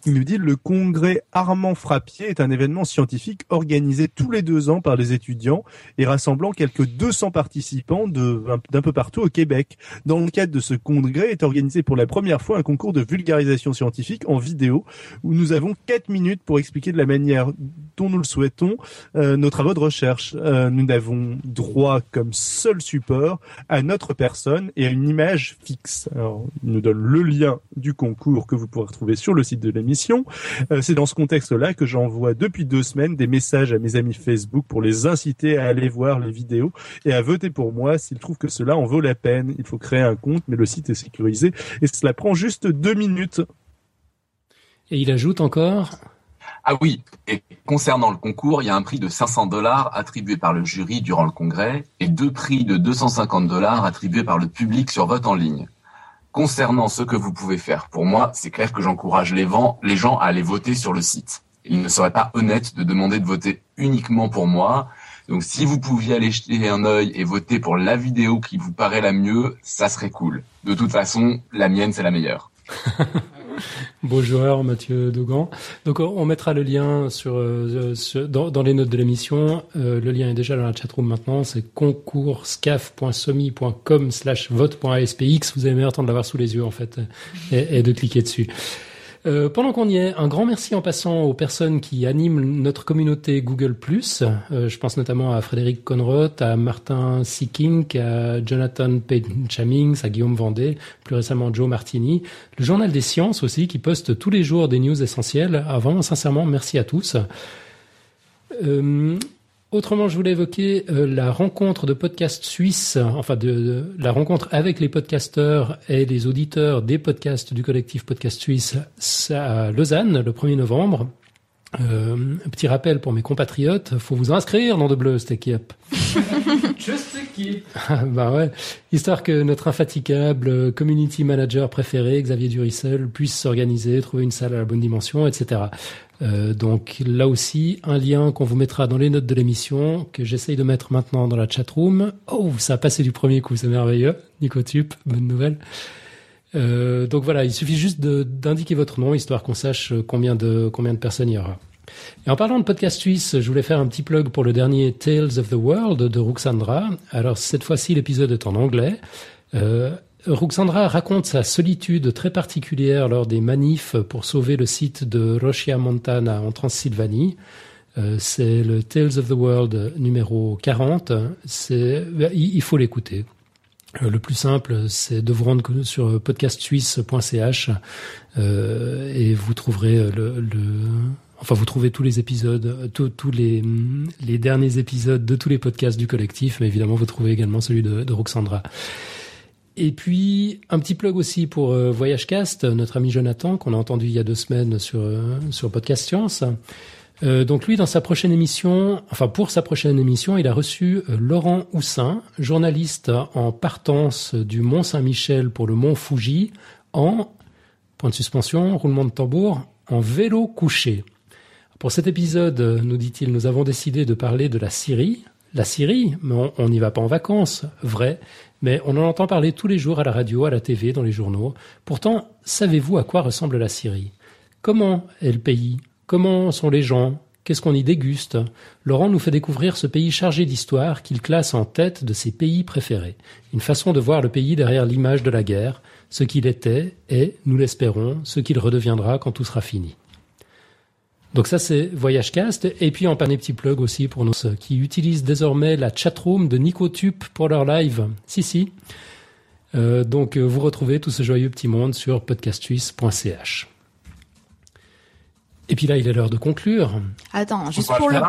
Il nous dit le congrès Armand Frappier est un événement scientifique organisé tous les deux ans par les étudiants et rassemblant quelques 200 participants d'un peu partout au Québec. Dans le cadre de ce congrès est organisé pour la première fois un concours de vulgarisation scientifique en vidéo où nous avons 4 minutes pour expliquer de la manière dont nous le souhaitons euh, nos travaux de recherche. Euh, nous n'avons droit comme seul support à notre personne et à une image fixe. Alors, il nous donne le lien du concours que vous pourrez retrouver sur le site de l'émission euh, c'est dans ce contexte-là que j'envoie depuis deux semaines des messages à mes amis Facebook pour les inciter à aller voir les vidéos et à voter pour moi s'ils trouvent que cela en vaut la peine. Il faut créer un compte, mais le site est sécurisé et cela prend juste deux minutes. Et il ajoute encore ah oui, et concernant le concours, il y a un prix de 500 dollars attribué par le jury durant le congrès et deux prix de 250 dollars attribués par le public sur vote en ligne concernant ce que vous pouvez faire, pour moi, c'est clair que j'encourage les, gens à aller voter sur le site. Il ne serait pas honnête de demander de voter uniquement pour moi. Donc si vous pouviez aller jeter un œil et voter pour la vidéo qui vous paraît la mieux, ça serait cool. De toute façon, la mienne, c'est la meilleure. Beau joueur, Mathieu Dogan. Donc on mettra le lien sur, euh, sur dans, dans, les notes de l'émission. Euh, le lien est déjà dans la chatroom maintenant. C'est concourscaf.somi.com slash vote.aspx. Vous allez meilleur temps de l'avoir sous les yeux en fait et, et de cliquer dessus. Euh, pendant qu'on y est, un grand merci en passant aux personnes qui animent notre communauté Google+. Euh, je pense notamment à Frédéric Conroth, à Martin Seeking, à Jonathan Payne-Chamings, à Guillaume Vendée, plus récemment Joe Martini, le Journal des Sciences aussi, qui poste tous les jours des news essentielles. Vraiment, sincèrement, merci à tous. Euh, Autrement, je voulais évoquer euh, la rencontre de podcasts suisses, enfin de, la rencontre avec les podcasteurs et les auditeurs des podcasts du collectif Podcast Suisse à Lausanne le 1er novembre. Euh, petit rappel pour mes compatriotes, faut vous inscrire dans de bleu cette équipe. Bah histoire que notre infatigable community manager préféré, Xavier Durissel, puisse s'organiser, trouver une salle à la bonne dimension, etc. Euh, donc là aussi, un lien qu'on vous mettra dans les notes de l'émission, que j'essaye de mettre maintenant dans la chatroom. Oh, ça a passé du premier coup, c'est merveilleux. Nico Tup, bonne nouvelle. Euh, donc voilà, il suffit juste d'indiquer votre nom, histoire qu'on sache combien de, combien de personnes il y aura. Et en parlant de podcast suisse, je voulais faire un petit plug pour le dernier Tales of the World de Ruxandra. Alors cette fois-ci, l'épisode est en anglais. Euh, Ruxandra raconte sa solitude très particulière lors des manifs pour sauver le site de Rochia Montana en Transylvanie. Euh, c'est le Tales of the World numéro 40. C'est, il faut l'écouter. Euh, le plus simple, c'est de vous rendre sur podcastsuisse.ch et vous trouverez le, enfin vous trouvez tous les épisodes, tous les, les derniers épisodes de tous les podcasts du collectif, mais évidemment vous trouvez également celui de, Roxandra. Et puis un petit plug aussi pour euh, Voyagecast, notre ami Jonathan qu'on a entendu il y a deux semaines sur euh, sur Podcast Science. Euh, donc lui, dans sa prochaine émission, enfin pour sa prochaine émission, il a reçu euh, Laurent Houssin, journaliste en partance du Mont Saint-Michel pour le Mont Fuji, en point de suspension, roulement de tambour, en vélo couché. Pour cet épisode, nous dit-il, nous avons décidé de parler de la Syrie. La Syrie, mais on n'y va pas en vacances, vrai, mais on en entend parler tous les jours à la radio, à la TV, dans les journaux. Pourtant, savez-vous à quoi ressemble la Syrie? Comment est le pays? Comment sont les gens? Qu'est-ce qu'on y déguste? Laurent nous fait découvrir ce pays chargé d'histoire qu'il classe en tête de ses pays préférés. Une façon de voir le pays derrière l'image de la guerre, ce qu'il était et, nous l'espérons, ce qu'il redeviendra quand tout sera fini. Donc ça c'est Voyagecast et puis en des petit plug aussi pour nous qui utilisent désormais la chatroom de Nicotube pour leur live. Si si. Euh, donc vous retrouvez tout ce joyeux petit monde sur podcastsuisse.ch. Et puis là il est l'heure de conclure. Attends, juste pour le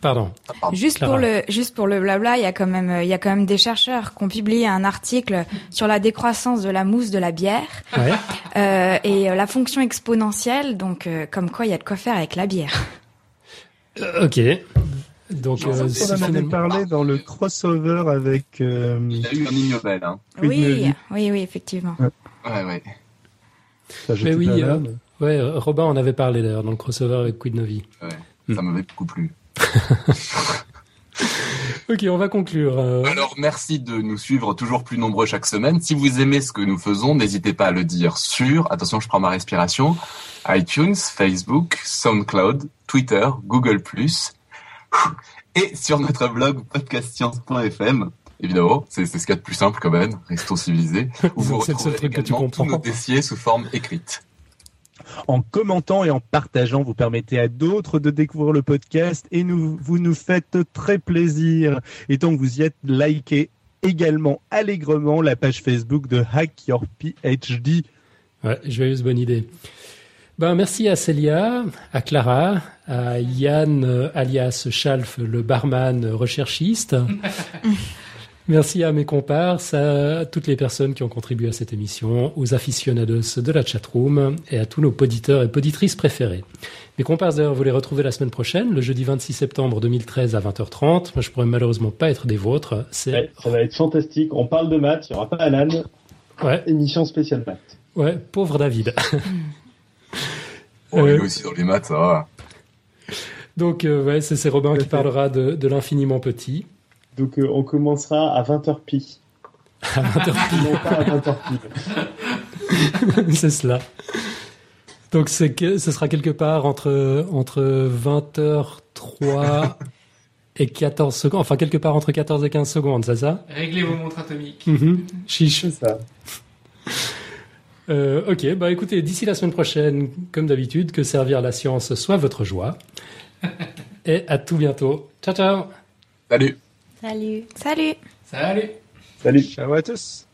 Pardon. Juste pour le juste pour le blabla, il y a quand même il y a quand même des chercheurs qui ont publié un article sur la décroissance de la mousse de la bière ouais. euh, et la fonction exponentielle. Donc euh, comme quoi il y a de quoi faire avec la bière. Euh, ok. Donc euh, on en avait parlé dans le crossover avec. Euh, il a eu un prix Nobel. Hein. Oui, oui, oui, effectivement. Ouais, ouais. ouais. Mais oui, euh, ouais, Robin en avait parlé d'ailleurs dans le crossover avec Quid Novi. Ouais, ça m'avait beaucoup plu. ok, on va conclure. Euh... Alors, merci de nous suivre toujours plus nombreux chaque semaine. Si vous aimez ce que nous faisons, n'hésitez pas à le dire sur, attention, je prends ma respiration, iTunes, Facebook, SoundCloud, Twitter, Google+, et sur notre blog podcastscience.fm. Évidemment, c'est ce qu'il y a de plus simple quand même, restons civilisés, où vous retrouvez truc que tu comprends. tous nos dossiers sous forme écrite. En commentant et en partageant, vous permettez à d'autres de découvrir le podcast et nous, vous nous faites très plaisir. Et tant que vous y êtes, likez également allègrement la page Facebook de Hack Your PhD. Ouais, joyeuse bonne idée. Ben, merci à Célia, à Clara, à Yann, euh, alias Schalf, le barman recherchiste. Merci à mes comparses, à toutes les personnes qui ont contribué à cette émission, aux aficionados de la chatroom et à tous nos poditeurs et poditrices préférés. Mes comparses d'ailleurs, vous les retrouvez la semaine prochaine, le jeudi 26 septembre 2013 à 20h30. Moi, je pourrais malheureusement pas être des vôtres. Ouais, ça va être fantastique. On parle de maths, il n'y aura pas Alan. Ouais. Émission spéciale maths. Ouais, pauvre David. oh, euh... lui aussi dans les maths, ça va. Donc, euh, ouais, c'est, c'est Robin qui parlera de, de l'infiniment petit. Donc euh, on commencera à 20h pi. À 20h pi. non pas à 20h pi. c'est cela. Donc c'est que, ce sera quelque part entre, entre 20h03 et 14 secondes. Enfin, quelque part entre 14 et 15 secondes, c'est ça? Réglez vos montres atomiques. Mm-hmm. Chiche. C'est ça. Euh, ok, bah écoutez, d'ici la semaine prochaine, comme d'habitude, que servir la science soit votre joie. et à tout bientôt. Ciao, ciao. Salut. Salut. Salut. Salut. Salut. Ciao à tous.